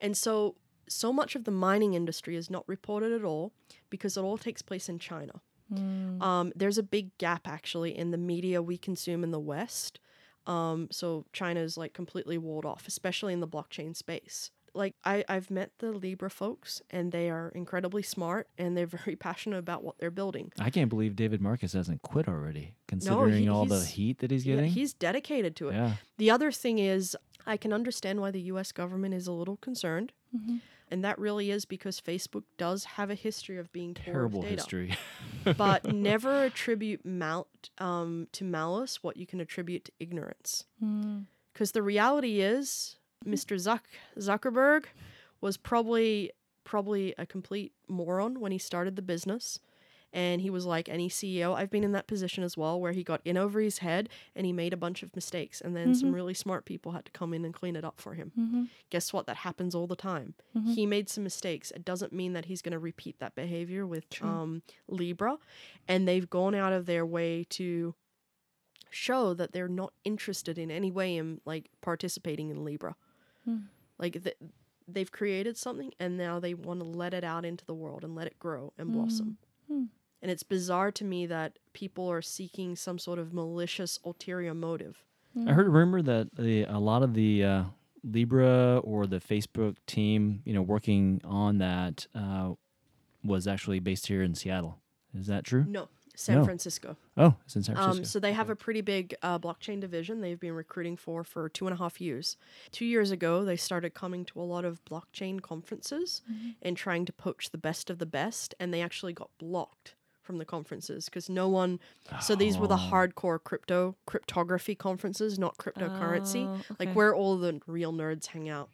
And so, so much of the mining industry is not reported at all because it all takes place in China. Mm. Um, there's a big gap actually in the media we consume in the West. Um, so China is like completely walled off, especially in the blockchain space. Like I, I've met the Libra folks, and they are incredibly smart, and they're very passionate about what they're building. I can't believe David Marcus hasn't quit already, considering all the heat that he's Yeah, getting. he's dedicated to it. yeah. The other thing is, I can understand why the US government is a little concerned. Mhm. And that really is because Facebook does have a history of being Terrible with data. history. but never attribute mal- um, to malice what you can attribute to ignorance. Mm. Because the reality is, Mr. Zuck Zuckerberg was probably probably a complete moron when he started the business. And he was like any CEO. I've been in that position as well, where he got in over his head and he made a bunch of mistakes. And then some really smart people had to come in and clean it up for him. Mhm. Guess what? That happens all the time. Mhm. He made some mistakes. It doesn't mean that he's going to repeat that behavior with um, Libra. And they've gone out of their way to show that they're not interested in any way in like participating in Libra. Hmm. Like th- they've created something and now they want to let it out into the world and let it grow and blossom. Hmm. And it's bizarre to me that people are seeking some sort of malicious ulterior motive. I heard a rumor that the, a lot of the uh, Libra or the Facebook team, you know, working on that uh, was actually based here in Seattle. Is that true? No, San No. Francisco. Oh, it's in San Francisco. Um, so they have a pretty big uh, blockchain division they've been recruiting for for two and a half years. Two years ago, they started coming to a lot of blockchain conferences and trying to poach the best of the best, and they actually got blocked from the conferences because no one. So these were the Oh. hardcore crypto cryptography conferences, not cryptocurrency, Oh, like where all the real nerds hang out,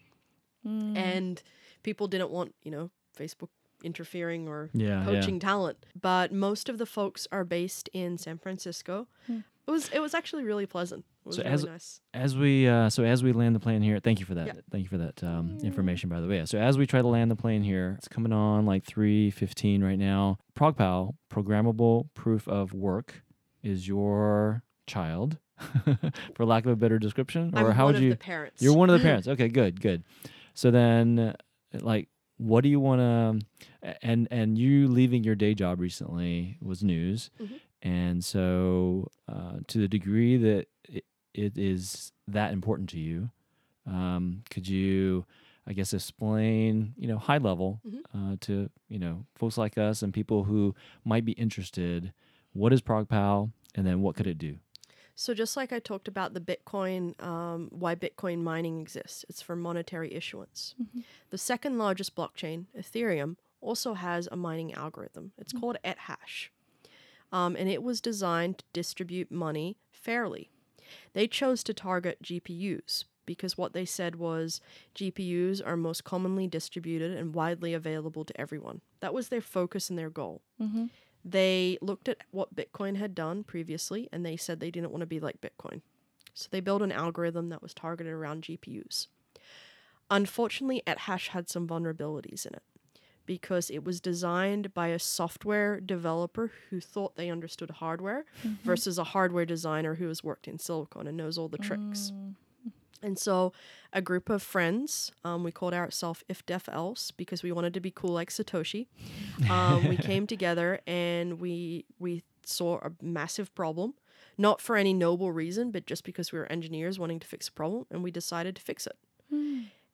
Mm. and people didn't want you know Facebook interfering or yeah, yeah. poaching talent. But most of the folks are based in San Francisco. Hmm. It was it was actually really pleasant. Was So really as- nice. As we uh, so as we land the plane here, thank you for that. Yeah. Thank you for that um, information, by the way. So as we try to land the plane here, it's coming on like three fifteen right now. ProgPoW, programmable proof of work, is your child, for lack of a better description, or I'm how one would of you? the parents. You're one of the parents. Okay, good, good. So then, uh, like, what do you want to? And and you leaving your day job recently was news, Mhm. and so uh, to the degree that it, it is that important to you, um, could you? I guess explain, you know, high level Mhm. uh, to you know folks like us and people who might be interested. What is ProgPoW, and then what could it do? So just like I talked about the Bitcoin, um, why Bitcoin mining exists, it's for monetary issuance. The second largest blockchain, Ethereum, also has a mining algorithm. It's called ethash, um, and it was designed to distribute money fairly. They chose to target GPUs because what they said was GPUs are most commonly distributed and widely available to everyone. That was their focus and their goal. Mm-hmm. They looked at what Bitcoin had done previously and they said they didn't want to be like Bitcoin. So they built an algorithm that was targeted around GPUs. Unfortunately, ethash had some vulnerabilities in it because it was designed by a software developer who thought they understood hardware versus a hardware designer who has worked in silicon and knows all the tricks. And so, a group of friends, um, we called ourselves IfDefElse because we wanted to be cool like Satoshi. Um, we came together and we we saw a massive problem, not for any noble reason, but just because we were engineers wanting to fix a problem, and we decided to fix it.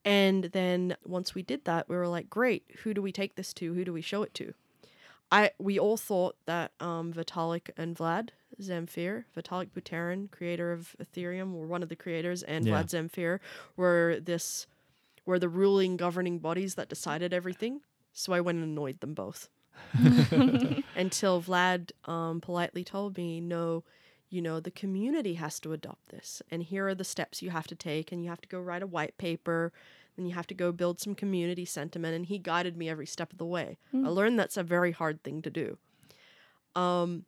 And then once we did that, we were like, great, who do we take this to? Who do we show it to? I we all thought that um, Vitalik and Vlad Zamfir, Vitalik Buterin, creator of Ethereum, were one of the creators, and Yeah. Vlad Zamfir were this were the ruling governing bodies that decided everything. So I went and annoyed them both until Vlad um, politely told me, no, you know, the community has to adopt this. And here are the steps you have to take. And you have to go write a white paper. Then you have to go build some community sentiment. And he guided me every step of the way. I learned that's a very hard thing to do. Um,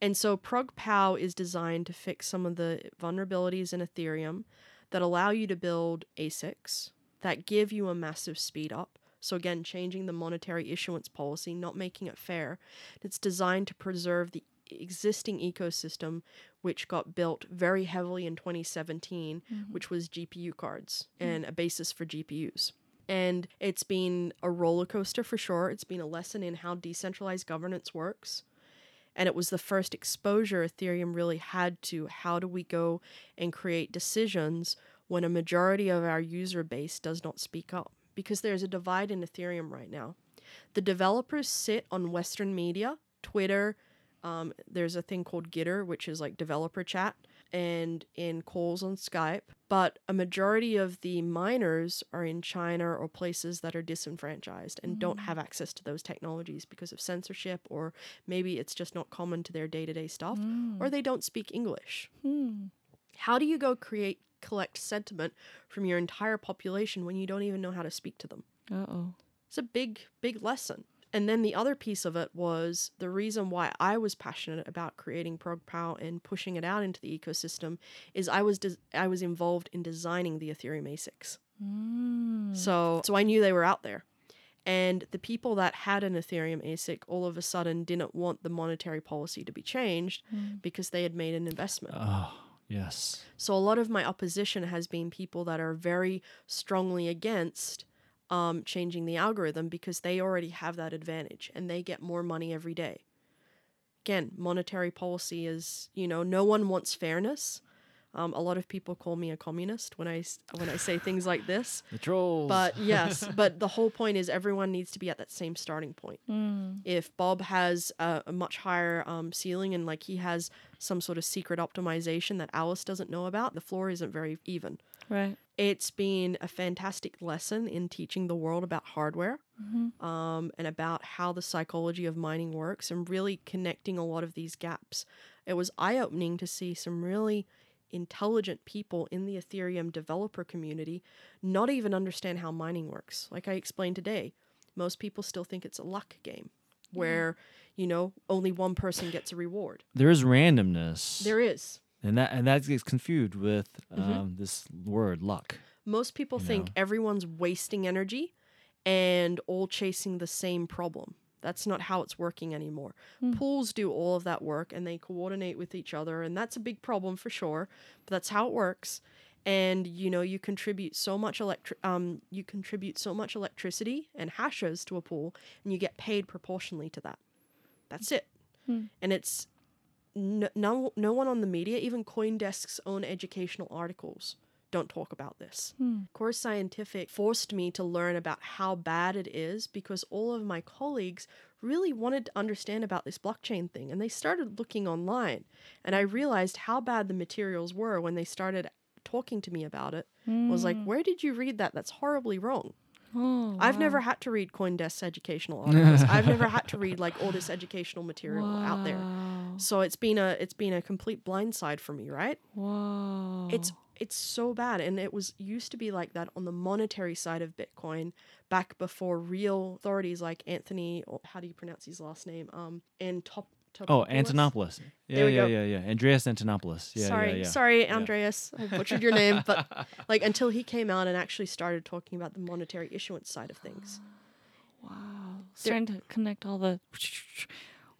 and so ProgPow is designed to fix some of the vulnerabilities in Ethereum that allow you to build ASICs that give you a massive speed up. So again, changing the monetary issuance policy, not making it fair. It's designed to preserve the existing ecosystem which got built very heavily in 2017, mm-hmm. which was GPU cards mm-hmm. and a basis for GPUs. And it's been a roller coaster for sure. It's been a lesson in how decentralized governance works and it was the first exposure Ethereum really had to how do we go and create decisions when a majority of our user base does not speak up because there's a divide in Ethereum right now. The developers sit on Western media, Twitter. Um, there's a thing called Gitter, which is like developer chat, and in calls on Skype. But a majority of the miners are in China or places that are disenfranchised and don't have access to those technologies because of censorship, or maybe it's just not common to their day to day stuff, or they don't speak English. How do you go create collect sentiment from your entire population when you don't even know how to speak to them? Uh oh. It's a big, big lesson. And then the other piece of it was the reason why I was passionate about creating ProgPow and pushing it out into the ecosystem is I was des- I was involved in designing the Ethereum ASICs. Mm. So so I knew they were out there. And the people that had an Ethereum ASIC all of a sudden didn't want the monetary policy to be changed mm. because they had made an investment. Oh, yes. So a lot of my opposition has been people that are very strongly against um, changing the algorithm because they already have that advantage and they get more money every day. Again, monetary policy is, you know, no one wants fairness. Um, a lot of people call me a communist when I s- when I say things like this. The trolls. But yes, but the whole point is everyone needs to be at that same starting point. If Bob has a, a much higher um, ceiling and like he has some sort of secret optimization that Alice doesn't know about, the floor isn't very even. Right. It's been a fantastic lesson in teaching the world about hardware um, and about how the psychology of mining works and really connecting a lot of these gaps. It was eye opening to see some really intelligent people in the Ethereum developer community not even understand how mining works. Like I explained today, most people still think it's a luck game where, you know, only one person gets a reward. there is randomness. There is. and that and that gets confused with Mm-hmm. um, this word luck. Most people think know. everyone's wasting energy and all chasing the same problem. That's not how it's working anymore. Pools do all of that work and they coordinate with each other, and that's a big problem for sure. But that's how it works. And you know, you contribute so much electri- um, you contribute so much electricity and hashes to a pool, and you get paid proportionally to that. That's it. And it's no, no no one on the media, even CoinDesk's own educational articles, don't talk about this. Hmm. Core Scientific forced me to learn about how bad it is because all of my colleagues really wanted to understand about this blockchain thing and they started looking online and I realized how bad the materials were when they started talking to me about it. I was like, hmm. "Where did you read that? That's horribly wrong." Oh, I've never had to read CoinDesk's educational articles. I've never had to read like all this educational material out there. So it's been a it's been a complete blindside for me, right? Wow. It's it's so bad and it was used to be like that on the monetary side of Bitcoin back before real authorities like Anthony or how do you pronounce his last name? Um and top Oh, Antonopoulos. Yeah, yeah, go. yeah, yeah. Andreas Antonopoulos. Yeah, sorry, yeah, yeah. sorry, Andreas. I butchered your name, but like until he came out and actually started talking about the monetary issuance side of things. Wow. It's trying to connect all the.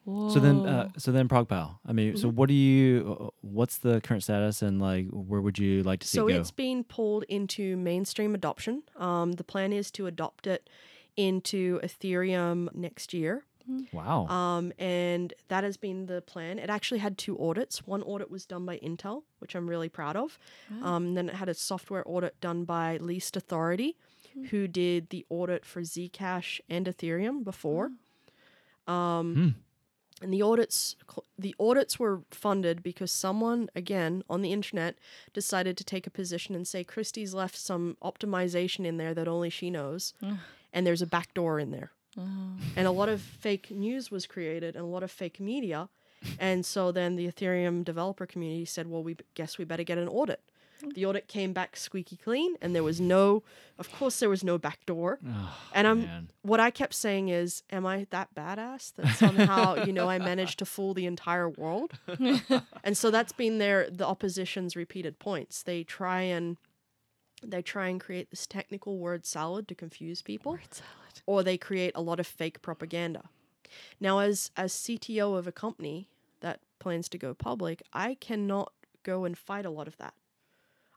Whoa. So then, uh, so then, ProgPoW. I mean, so Mhm. what do you? uh, What's the current status, and like, where would you like to see So it go? it's been pulled into mainstream adoption. Um, the plan is to adopt it into Ethereum next year. wow. Um, and that has been the plan. It actually had two audits. One audit was done by Intel, which I'm really proud of. Um, and then it had a software audit done by Least Authority, who did the audit for Zcash and Ethereum before. Um, Hmm. And the audits, the audits were funded because someone, again on the internet, decided to take a position and say Kristy's left some optimization in there that only she knows, mm. and there's a backdoor in there. Oh. and a lot of fake news was created and a lot of fake media. And so then the ethereum developer community said well we b- guess we better get an audit the audit came back squeaky clean and there was no of course there was no backdoor Oh, and i'm man. what i kept saying is am i that badass that somehow you know i managed to fool the entire world and so that's been their the opposition's repeated points they try and they try and create this technical word salad to confuse people or they create a lot of fake propaganda. Now, as as CTO of a company that plans to go public, I cannot go and fight a lot of that.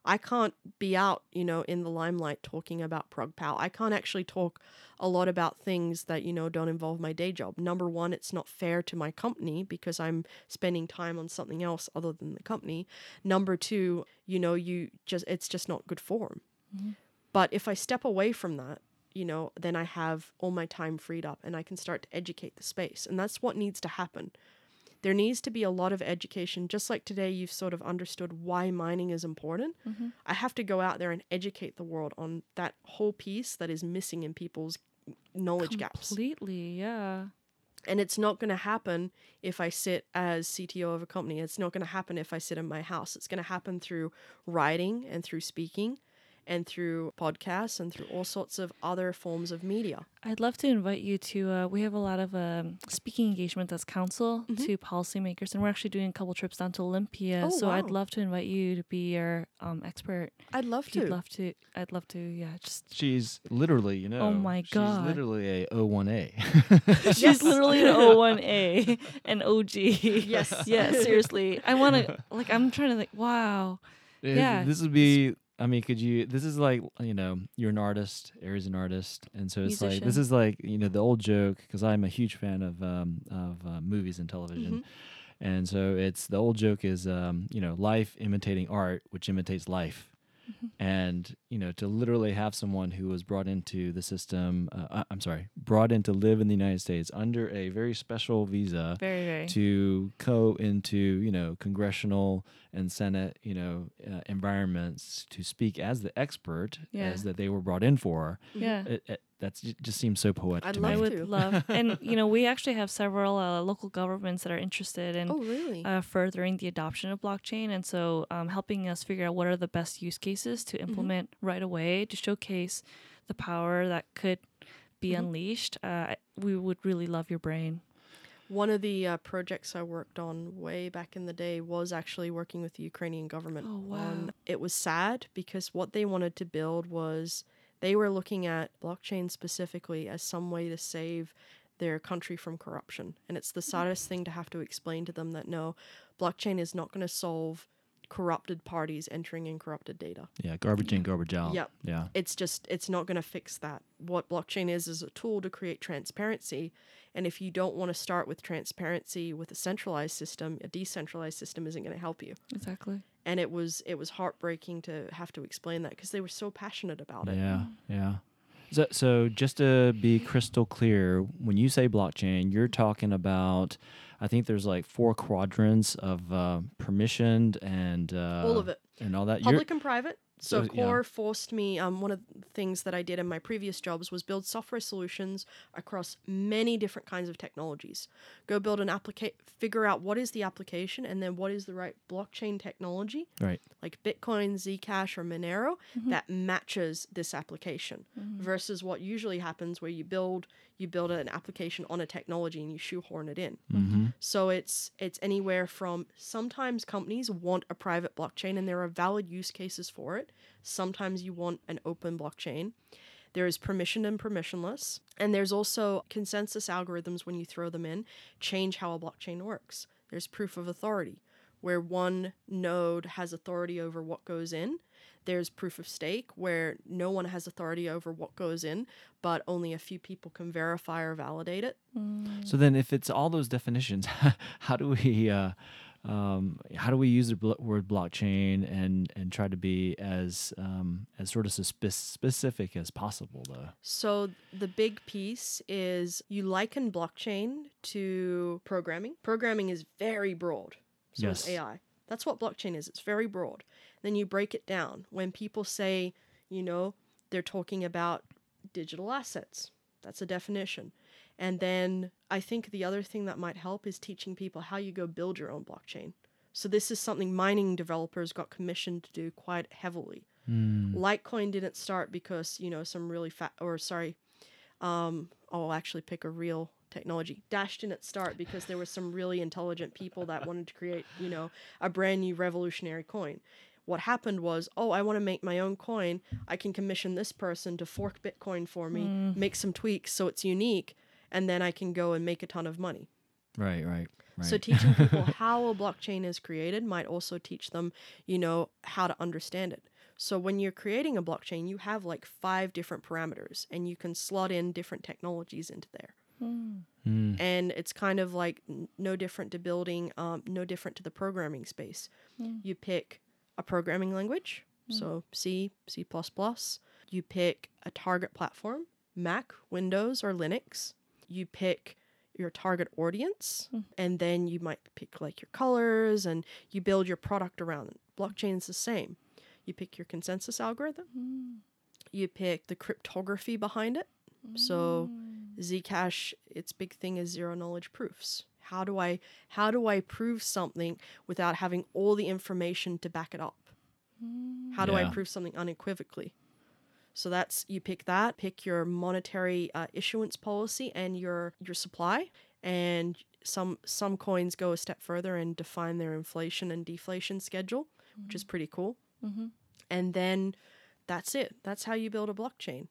I can't be out, you know, in the limelight talking about ProgPoW. I can't actually talk a lot about things that, you know, don't involve my day job. Number one, it's not fair to my company because I'm spending time on something else other than the company. Number two, you know, you just it's just not good form. Mm-hmm. But if I step away from that, you know, then I have all my time freed up and I can start to educate the space. And that's what needs to happen. There needs to be a lot of education. Just like today, you've sort of understood why mining is important. Mm-hmm. I have to go out there and educate the world on that whole piece that is missing in people's knowledge gaps. Completely, yeah. And it's not going to happen if I sit as CTO of a company. It's not going to happen if I sit in my house. It's going to happen through writing and through speaking and through podcasts and through all sorts of other forms of media. I'd love to invite you to. Uh, we have a lot of um, speaking engagements as council to policymakers, and we're actually doing a couple trips down to Olympia. Oh, so I'd love to invite you to be our um, expert. I'd love If you'd to. love to, I'd love to. Yeah, just She's literally, you know. Oh my God. She's literally a O1A. she's literally an O1A, an OG. Yes. yeah. Seriously, I want to. Like, I'm trying to think. Wow. Uh, Yeah. This would be. I mean, could you? This is like you know, you're an artist. Arry's an artist, and so it's like this is like you know the old joke because I'm a huge fan of um of uh, movies and television, and so it's the old joke is um you know life imitating art, which imitates life. And you know to literally have someone who was brought into the system, uh, I- I'm sorry, brought in to live in the United States under a very special visa, Very, very. to go into you know congressional and senate you know uh, environments to speak as the expert Yeah. as that they were brought in for yeah. it, it, that's it just seems so poetic I'd to love I would love, and you know, we actually have several uh, local governments that are interested in Oh, really? uh, furthering the adoption of blockchain, and so um, helping us figure out what are the best use cases to implement right away to showcase the power that could be unleashed. Uh, we would really love your brain. One of the uh, projects I worked on way back in the day was actually working with the Ukrainian government. Oh, wow. on- it was sad because what they wanted to build was they were looking at blockchain specifically as some way to save their country from corruption. And it's the saddest thing to have to explain to them that no, blockchain is not going to solve corrupted parties entering in corrupted data. yeah garbage in garbage out Yep. yeah It's just it's not going to fix that. What blockchain is is a tool to create transparency, and if you don't want to start with transparency with a centralized system, a decentralized system isn't going to help you. Exactly. And it was it was heartbreaking to have to explain that because they were so passionate about it. yeah mm-hmm. yeah so, so just to be crystal clear when you say blockchain you're talking about i think there's like four quadrants of uh, permissioned and uh, All of it. and all that You're- Public and private. So, So, yeah. Core forced me. Um, one of the things that I did in my previous jobs was build software solutions across many different kinds of technologies. Go build an application, figure out what is the application, and then what is the right blockchain technology, right like Bitcoin, Zcash, or Monero, that matches this application. Versus what usually happens, where you build you build an application on a technology and you shoehorn it in. mm-hmm. So it's it's anywhere from sometimes companies want a private blockchain and there are valid use cases for it. Sometimes you want an open blockchain. There's permissioned and permissionless. And there's also consensus algorithms when you throw them in, change how a blockchain works. There's proof of authority, where one node has authority over what goes in. There's proof of stake, where no one has authority over what goes in, but only a few people can verify or validate it. So then, if it's all those definitions, how do we uh, um, how do we use the blo- word blockchain and and try to be as um, as sort of spe- specific as possible, though? So the big piece is you liken blockchain to programming. Programming is very broad. So Yes. is AI. That's what blockchain is. It's very broad. Then you break it down. When people say, you know, they're talking about digital assets. That's a definition. And then I think the other thing that might help is teaching people how you go build your own blockchain. So this is something mining developers got commissioned to do quite heavily. Litecoin didn't start because you know some really fat or sorry, um, I'll actually pick a real technology. Dash didn't start because there were some really intelligent people that wanted to create you know a brand new revolutionary coin. What happened was, oh, I want to make my own coin. I can commission this person to fork Bitcoin for me, make some tweaks so it's unique, and then I can go and make a ton of money. Right, right, right. So teaching people how a blockchain is created might also teach them, you know, how to understand it. So when you're creating a blockchain, you have like five different parameters and you can slot in different technologies into there. Mm. And it's kind of like n- no different to building, um, no different to the programming space. You pick a programming language, hmm. so C, C++. You pick a target platform, Mac, Windows, or Linux. You pick your target audience, hmm. and then you might pick like your colors and you build your product around it. Blockchain is the same. You pick your consensus algorithm, hmm. you pick the cryptography behind it. So Zcash, its big thing is zero knowledge proofs. How do I how do I prove something without having all the information to back it up? How do I prove something unequivocally? So that's you pick that, pick your monetary uh, issuance policy and your your supply, and some some coins go a step further and define their inflation and deflation schedule, which is pretty cool. And then that's it. That's how you build a blockchain.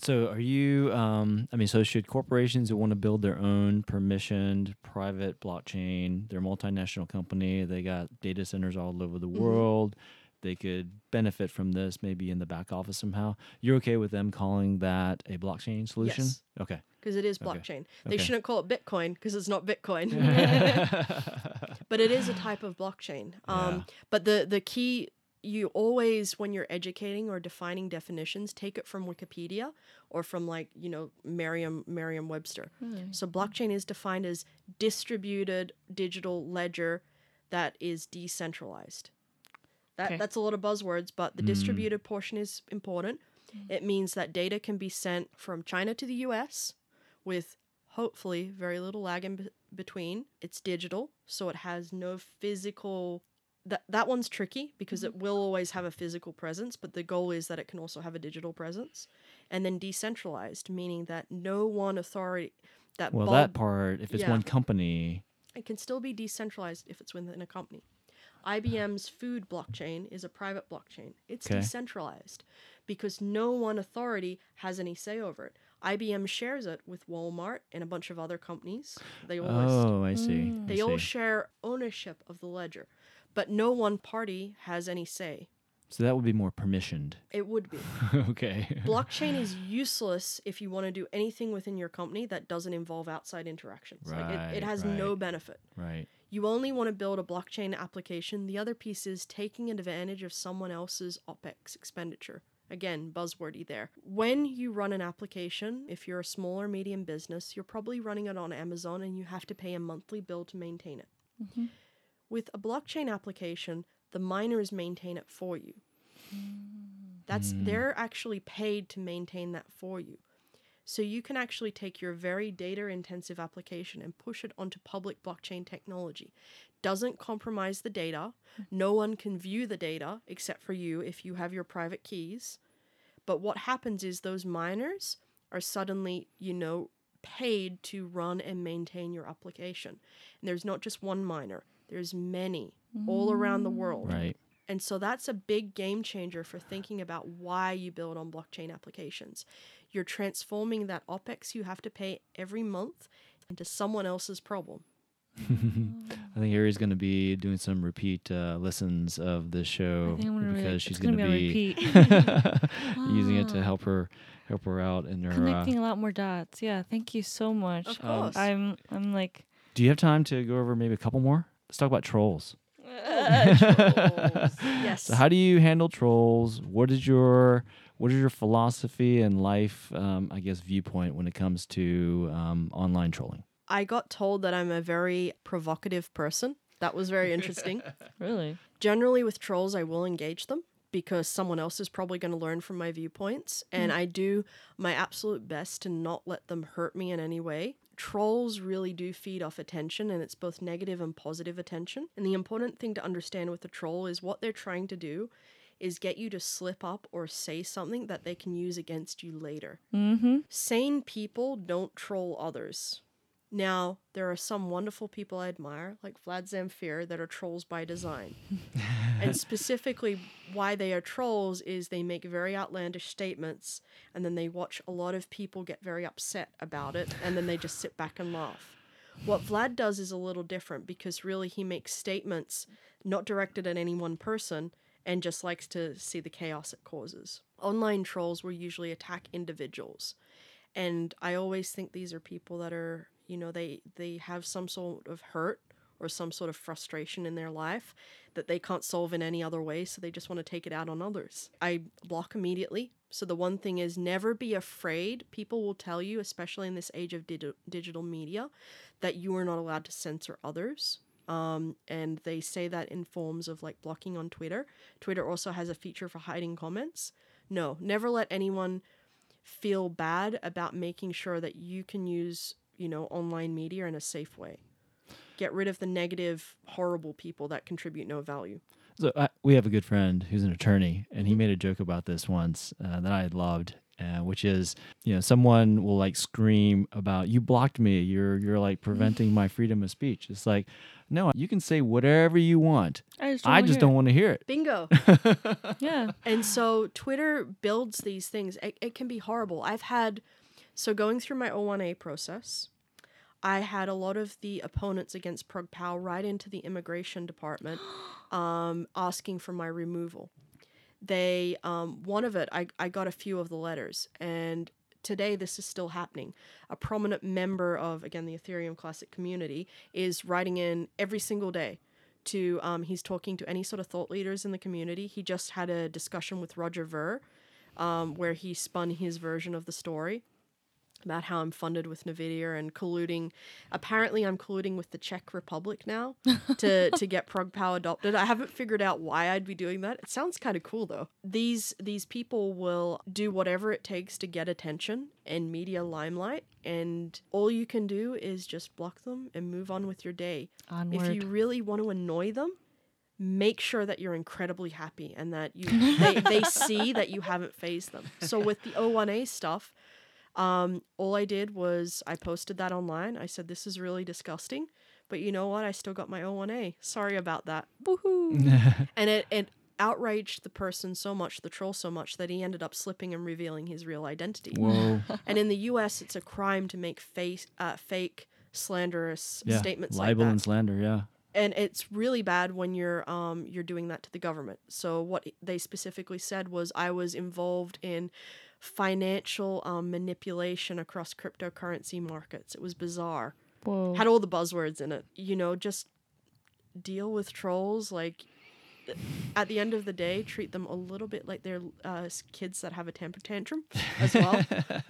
So, are you? Um, I mean, so should corporations who want to build their own permissioned private blockchain? They're multinational company. They got data centers all over the world. They could benefit from this, maybe in the back office somehow. You're okay with them calling that a blockchain solution? Yes. Okay. because it is Okay. blockchain. They Okay. shouldn't call it Bitcoin because it's not Bitcoin. but it is a type of blockchain. Um, Yeah. But the the key you always when you're educating or defining definitions take it from Wikipedia or from like you know Merriam Merriam Webster. Hmm. So blockchain is defined as distributed digital ledger that is decentralized. That Okay. that's a lot of buzzwords, but the hmm. distributed portion is important. Hmm. It means that data can be sent from China to the US with hopefully very little lag in b- between. It's digital, so it has no physical. That that one's tricky because mm-hmm. it will always have a physical presence, but the goal is that it can also have a digital presence, and then decentralized, meaning that no one authority that Well, bulb, that part, if it's yeah. one company, it can still be decentralized if it's within a company. IBM's food blockchain is a private blockchain. It's Okay. decentralized because no one authority has any say over it. IBM shares it with Walmart and a bunch of other companies. They all list- oh, I see. Mm. I they all see. share ownership of the ledger, but no one party has any say. so that would be more permissioned. It would be. okay. Blockchain is useless if you want to do anything within your company that doesn't involve outside interactions. like it, Right, it has no benefit. right. You only want to build a blockchain application. The other piece is taking advantage of someone else's OPEX expenditure. Again, buzzwordy there. When you run an application, if you're a small or medium business, you're probably running it on Amazon and you have to pay a monthly bill to maintain it. Mm-hmm. With a blockchain application, the miners maintain it for you. That's hmm. they're actually paid to maintain that for you. So you can actually take your very data intensive application and push it onto public blockchain technology. Doesn't compromise the data. No one can view the data except for you if you have your private keys. But what happens is those miners are suddenly, you know, paid to run and maintain your application. And there's not just one miner, there's many all around the world. Right. And so that's a big game changer for thinking about why you build on blockchain applications. You're transforming that OPEX you have to pay every month into someone else's problem. I think Arry's going to be doing some repeat uh, listens of this show I think I'm gonna re- because it's she's gonna be be, using it to help her help her out in her. Uh, Connecting a lot more dots. Yeah, thank you so much. Of Um, course. I'm I'm like do you have time to go over maybe a couple more? Let's talk about trolls. Trolls. yes. So how do you handle trolls? What is your what is your philosophy and life, um, I guess, viewpoint when it comes to um, online trolling? I got told that I'm a very provocative person. That was very interesting. really. Generally, with trolls, I will engage them because someone else is probably going to learn from my viewpoints. And I do my absolute best to not let them hurt me in any way. Trolls really do feed off attention, and it's both negative and positive attention. And the important thing to understand with a troll is what they're trying to do is get you to slip up or say something that they can use against you later. Mm-hmm. Sane people don't troll others. Now, there are some wonderful people I admire, like Vlad Zamfir, that are trolls by design. and specifically, why they are trolls is they make very outlandish statements, and then they watch a lot of people get very upset about it, and then they just sit back and laugh. What Vlad does is a little different because really he makes statements not directed at any one person and just likes to see the chaos it causes. Online trolls will usually attack individuals. And I always think these are people that are, you know, they they have some sort of hurt or some sort of frustration in their life that they can't solve in any other way, so they just want to take it out on others. I block immediately. So the one thing is never be afraid. People will tell you, especially in this age of digi- digital media, that you are not allowed to censor others. Um, and they say that in forms of like blocking on Twitter. Twitter also has a feature for hiding comments. No, never let anyone feel bad about making sure that you can use, you know, online media in a safe way. Get rid of the negative, horrible people that contribute no value. So I, we have a good friend who's an attorney, and he made a joke about this once uh, that I had loved, uh, which is, you know, someone will like scream about you blocked me, you're you're like preventing my freedom of speech. It's like, no, you can say whatever you want. I just I just don't want to hear it. Bingo. Yeah. and so Twitter builds these things. It, it can be horrible. I've had, so going through my O1A process, I had a lot of the opponents against ProgPoW right into the immigration department um, asking for my removal. They, um, one of it, I, I got a few of the letters, and today this is still happening. A prominent member of, again, the Ethereum Classic community is writing in every single day to um, he's talking to any sort of thought leaders in the community. He just had a discussion with Roger Ver, um, where he spun his version of the story about how I'm funded with Nvidia and colluding. Apparently, I'm colluding with the Czech Republic now to to get ProgPoW adopted. I haven't figured out why I'd be doing that. It sounds kind of cool though. These these people will do whatever it takes to get attention and media limelight, and all you can do is just block them and move on with your day. Onward. If you really want to annoy them, make sure that you're incredibly happy and that you they, they see that you haven't phased them. So with the O1A stuff, um, all I did was I posted that online. I said this is really disgusting, but you know what? I still got my O1A. Sorry about that. Woohoo! and it it outraged the person so much, the troll so much that he ended up slipping and revealing his real identity. Whoa. And in the U.S., it's a crime to make face, uh, fake slanderous yeah. statements Libel like that Libel and slander. Yeah. and it's really bad when you're um you're doing that to the government. So what they specifically said was I was involved in financial um, manipulation across cryptocurrency markets. It was bizarre. Whoa. Had all the buzzwords in it. You know, just deal with trolls like at the end of the day treat them a little bit like they're uh, kids that have a temper tantrum as well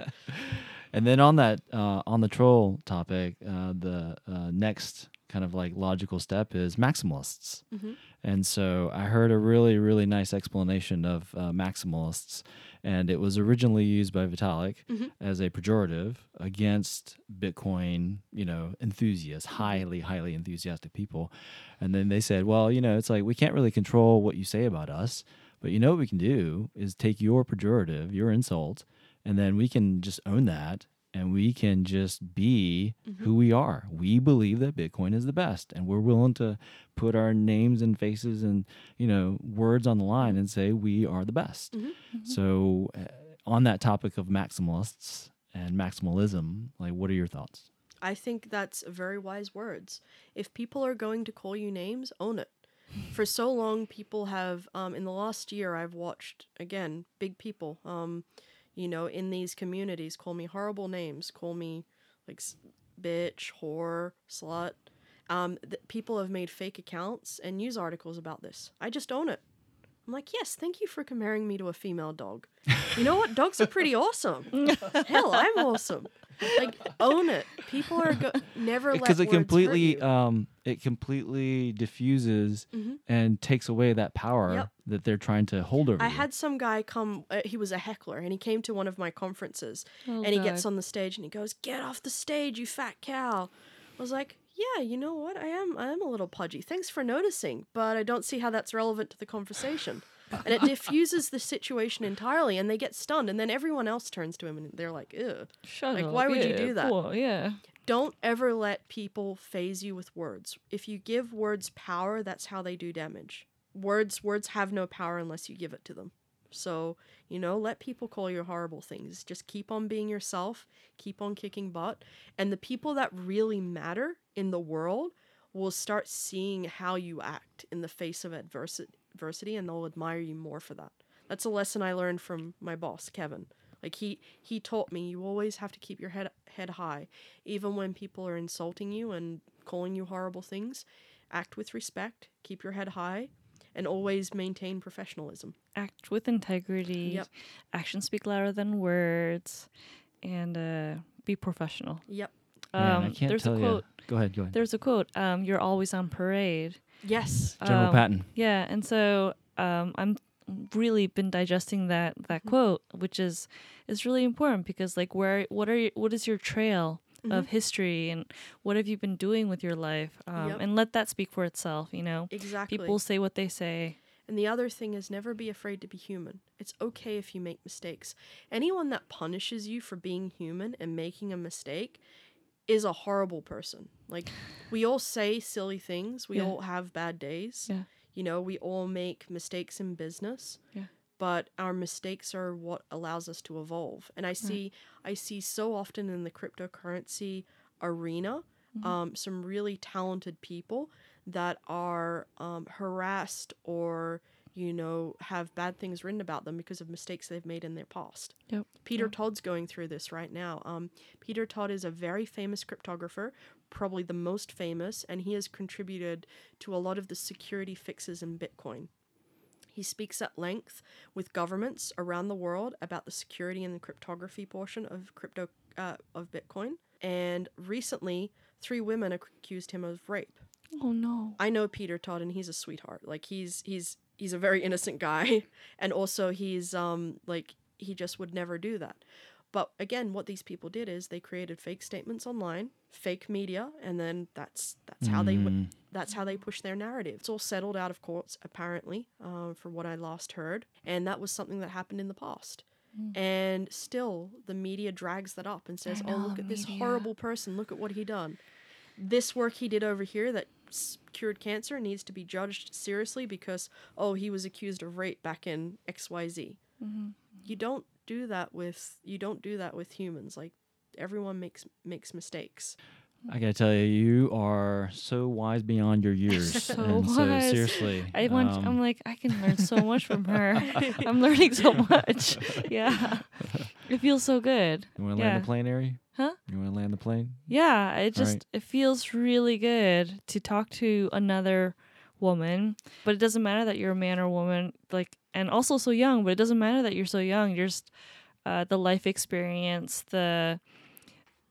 And then on that, uh, on the troll topic, uh, the uh, next kind of like logical step is maximalists. Mhm. And so I heard a really, really nice explanation of uh, maximalists, and it was originally used by Vitalik Mhm. as a pejorative against Bitcoin, you know, enthusiasts, highly, highly enthusiastic people. And then they said, well, you know, it's like we can't really control what you say about us, but you know what we can do is take your pejorative, your insult, and then we can just own that and we can just be Mhm. who we are. We believe that Bitcoin is the best, and we're willing to put our names and faces and you know words on the line and say we are the best. Mhm. So, uh, on that topic of maximalists and maximalism, like, what are your thoughts? I think that's very wise words. If people are going to call you names, own it. For so long, people have, um, in the last year, I've watched, again, big people, um, you know, in these communities call me horrible names, call me like s- bitch, whore, slut. Um, th- people have made fake accounts and news articles about this. I just own it. I'm like, yes, thank you for comparing me to a female dog. You know what? Dogs are pretty awesome. Hell, I'm awesome. Like, own it. People are go- never let Because it completely, um, it completely diffuses Mhm. and takes away that power Yep. that they're trying to hold over. I you. had some guy come. Uh, he was a heckler, and he came to one of my conferences, Oh, and he gets on the stage and he goes, "Get off the stage, you fat cow." I was like, "Yeah, you know what? I am. I am a little pudgy. Thanks for noticing, but I don't see how that's relevant to the conversation." And it diffuses the situation entirely, and they get stunned, and then everyone else turns to him and they're like, "Ew." Shut Like, up. why would you do that? cool, Yeah. Don't ever let people phase you with words. If you give words power, that's how they do damage. Words words have no power unless you give it to them. So, you know, let people call you horrible things. Just keep on being yourself, keep on kicking butt, and the people that really matter in the world will start seeing how you act in the face of adversi- adversity and they'll admire you more for that. That's a lesson I learned from my boss, Kevin. Like he he taught me you always have to keep your head head high even when people are insulting you and calling you horrible things. Act with respect, keep your head high, and always maintain professionalism. Act with integrity. Yep. Actions speak louder than words, and uh, be professional. Yep. Man, Um, I can't there's tell a you. quote. Go ahead. Go ahead. There's a quote. Um, you're always on parade. Yes. General Um, Patton. Yeah, and so um, I'm really been digesting that that Mm-hmm. quote, which is is really important because like where what are you, what is your trail of history and what have you been doing with your life, um, Yep. and let that speak for itself. You know, Exactly. people say what they say. And the other thing is never be afraid to be human. It's okay if you make mistakes. Anyone that punishes you for being human and making a mistake is a horrible person. Like we all say silly things. We Yeah. all have bad days. Yeah. You know, we all make mistakes in business. Yeah. But our mistakes are what allows us to evolve. And I see I see so often in the cryptocurrency arena um, some really talented people that are um, harassed or you know have bad things written about them because of mistakes they've made in their past. Yep. Peter Todd's going through this right now. Um, Peter Todd is a very famous cryptographer, probably the most famous, and he has contributed to a lot of the security fixes in Bitcoin. He speaks at length with governments around the world about the security and the cryptography portion of crypto uh, of Bitcoin. And recently, three women accused him of rape. Oh no. I know Peter Todd, and he's a sweetheart. Like he's he's he's a very innocent guy, and also he's um like he just would never do that. But again, what these people did is they created fake statements online, fake media, and then that's that's how they w- Mm. that's how they push their narrative. It's all settled out of courts, apparently, uh, from what I last heard, and that was something that happened in the past. And still, the media drags that up and says, I "Oh, look the at this horrible person! Look at what he done." This work he did over here that s- cured cancer needs to be judged seriously because oh, he was accused of rape back in X Y Z. You don't do that with you don't do that with humans. Like everyone makes makes mistakes. I gotta tell you, you are so wise beyond your years. So and so wise. seriously, I want. um, I'm like, I can learn so much from her. I'm learning so much. Yeah, it feels so good. you want to land yeah. the plane, Arry? Huh? You want to land the plane? Yeah, it just right. it feels really good to talk to another woman. But it doesn't matter that you're a man or woman, like, and also so young. But it doesn't matter that you're so young. You're just uh, the life experience, the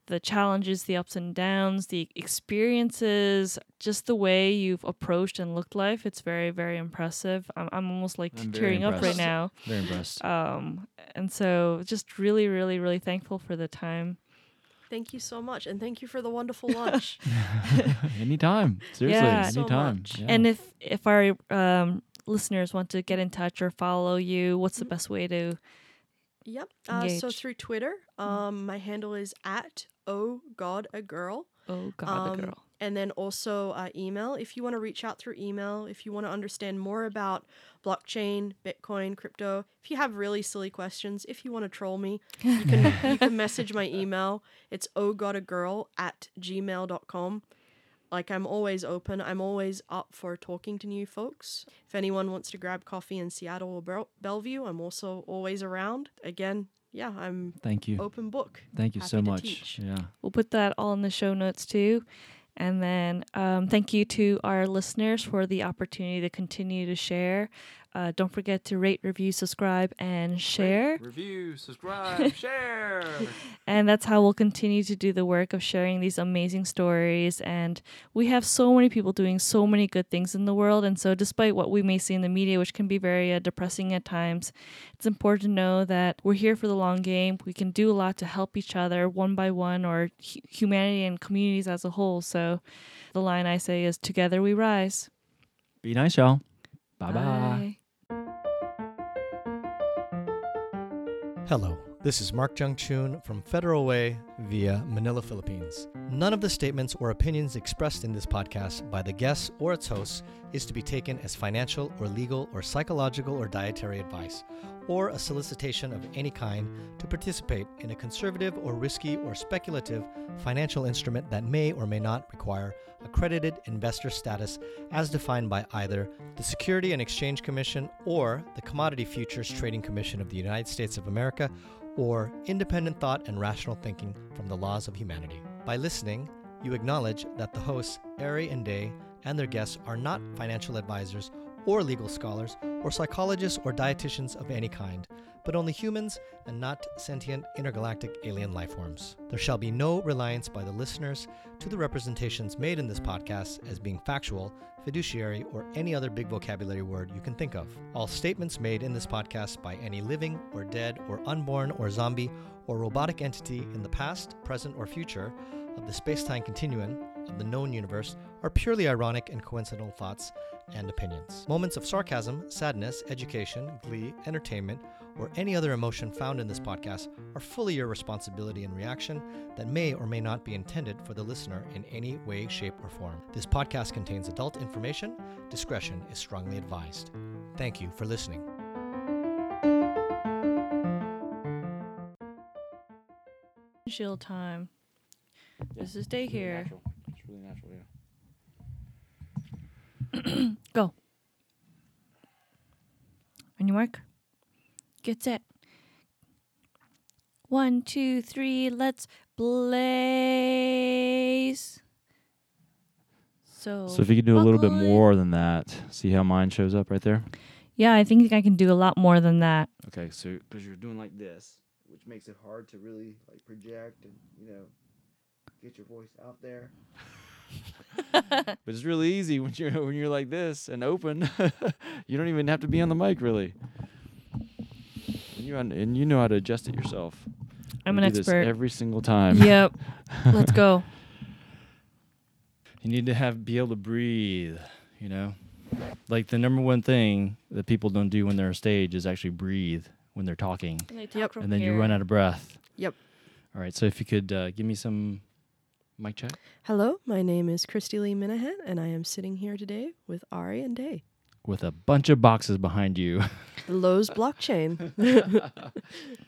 the challenges, the ups and downs, the experiences, just the way you've approached and looked life. It's very, very impressive. I'm, I'm almost like I'm tearing up right now. Very impressed. Um, and so just really, really, really thankful for the time. Thank you so much, and thank you for the wonderful lunch. anytime. Seriously, Yeah. Anytime. much. Yeah. And if if our um, listeners want to get in touch or follow you, what's the best way to Yep. Uh, so through Twitter, um, my handle is at oh god a girl. Oh God, Um, the girl. And then also uh, email. If you want to reach out through email, if you want to understand more about blockchain, Bitcoin, crypto, if you have really silly questions, if you want to troll me, you can, you can message my email. It's ohgodagirl at gmail.com. Like, I'm always open. I'm always up for talking to new folks. If anyone wants to grab coffee in Seattle or Bel- Bellevue, I'm also always around. Again, yeah, I'm Thank you. open book. Thank you so happy to much. teach. Yeah. We'll put that all in the show notes too. And then um, thank you to our listeners for the opportunity to continue to share. Uh, don't forget to rate, review, subscribe, and share. Review, subscribe, share. And that's how we'll continue to do the work of sharing these amazing stories. And we have so many people doing so many good things in the world. And so, despite what we may see in the media, which can be very uh, depressing at times, it's important to know that we're here for the long game. We can do a lot to help each other one by one or hu- humanity and communities as a whole. So, the line I say is Together we rise. Be nice, y'all. Bye bye. Hello, this is Mark Jung Chun from Federal Way via Manila, Philippines. None of the statements or opinions expressed in this podcast by the guests or its hosts is to be taken as financial or legal or psychological or dietary advice, or a solicitation of any kind to participate in a conservative or risky or speculative financial instrument that may or may not require accredited investor status as defined by either the Security and Exchange Commission or the Commodity Futures Trading Commission of the United States of America, or independent thought and rational thinking from the laws of humanity. By listening, you acknowledge that the hosts, Arry and Dae, and their guests are not financial advisors or legal scholars or psychologists or dietitians of any kind, but only humans and not sentient intergalactic alien life forms. There shall be no reliance by the listeners to the representations made in this podcast as being factual, fiduciary, or any other big vocabulary word you can think of. All statements made in this podcast by any living or dead or unborn or zombie or robotic entity in the past, present, or future of the space time continuum of the known universe are purely ironic and coincidental thoughts and opinions. Moments of sarcasm, sadness, education, glee, entertainment, or any other emotion found in this podcast are fully your responsibility and reaction that may or may not be intended for the listener in any way, shape, or form. This podcast contains adult information. Discretion is strongly advised. Thank you for listening. Shield time. This is Dae here. It's really natural, yeah. Go. On your mark. Get set. One, two, three, let's blaze. So, So if you can do a little bit more than that, see how mine shows up right there? Yeah, I think I can do a lot more than that. Okay, so because you're doing like this, which makes it hard to really like project and you know get your voice out there. but it's really easy when you're when you're like this and open. you don't even have to be on the mic really. And you and you know how to adjust it yourself. I'm an do this expert. every single time. Yep. Let's go. You need to have be able to breathe, you know? Like the number one thing that people don't do when they're on stage is actually breathe when they're talking. Yep. and then you run out of breath. Yep. All right, so if you could uh, give me some mic check. Hello, my name is Kristy-Leigh Minehan, and I am sitting here today with Arry and Dae. with a bunch of boxes behind you. The Lowe's blockchain.